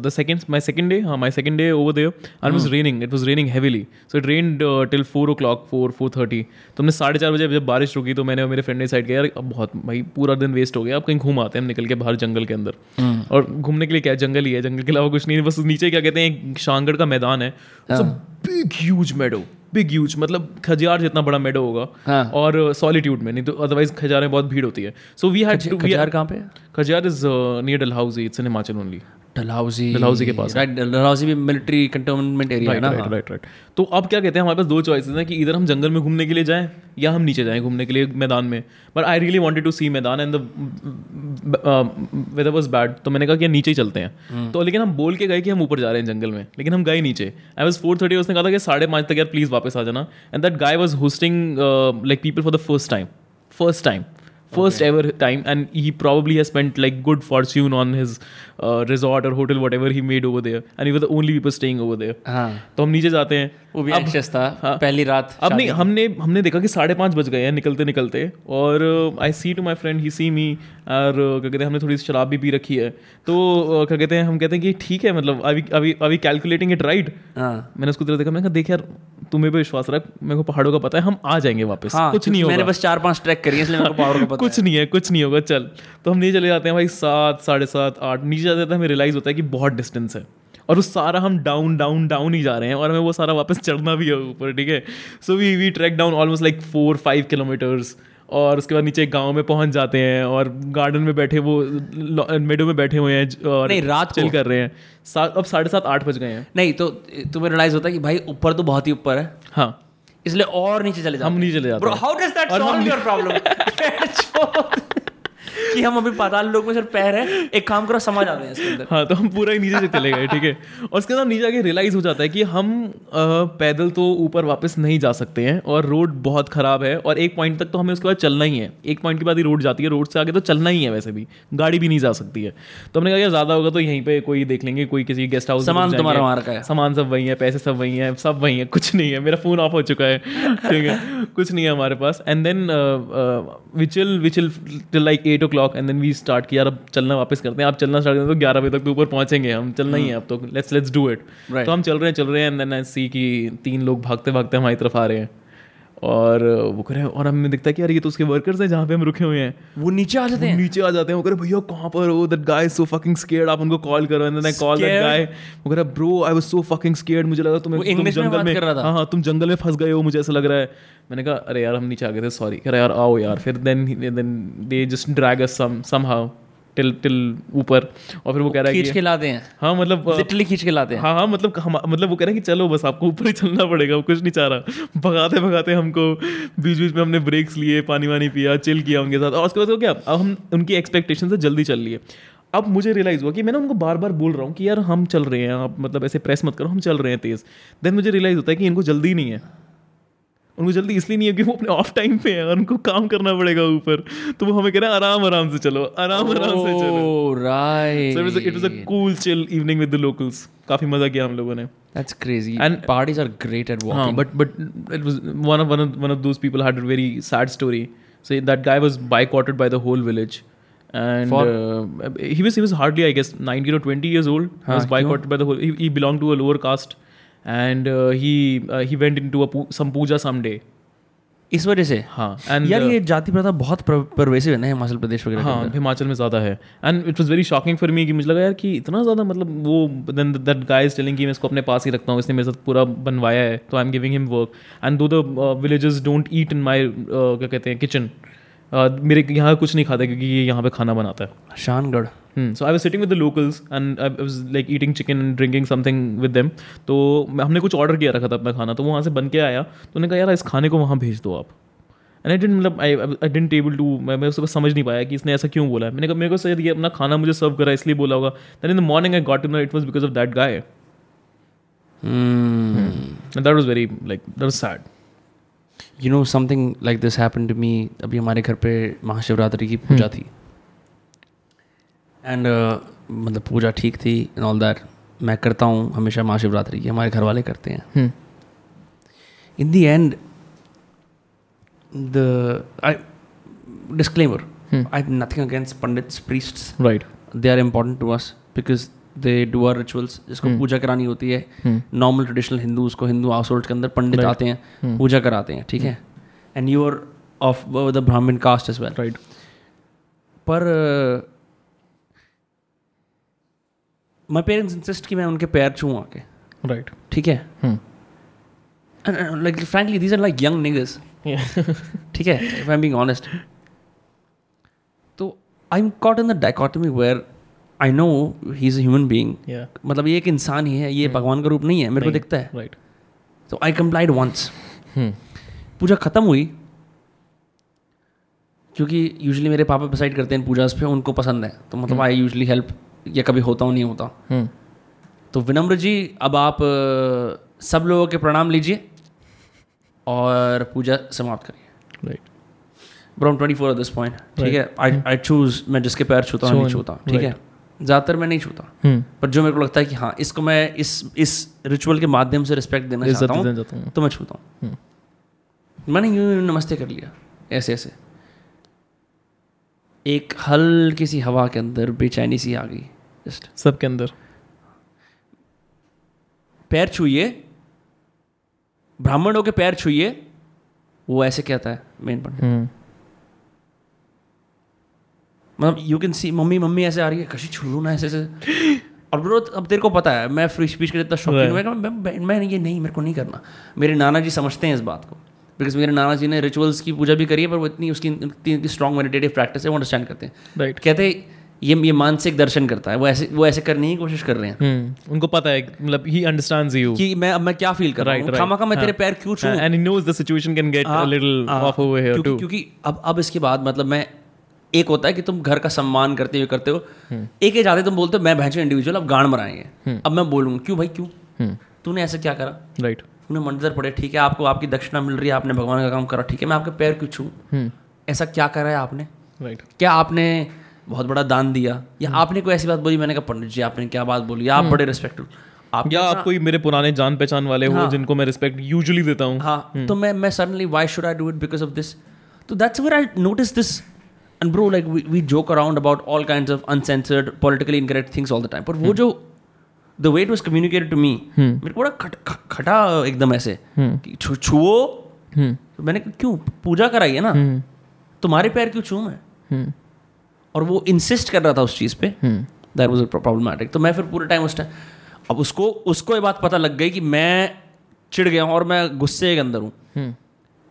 the second my second day हाँ my second day over there and was raining it was raining heavily so it rain till four o'clock four four thirty तो हमने साढ़े चार बजे जब बारिश रुकी तो मैंने और मेरे फ्रेंड ने साइड किया यार अब बहुत भाई पूरा दिन वेस्ट हो गया अब कहीं घूम आते हैं हम निकल के बाहर जंगल के अंदर. और घूमने के लिए क्या जंगल ही है जंगल के अलावा कुछ नहीं बस नीचे क्या कहते हैं शांगड़ का मैदान है big huge meadow big huge मतलब खजियार जितना बड़ा मेडो होगा हाँ। और सॉलिट्यूड में नहीं तो अदरवाइज़ खजियार में बहुत भीड़ होती है। So we had to Khajjiar कहाँ पे Khajjiar is near Dalhousie it's in Himachal only Dalhousie Dalhousie के पास। राइट डलहौजी भी मिलिट्री कंटोनमेंट एरिया है ना? राइट राइट राइट तो अब क्या कहते हैं हमारे पास दो चॉइसेस हैं कि इधर हम जंगल में घूमने के लिए जाएँ या हम नीचे जाएँ घूमने के लिए मैदान में। But I really wanted to see मैदान and the weather was bad तो मैंने कहा कि नीचे ही चलते हैं। तो लेकिन हम बोल के गए कि हम ऊपर जा रहे हैं जंगल में लेकिन हम गए नीचे। आई वॉज़ फोर थर्टी उसने कहा था कि साढ़े पाँच तक यार प्लीज़ वापस आ जाना। And that guy was hosting like people for the first time first time first okay. ever time and he probably has spent like good fortune on his uh, resort or hotel whatever he made over there and we were the only people staying over there हाँ तो हम नीचे जाते हैं वो भी anxious था हाँ। पहली रात अब नहीं हमने हमने देखा कि साढ़े पाँच बज गए हैं निकलते निकलते और I see to my friend he see me और uh, क्या कहते हैं हमने थोड़ी शराब भी पी रखी है। तो uh, क्या कहते हैं हम कहते हैं कि ठीक है मतलब अभी अभी अभी कैलकुलेटिंग इट राइट मैंने उसको तरह देखा मैंने कहा देख यार तुम्हें पे विश्वास रख मेरे को पहाड़ों का पता है हम आ जाएँगे वापस। हाँ कुछ नहीं होगा। मैंने बस चार पाँच ट्रैक करी इसलिए मेरे को पावर का पता कुछ नहीं है कुछ नहीं होगा चल। तो हम नीचे चले जाते हैं भाई सात साढ़े सात आठ नीचे जाते हैं हमें रियलाइज़ होता है कि बहुत डिस्टेंस है। और उस सारा हम डाउन डाउन डाउन ही जा रहे हैं और हमें वो सारा वापस चढ़ना भी है ऊपर ठीक है? So we we trek down almost like four five kilometres और उसके बाद नीचे एक गाँव में पहुँच जाते हैं और गार्डन में बैठे वो मेडो में बैठे हुए हैं और नहीं, रात चिल कर रहे हैं। सा- अब साढ़े सात आठ बज गए हैं। नहीं तो तुम्हें रियलाइज़ होता है कि भाई ऊपर तो बहुत ही ऊपर है। हाँ। इसलिए और नीचे चले जाते हम नीचे चले जाते हैं। How does that solve your problem कि हम अभी पाताल लोक में सिर्फ़ पैर है एक काम करो समझ आते हैं इसके अंदर। हाँ तो हम पूरा ही नीचे से चले गए ठीक है? और उसके बाद नीचे आके रियलाइज़ हो जाता है कि हम पैदल तो ऊपर वापस नहीं जा सकते हैं और रोड बहुत खराब है और एक पॉइंट तक तो हमें उसके बाद चलना ही है। एक पॉइंट के बाद ही रोड जाती है रोड से आगे तो चलना ही है वैसे भी। गाड़ी भी नहीं जा सकती है। तो हमने कहा यार ज़्यादा होगा तो यहीं पे कोई देख लेंगे कोई किसी गेस्ट हाउस सामान तुम्हारा वहाँ रखा है। सामान सब वही है पैसे सब वही है सब वही है कुछ नहीं है। मेरा फ़ोन ऑफ़ हो चुका है ठीक है? कुछ नहीं है हमारे पास। And then we chill we chill till like eight o'clock and then we start किया अब चलना वापस करते हैं। आप चलना स्टार्ट करते हैं तो ग्यारह बजे तक तो ऊपर पहुँचेंगे हम। चलना ही है अब तो। लेट्स लेट्स डू इट तो हम चल रहे हैं चल रहे हैं एंड देन आई सी कि तीन लोग भागते भागते हमारी तरफ़ आ रहे हैं। और वो कह रहे हैं और हमें दिखता है कि यार ये तो उसके वर्कर्स हैं जहाँ पे हम रुके हुए हैं। वो नीचे आ जाते हैं? नीचे आ जाते हैं। वो कह रहे भैया कहाँ पर हो? That guy so fucking scared आप उनको कॉल करो and I call that guy वो कह रहा bro I was so fucking scared मुझे लगा तुम्हें तुम जंगल में। हाँ हाँ तुम जंगल में फंस गए हो मुझे ऐसा लग रहा है. मैंने कहा अरे यार हम नीचे आ गए थे सॉरी कह रहा यार आओ यार फिर then then they just drag us some somehow till till ऊपर। और फिर वो कह रहा है खींच कि लाते हैं। हाँ मतलब लिटरली खींच के लाते हैं। हाँ हाँ मतलब हम मतलब वो कह रहे हैं कि चलो बस आपको ऊपर ही चलना पड़ेगा वो कुछ नहीं चाह रहा। भगाते भगाते हमको बीच बीच में हमने ब्रेक्स लिए पानी वानी पिया चिल किया उनके साथ। और उसके बाद वो क्या अब हम उनकी एक्सपेक्टेशन से जल्दी चल लिए। अब मुझे रियलाइज़ हुआ कि मैंने उनको बार बार बोल रहा हूँ कि यार हम चल रहे हैं आप मतलब ऐसे प्रेस मत करो हम चल रहे हैं तेज़। देन मुझे रियलाइज़ होता है कि इनको जल्दी नहीं है। उनको जल्दी इसलिए नहीं है कि वो अपने ऑफ़ टाइम पे है और उनको काम करना पड़ेगा ऊपर तो वो हमें कह रहे हैं आराम आराम से चलो आराम आराम से चलो Oh, it was a, it was a cool chill evening with the locals. काफ़ी मज़ा किया हम लोगों ने That's crazy. And- parties are great at walking. हाँ but but it was one of one of one of those people had a very sad story. So that guy was boycotted by the whole village. And For- uh, he was he was hardly I guess 19 or 20 years old. He हाँ, was boycotted by the whole. He, he belonged to a lower caste, and uh, he uh, he went into a pu- some puja इस वजह से? हाँ and यार uh, ये जाति प्रथा बहुत परवेसिव है ना हिमाचल प्रदेश वगैरह हाँ हिमाचल में ज़्यादा है। And it was very shocking for me कि मुझे लगा यार कि इतना ज़्यादा मतलब वो then that guy is telling कि मैं इसको अपने पास ही रखता हूँ इसने मेरे साथ पूरा बनवाया है तो I am giving him work and though the villages don't eat in my क्या कहते हैं किचन मेरे यहाँ कुछ नहीं खाता क्योंकि ये यहाँ पे खाना बनाता है। Shangarh. So I was sitting with the locals and I was like eating chicken and drinking something with them तो हमने कुछ ऑर्डर किया रखा था अपना खाना तो वो वहाँ से बन के आया। तो उन्होंने कहा यार इस खाने को वहाँ भेज दो आप। एंड आई डेंट मतलब I I didn't able to मैं मैं उसको समझ नहीं पाया कि इसने ऐसा क्यों बोला है। मैंने कहा मेरे को शायद ये अपना खाना मुझे सर्व करा इसलिए बोला होगा। Then in the morning I got to know it was because of that guy that was very like that was sad you know something like this happen to me अभी हमारे घर पे महाशिवरात्रि की पूजा थी। एंड मतलब पूजा ठीक थी एंड ऑल दैट मैं करता हूँ हमेशा महाशिवरात्रि की हमारे घर वाले करते हैं। In the end the i disclaimer i have nothing against pandits priests. राइट they are important to us because they do our rituals जिसको पूजा करानी होती है नॉर्मल ट्रेडिशनल हिंदू उसको हिंदू हाउस होल्ड के अंदर पंडित आते हैं पूजा कराते हैं ठीक है? And you are of the Brahmin caste is well right पर माई पेरेंट्स इंसिस्ट कि मैं उनके पैर छूँ आके राइट ठीक है? Like frankly these are like young niggers ठीक है? If I am being honest तो I am caught in the dichotomy where I know he is human being या मतलब ये एक इंसान ही है ये भगवान का रूप नहीं है मेरे को दिखता है। राइट तो आई कंप्लाइड वंस पूजा ख़त्म हुई क्योंकि यूजली मेरे पापा डिसाइड करते हैं पूजा पे उनको पसंद है। तो मतलब आई यूजली हेल्प या कभी होता हूँ नहीं होता। तो विनम्र जी अब आप सब लोगों के प्रणाम लीजिए और पूजा समाप्त करिए। Right brown twenty four this point ठीक है? आई आई चूज़ मैं जिसके पैर छूता हूँ नहीं छूता ठीक है? ज़्यादातर मैं नहीं छूता। पर जो मेरे को लगता है कि हाँ इसको मैं इस इस रिचुअल के माध्यम से रिस्पेक्ट देना चाहता हूँ तो मैं छूता हूँ। मैंने यूँ यूँ नमस्ते कर लिया ऐसे ऐसे। एक हल्की सी हवा के अंदर बेचैनी सी आ गई जस्ट सबके अंदर। पैर छूइए ब्राह्मणों के पैर छूइए वो ऐसे कहता है मेन पंडित मतलब you can see mummy mummy ऐसे आ रही है कशी छू ना ऐसे ऐसे। और ब्रो अब तेरे को पता है मैं फ्री स्पीच का इतना शौकीन हूँ मैं, मैं, मैं ये नहीं मेरे को नहीं करना। मेरे नाना जी समझते हैं इस बात को। बिकॉज़ मेरे नाना जी ने रिचुअल्स की पूजा भी करी है पर वो इतनी उसकी इतनी स्ट्रॉन्ग मेडिटेटिव प्रैक्टिस है वो अंडरस्टैंड करते हैं। राइट कहते ये ये मानसिक दर्शन करता है वो ऐसे वो ऐसे करने की कोशिश कर रहे हैं। हम्म उनको पता है मतलब ही अंडरस्टैंड्स यू कि मैं अब मैं क्या फील कर रहा Right, हूँ? right. का मैं तेरे हाँ. पैर क्यों छूं and he knows the situation can get a little of over here too क्योंकि अब अब इसके बाद मतलब मैं एक होता है कि तुम घर का सम्मान करते हुए करते हो। हम्म। एक एज आते तुम बोलते हो मैं भैंसो इंडिविजुअल अब गांड मराएँगे। अब मैं बोलूँगा क्यों भाई क्यों? हम्म। तूने ऐसा क्या करा? राइट तूने मंदिर पड़े ठीक है आपको आपकी दक्षिणा मिल रही है आपने भगवान का काम करा ठीक है मैं आपके पैर क्यों छूं हम्म। ऐसा क्या करा है आपने? राइट क्या आपने बहुत बड़ा दान दिया? या हम्म। आपने कोई ऐसी बात बोली मैंने कहा पंडित जी आपने क्या बात बोली? आप बड़े रिस्पेक्टफुल आप या आप कोई मेरे पुराने जान पहचान वाले हाँ, हो। जिनको मैं रिस्पेक्ट यूजुअली देता हूँ। हाँ तो मैं मैं suddenly why should I do it because of this तो that's where I notice this and bro like we joke around about all kind of uncensored politically incorrect things all the time पर वो जो the way it was communicated to me मेरे को बड़ा खट, खटा एकदम ऐसे कि छुओ। हम्म तो मैंने क्यों? पूजा कराई है ना? तुम्हारे पैर क्यों छू मैं? और वो इंसिस्ट कर रहा था उस चीज़ पे दैट वाज प्रॉब्लमैटिक तो मैं फिर पूरे टाइम उस टाइम अब उसको उसको ये बात पता लग गई कि मैं चिढ़ गया हूँ और मैं गुस्से के अंदर हूँ।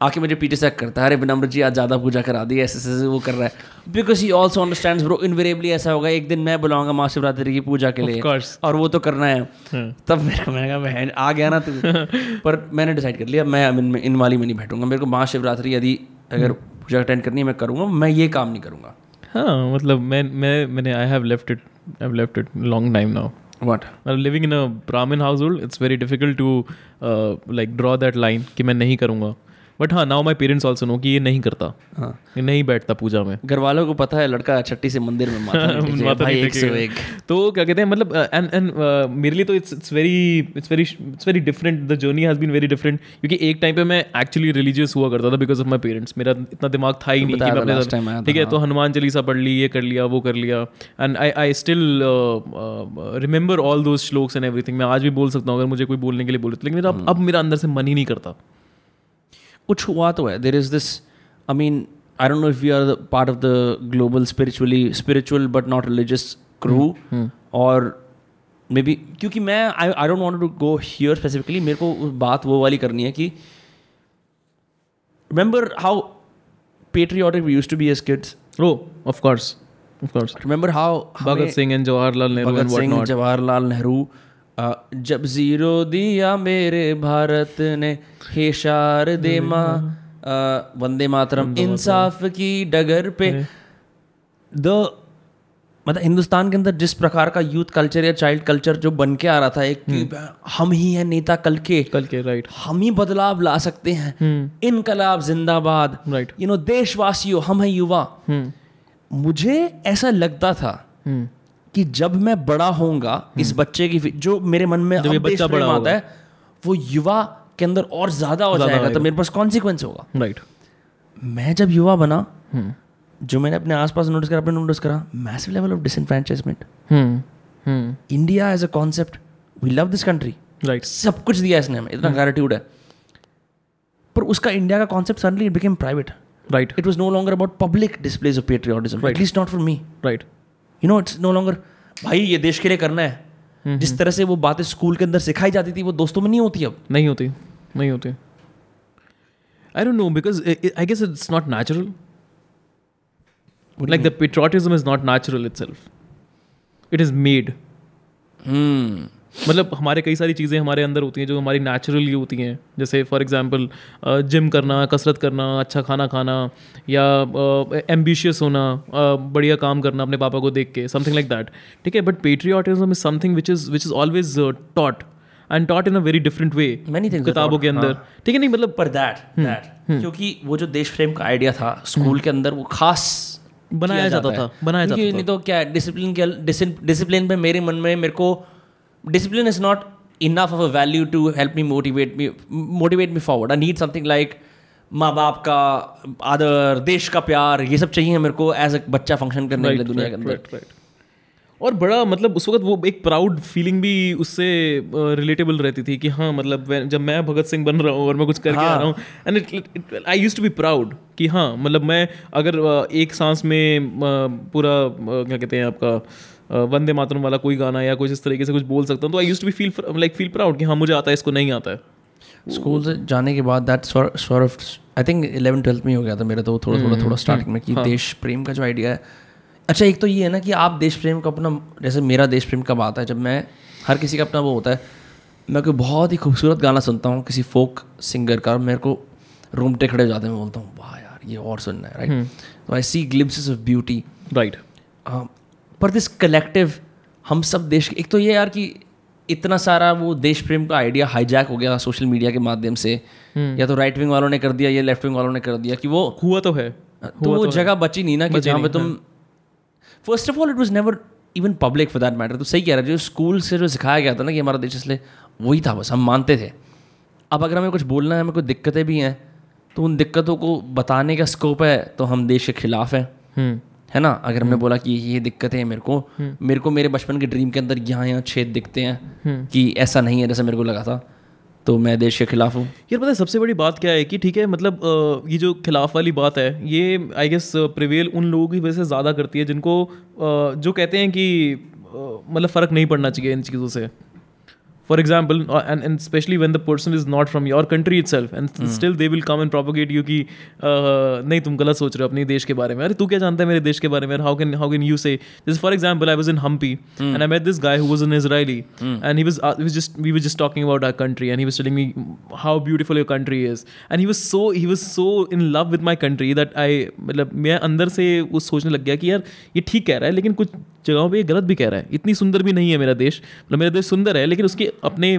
आके मुझे पीछे से करता है अरे विनम्र जी आज ज़्यादा पूजा करा दी ऐसे ऐसे वो कर रहा है। Because he also understand bro invariably ऐसा होगा एक दिन मैं बुलाऊँगा महाशिवरात्रि की पूजा के लिए और वो तो करना है। हाँ। तब मेरा मैंने कहा बहन आ गया ना तू। पर मैंने डिसाइड कर लिया मैं इनमें इन वाली में नहीं बैठूँगा। मेरे को महाशिवरात्रि यदि अगर पूजा अटेंड करनी है मैं करूँगा मैं ये काम नहीं करूँगा। हाँ मतलब मैं मैं मैंने I have left it I have left it long time now what living in a Brahmin household it's very difficult to like draw that line कि मैं नहीं करूँगा। बट हाँ now my parents also know कि ये नहीं करता। हाँ। ये नहीं बैठता पूजा में। घर वालों को पता है लड़का छट्टी से मंदिर में माता भाई एक सौ। एक। तो क्या कहते हैं मतलब एंड एंड मेरे लिए तो it's it's very it's very it's very different the journey has been very different क्योंकि एक टाइम पे मैं एक्चुअली रिलीजियस हुआ करता था बिकॉज़ ऑफ़ माई पेरेंट्स मेरा इतना दिमाग था ही नहीं कि बताया मैं अपने last time आया ठीक है तो हनुमान चालीसा पढ़ ली ये कर लिया वो कर लिया। And I I still remember all those shlokas and everything मैं आज भी बोल सकता हूँ अगर मुझे कोई बोलने के लिए बोले तो। लेकिन अब- अब मेरा अंदर से मन ही नहीं करता। कुछ हुआ तो है there is this I mean I don't know if we are part of the global spiritually spiritual but not religious crew और मे बी क्योंकि मैं I I don't want to go here specifically मेरे को बात वो वाली करनी है कि remember how patriotic we use to be as kids oh of course course remember how Bhagat Singh and Jawaharlal Nehru Bhagat and what Singh Jawaharlal Nehru जब zero दिया मेरे भारत ने हे शारदे माँ। वंदे मातरम। इंसाफ की डगर पे। द मतलब हिंदुस्तान के अंदर जिस प्रकार का यूथ कल्चर या चाइल्ड कल्चर जो बन के आ रहा था एक हम ही हैं नेता कल के। कल के राइट हम ही बदलाव ला सकते हैं। इनकलाब जिंदाबाद। राइट यू नो देशवासियों हम हैं युवा। मुझे ऐसा लगता था कि जब मैं बड़ा होऊँगा इस बच्चे की जो मेरे मन में अब बच्चा बड़ा आता है वो युवा के अंदर और ज़्यादा हो जाएगा तो मेरे पास कॉन्सिक्वेंस होगा। राइट मैं जब युवा बना जो मैंने अपने आसपास नोटिस करा अपने नोटिस करा massive level of disenfranchisement India as a concept we love this country right सब कुछ दिया इसने हमें इतना ग्रेटिट्यूड है। पर उसका इंडिया का concept suddenly it became private right it was no longer about public displays of patriotism at least not for me right you know it's no longer भाई ये देश के लिए करना है। जिस तरह से वो बातें स्कूल के अंदर सिखाई जाती थी वो दोस्तों में नहीं होती अब। नहीं होती नहीं होती। I don't know because I guess it's not natural like the patriotism is not natural itself it is hmm मतलब हमारे कई सारी चीज़ें हमारे अंदर होती हैं जो हमारी नेचुरली होती हैं। जैसे फॉर एग्जांपल जिम करना कसरत करना अच्छा खाना खाना या एम्बिशियस होना बढ़िया काम करना अपने पापा को देख के समथिंग लाइक दैट ठीक है? But patriotism is something which is which is always taught and taught in a very different way किताबों के अंदर। ठीक है? नहीं मतलब पर दैट दैट क्योंकि वो जो देश प्रेम का आइडिया था स्कूल के अंदर वो खास बनाया किया जाता था, बनाया क्योंकि नहीं तो क्या डिसिप्लिन के डिसिप्लिन पे मेरे मन में मेरे को discipline is not enough of a value to help me motivate me motivate me forward I need something like माँ बाप का आदर देश का प्यार ये सब चाहिए मेरे को एज अ बच्चा फ़ंक्शन करने के लिए दुनिया के अंदर। और बड़ा मतलब उस वक्त वो एक प्राउड फीलिंग भी उससे रिलेटेबल रहती थी कि हाँ मतलब जब मैं भगत सिंह बन रहा हूँ और मैं कुछ करके आ रहा हूँ and I use to be proud कि हाँ मतलब मैं अगर एक सांस में पूरा क्या कहते हैं आपका वंदे मातरम वाला कोई गाना या कुछ इस तरीके से कुछ बोल सकता हूँ तो I use to be feel like feel proud कि हाँ मुझे आता है इसको नहीं आता है। स्कूल से जाने के बाद that sort of I think eleven twelfth में ही हो गया था मेरा तो थोड़ा थोड़ा थोड़ा स्टार्टिंग में कि देश प्रेम का जो आइडिया है। अच्छा एक तो ये है ना कि आप देश प्रेम का अपना जैसे मेरा देश प्रेम कब आता है जब मैं हर किसी का अपना वो होता है। मैं कोई बहुत ही खूबसूरत गाना सुनता हूँ किसी फोक सिंगर का मेरे को रूमटे खड़े हो जाते हैं मैं बोलता हूँ वाह यार ये और सुनना है राइट तो I see glimpse of beauty right पर दिस कलेक्टिव हम सब देश एक तो ये यार कि इतना सारा वो देश प्रेम का आइडिया हाईजैक हो गया सोशल मीडिया के माध्यम से या तो राइट विंग वालों ने कर दिया या लेफ़्ट विंग वालों ने कर दिया कि वो हुआ तो है तो वो जगह बची नहीं ना कि जहाँ पे तुम first of all it was never even public for that matter तो सही कह रहा है जो स्कूल से जो सिखाया गया था ना कि हमारा देश इसलिए वही था बस हम मानते थे। अब अगर हमें कुछ बोलना है हमें कोई दिक्कतें भी हैं तो उन दिक्कतों को बताने का स्कोप है तो हम देश के खिलाफ हैं। है ना? अगर हमने बोला कि ये दिक्कतें हैं मेरे को मेरे को मेरे बचपन के ड्रीम के अंदर यहाँ यहाँ छेद दिखते हैं कि ऐसा नहीं है जैसा मेरे को लगा था। तो मैं देश के खिलाफ हूँ। यार पता है सबसे बड़ी बात क्या है कि ठीक है मतलब ये जो खिलाफ वाली बात है ये आई गेस प्रिवेल उन लोगों की वजह से ज़्यादा करती है जिनको जो कहते हैं कि मतलब फ़र्क नहीं पड़ना चाहिए इन चीज़ों से। For example uh, and, and especially when the person is not from your country itself and mm. still they will come and propagate you कि uh, नहीं तुम गलत सोच रहे हो अपने देश के बारे में अरे तू क्या जानता है मेरे देश के बारे में how can how can you say this for example I was in Hampi mm. and I met this guy who was an Israeli mm. and he was uh, he was just we were just talking about our country and he was telling me how beautiful your country is and he was so he was so in love with my country that I मतलब मैं अंदर से वो सोचने लग गया कि यार ये ठीक कह रहा है लेकिन कुछ जगहों पे ये गलत भी कह रहा है इतनी सुंदर भी नहीं है मेरा देश मतलब मेरा देश सुंदर है लेकिन उसके अपने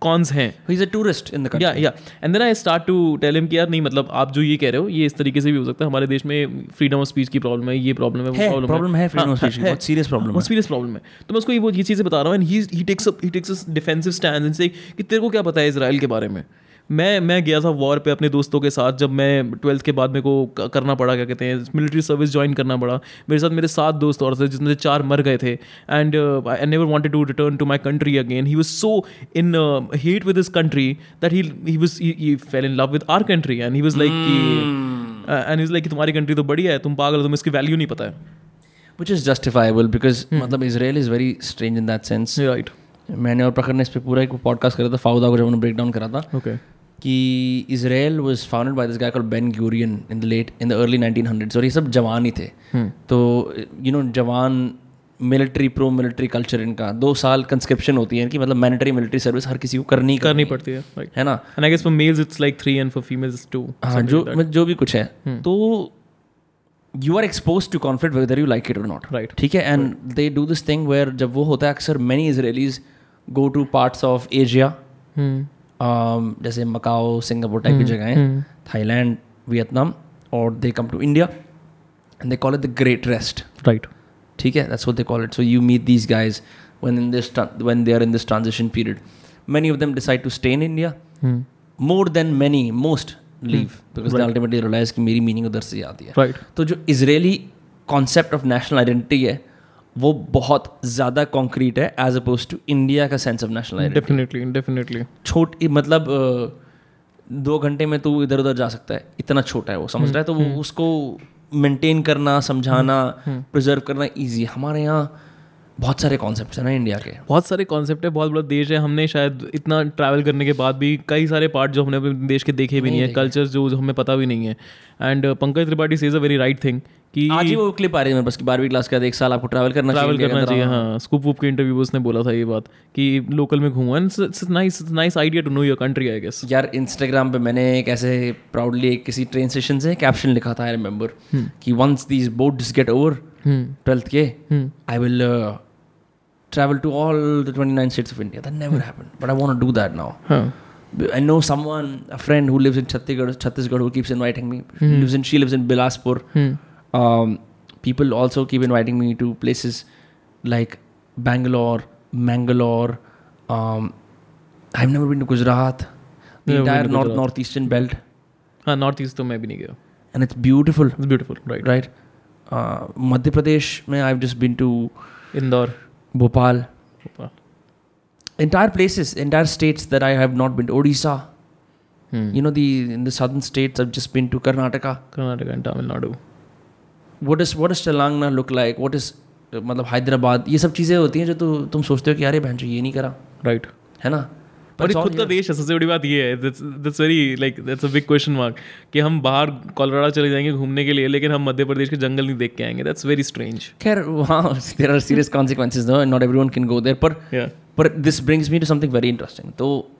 कॉन्स हैं। He is a tourist in the yeah yeah and then I start to tell him कि यार नहीं मतलब आप जो ये कह रहे हो ये इस तरीके से भी हो सकता है। हमारे देश में फ्रीडम ऑफ़ स्पीच की प्रॉब्लम है ये प्रॉब्लम है वो प्रॉब्लम प्रॉब्लम है। फ्रीडम ऑफ़ स्पीच बहुत सीरियस प्रॉब्लम है। सीरियस प्रॉब्लम है। तो मैं उसको ये वो ये चीज़ें बता रहा हूँ and he he takes he takes defensive stand से कि तेरे को क्या पता है इसराइल के बारे में? मैं मैं गया था वॉर पे अपने दोस्तों के साथ जब मैं ट्वेल्थ के बाद मेरे को करना पड़ा क्या कहते हैं मिलिट्री सर्विस ज्वाइन करना पड़ा। मेरे साथ मेरे सात दोस्त और थे जिसमें से चार मर गए थे। And I never wanted to return to my country again he was so in hate with this country that he was he fell in love with our country and he was like and is like तुम्हारी country तो बढ़िया है तुम पागल हो तुम्हें इसकी value नहीं पता है। Which is justifiable hmm. मतलब Israel is very strange in that sense right मैंने और प्रखर ने इस पर पूरा एक पॉडकास्ट करा था फाउदा को जब उन्होंने ब्रेक डाउन करा था। Okay okay. कि Israel was founded by this guy called Ben Gurion in the late in the early 1900s और ये सब जवान ही थे। Hmm. तो यू नो जवान मिलिट्री प्रो मिलिट्री कल्चर इनका। दो साल कंस्क्रिप्शन होती है कि मतलब मैंडेटरी मिलिट्री सर्विस हर किसी को करनी करनी पड़ती है है ना? And I guess for males it's like 3 and for females 2 हाँ जो जो भी कुछ है। Hmm. तो you are expose to conflict whether you like it और नॉट राइट ठीक है? And they do this thing where जब वो होता है अक्सर many Israelis go to parts of Asia जैसे मकाओ सिंगापुर टाइप की हम्म, जगह हम्म। थाईलैंड वियतनाम और they come to India they call it the great rest right ठीक है? दैट्स वो they call it so you meet these guys one in this one they are in this transaction period many of them decide to stay in India more then many most leave because ultimately realise की मेरी meaning उधर से आती है right तो जो Israeli concept of national identity है वो बहुत ज़्यादा कॉन्क्रीट है एज अपोज टू इंडिया का sense of national definitely definitely छोटी मतलब दो घंटे में तू इधर उधर जा सकता है। इतना छोटा है वो समझ रहा है? तो वो हम्म। उसको मेंटेन करना समझाना प्रिजर्व हम्म, करना ईजी हमारे यहाँ बहुत सारे कॉन्सेप्ट है ना इंडिया के। बहुत सारे कॉन्सेप्ट है बहुत बड़ा देश है। हमने शायद इतना ट्रैवल करने के बाद भी कई सारे पार्ट जो हमने अपने देश के देखे भी नहीं, नहीं है कल्चर जो हमें पता भी नहीं है। And Pankaj Tripathi says a very right thing कि आज ही वो क्लिप आ रही है मेरे पास कि बारहवीं क्लास का एक साल आपको ट्रैवल करना ट्रैवल करना चाहिए हाँ। स्कूप वूप के इंटरव्यू उसने बोला था ये बात कि लोकल में घूमो। And nice nice idea to know your country I guess यार इंस्टाग्राम पे मैंने एक ऐसे प्राउडली किसी ट्रेन स्टेशन से कैप्शन लिखा था आई रिमेंबर हम्म। कि once these boats get over twelfth के I will travel to all the 29 states of India. That never happened. But I want to do that now. Huh. I know someone, a friend who lives in Chhattisgarh, Chhattisgarh who keeps inviting me. Hmm. Lives in, she lives in Bilaspur. Hmm. Um, people also keep inviting me to places like Bangalore, Mangalore. Um, I've never been to Gujarat. The Never entire been to north Gujarat. northeastern belt, हाँ north east तो मैं भी नहीं गया and it's beautiful, it's beautiful right right? Madhya Pradesh में I just been to Indore. Bhopal. Entire places entire states that I have not been Odisha you know the in the southern states I just been to Karnataka Karnataka and Tamil Nadu what is what is Telangana look like what is मतलब हैदराबाद ये सब चीज़ें होती हैं जो तो तुम सोचते हो कि अरे बहन जो ये नहीं करा। Right right. है ना? और ये खुद का देश है सबसे बड़ी बात ये है। That's very like that's a big question mark कि हम बाहर कोलोराडो चले जाएँगे घूमने के लिए लेकिन हम मध्य प्रदेश के जंगल नहीं देख के आएँगे। दैट्स वेरी स्ट्रेंज खैर वहाँ there are serious consequences no not everyone can go there पर पर this brings me to something very interesting तो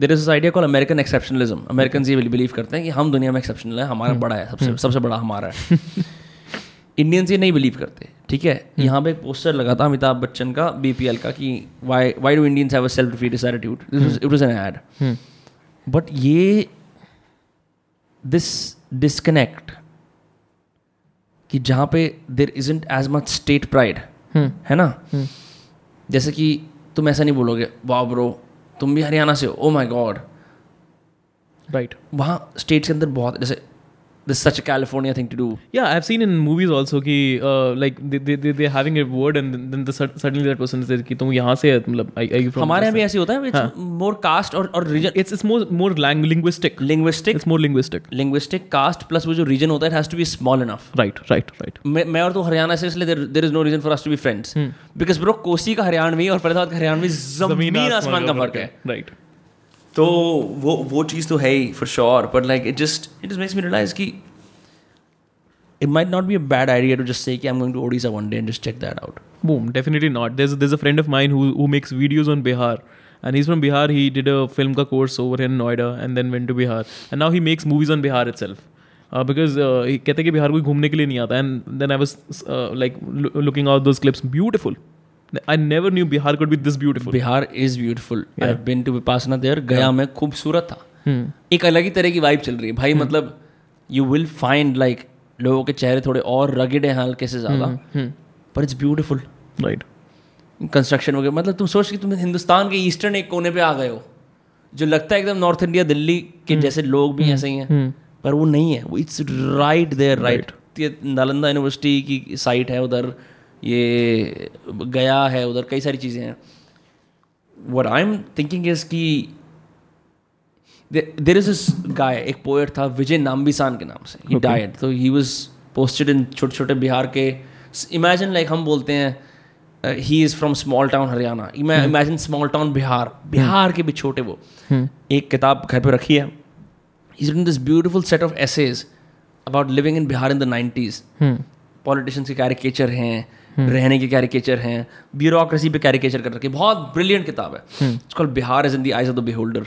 there is idea call American exceptionalism American ये बिलीव करते हैं कि हम दुनिया में एक्सेप्शनल है हमारा बड़ा है सबसे सबसे बड़ा हमारा है। इंडियंस ये नहीं बिलीव करते। ठीक है? यहाँ पे एक पोस्टर लगा था अमिताभ बच्चन का बीपीएल का कि why why do Indians have a self attitude it was an ad but ये दिस डिस्कनेक्ट कि जहाँ पे there isn't as much state pride है ना? जैसे कि तुम ऐसा नहीं बोलोगे वाह ब्रो तुम भी हरियाणा से हो ओ माई गॉड राइट वहाँ स्टेट्स के अंदर बहुत जैसे this is such a California thing to do. Yeah, I've seen in movies also कि uh, like they they they they're having a word and then the suddenly that person says कि तुम यहाँ से मतलब are you from हमारे यहाँ भी ऐसे होता है it's more caste और और region it's it's more more lang linguistic linguistic it's more linguistic linguistic caste plus वो जो region होता है it has to be small enough right right right मैं मैं और तू हरियाणा से इसलिए there there is no reason for us to be friends hmm. because bro Kosi का हरियाणवी और फरीदाबाद का हरियाणवी ज़मीन आसमान का फ़र्क है right तो वो वो चीज़ तो है ही for sure but like it just it just makes me realise कि it might not be a bad idea to just say कि I'm going to Odisha one day and just check that out. Boom, definitely not. There's there's a friend of mine who who makes videos on Bihar. And he's from Bihar. He did a film ka course over here in Noida and then went to Bihar. And now he makes movies on Bihar itself. Uh, because uh, he कहते कि बिहार कोई घूमने के लिए नहीं आता and then I was uh, like looking out those clips I never knew Bihar could be this beautiful. Bihar is beautiful. Yeah. I've been to Vipassana there. गया. मैं खूबसूरत था. Hmm. एक अलग ही तरह की वाइब चल रही है भाई hmm. मतलब you will find like लोगों के चेहरे थोड़े और रगेड हैं हल्के से ज़्यादा पर इट्स ब्यूटिफुल राइट कंस्ट्रक्शन वगैरह मतलब तुम सोच कि तुम हिंदुस्तान के ईस्टर्न एक कोने पे आ गए हो जो लगता है एकदम नॉर्थ इंडिया दिल्ली के hmm. जैसे लोग भी ऐसे ही हैं hmm. पर वो नहीं है वो it's right there right Nalanda university की साइट है उधर ये गया है उधर कई सारी चीज़ें हैं what I am thinking is की देर इज़ इस गाय एक पोएट था विजय नाम्बिसान के नाम से ही डाइड तो ही वॉज़ पोस्टेड इन छोटे छोटे बिहार के इमेजिन लाइक हम बोलते हैं he is from small town Haryana imagine small town Bihar Bihar के भी छोटे वो hmm. एक किताब घर पर रखी है is written this beautiful set of essays about living in Bihar in the nineties politicians के कैरिकेचर हैं. रहने के कैरिकेचर हैं ब्यूरोक्रेसी पे कैरिकेचर कर रखे बहुत ब्रिलियंट किताब है। Call Bihar is in the eyes of the beholder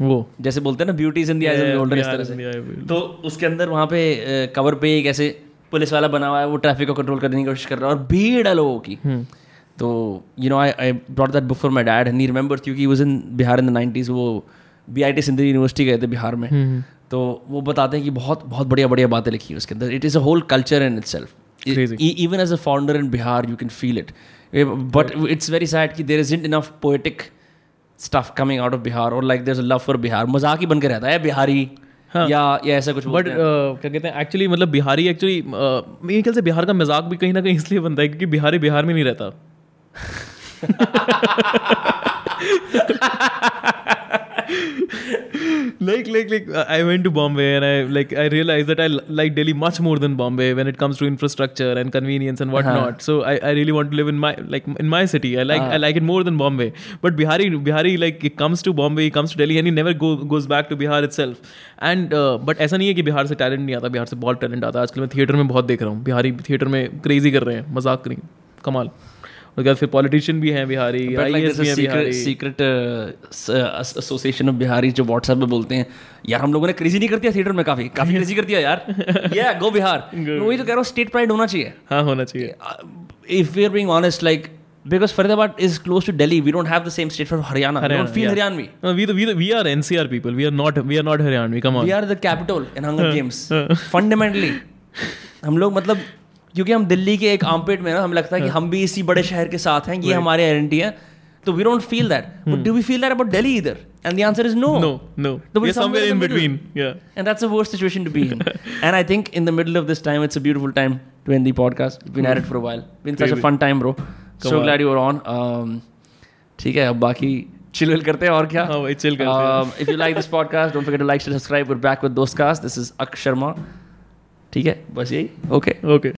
वो। जैसे बोलते हैं ना beauty's in the eyes of holder इस तरह से। तो उसके अंदर वहाँ पे कवर पे एक ऐसे पुलिस वाला बना हुआ है वो ट्रैफ़िक को कंट्रोल करने की कोशिश कर रहा है और भीड़ है लोगों की। हम्म। तो you know I I brought that book for my dad and he remember क्योंकि was in Bihar in the nineties वो B I T Sindhu university गए थे बिहार में। हम्म, हम्म। तो वो बताते हैं कि बहुत बहुत बढ़िया बढ़िया बातें लिखी है उसके अंदर। It is a whole culture in itself even as even founder in Bihar you can feel it but it's very sad कि there is that enough isn't stuff poetic out of Bihar और like or is love for Bihar मज़ाक ही बन के रहता है बिहारी हाँ. या या ऐसा कुछ बट uh, क्या कहते हैं एक्चुअली मतलब बिहारी एक्चुअली uh, मेरे ख्याल से बिहार का मज़ाक भी कहीं ना कहीं इसलिए बनता है क्योंकि बिहारी बिहार में नहीं रहता like like like I went to Bombay and I like I realized that I like Delhi much more than Bombay when it comes to infrastructure and convenience and whatnot. Uh-huh. So I, I really want to live in my like in my city. I like uh-huh. I like it more than Bombay. But Bihari Bihari like he comes to Bombay, he comes to Delhi and he never go goes back to Bihar itself. And uh, but ऐसा नहीं है कि बिहार से talent नहीं आता बिहार से बहुत talent आता है आजकल मैं थिएटर में बहुत देख रहा हूँ बिहारी थिएटर में क्रेजी कर रहे हैं मज़ाक करें कमाल उसके बाद फिर पॉलिटिशियन भी हैं Bihari secret association of Bihari जो व्हाट्सएप में बोलते हैं यार हम लोगों ने क्रेजी नहीं कर दिया थिएटर में काफ़ी काफ़ी क्रेजी कर दिया यार या गो बिहार वही तो कह रहा हूँ स्टेट प्राइड होना चाहिए हाँ होना चाहिए if we are being honest like because Faridabad is close to Delhi. We don't have the same state for Haryana. Haryana we don't feel yeah. Haryanvi. No, we, we, we are NCR people. We are not we are not Haryanvi. Come on. We are the capital in Hunger Games. Fundamentally, हम लोग मतलब क्योंकि हम दिल्ली के एक आमपेट में ना हमें लगता है कि हाँ। हम भी इसी बड़े शहर के साथ हैं ये हमारे आइडेंटिटी है तो we don't feel that but do we feel that about Delhi इधर and the answer is no no no we're somewhere somewhere in in between yeah and that's a worst situation to be in and i think in the middle of this time it's a beautiful time to end the podcast we've been at it for a while been such a fun time bro Come so on. glad you were on um ठीक है अब बाकी chill will करते हैं और क्या हाँ भाई chill करते हैं um, if you like this podcast don't forget to like share subscribe we're back with Dostcast this is Aksh Sharma ठीक है बस यही ओके ओके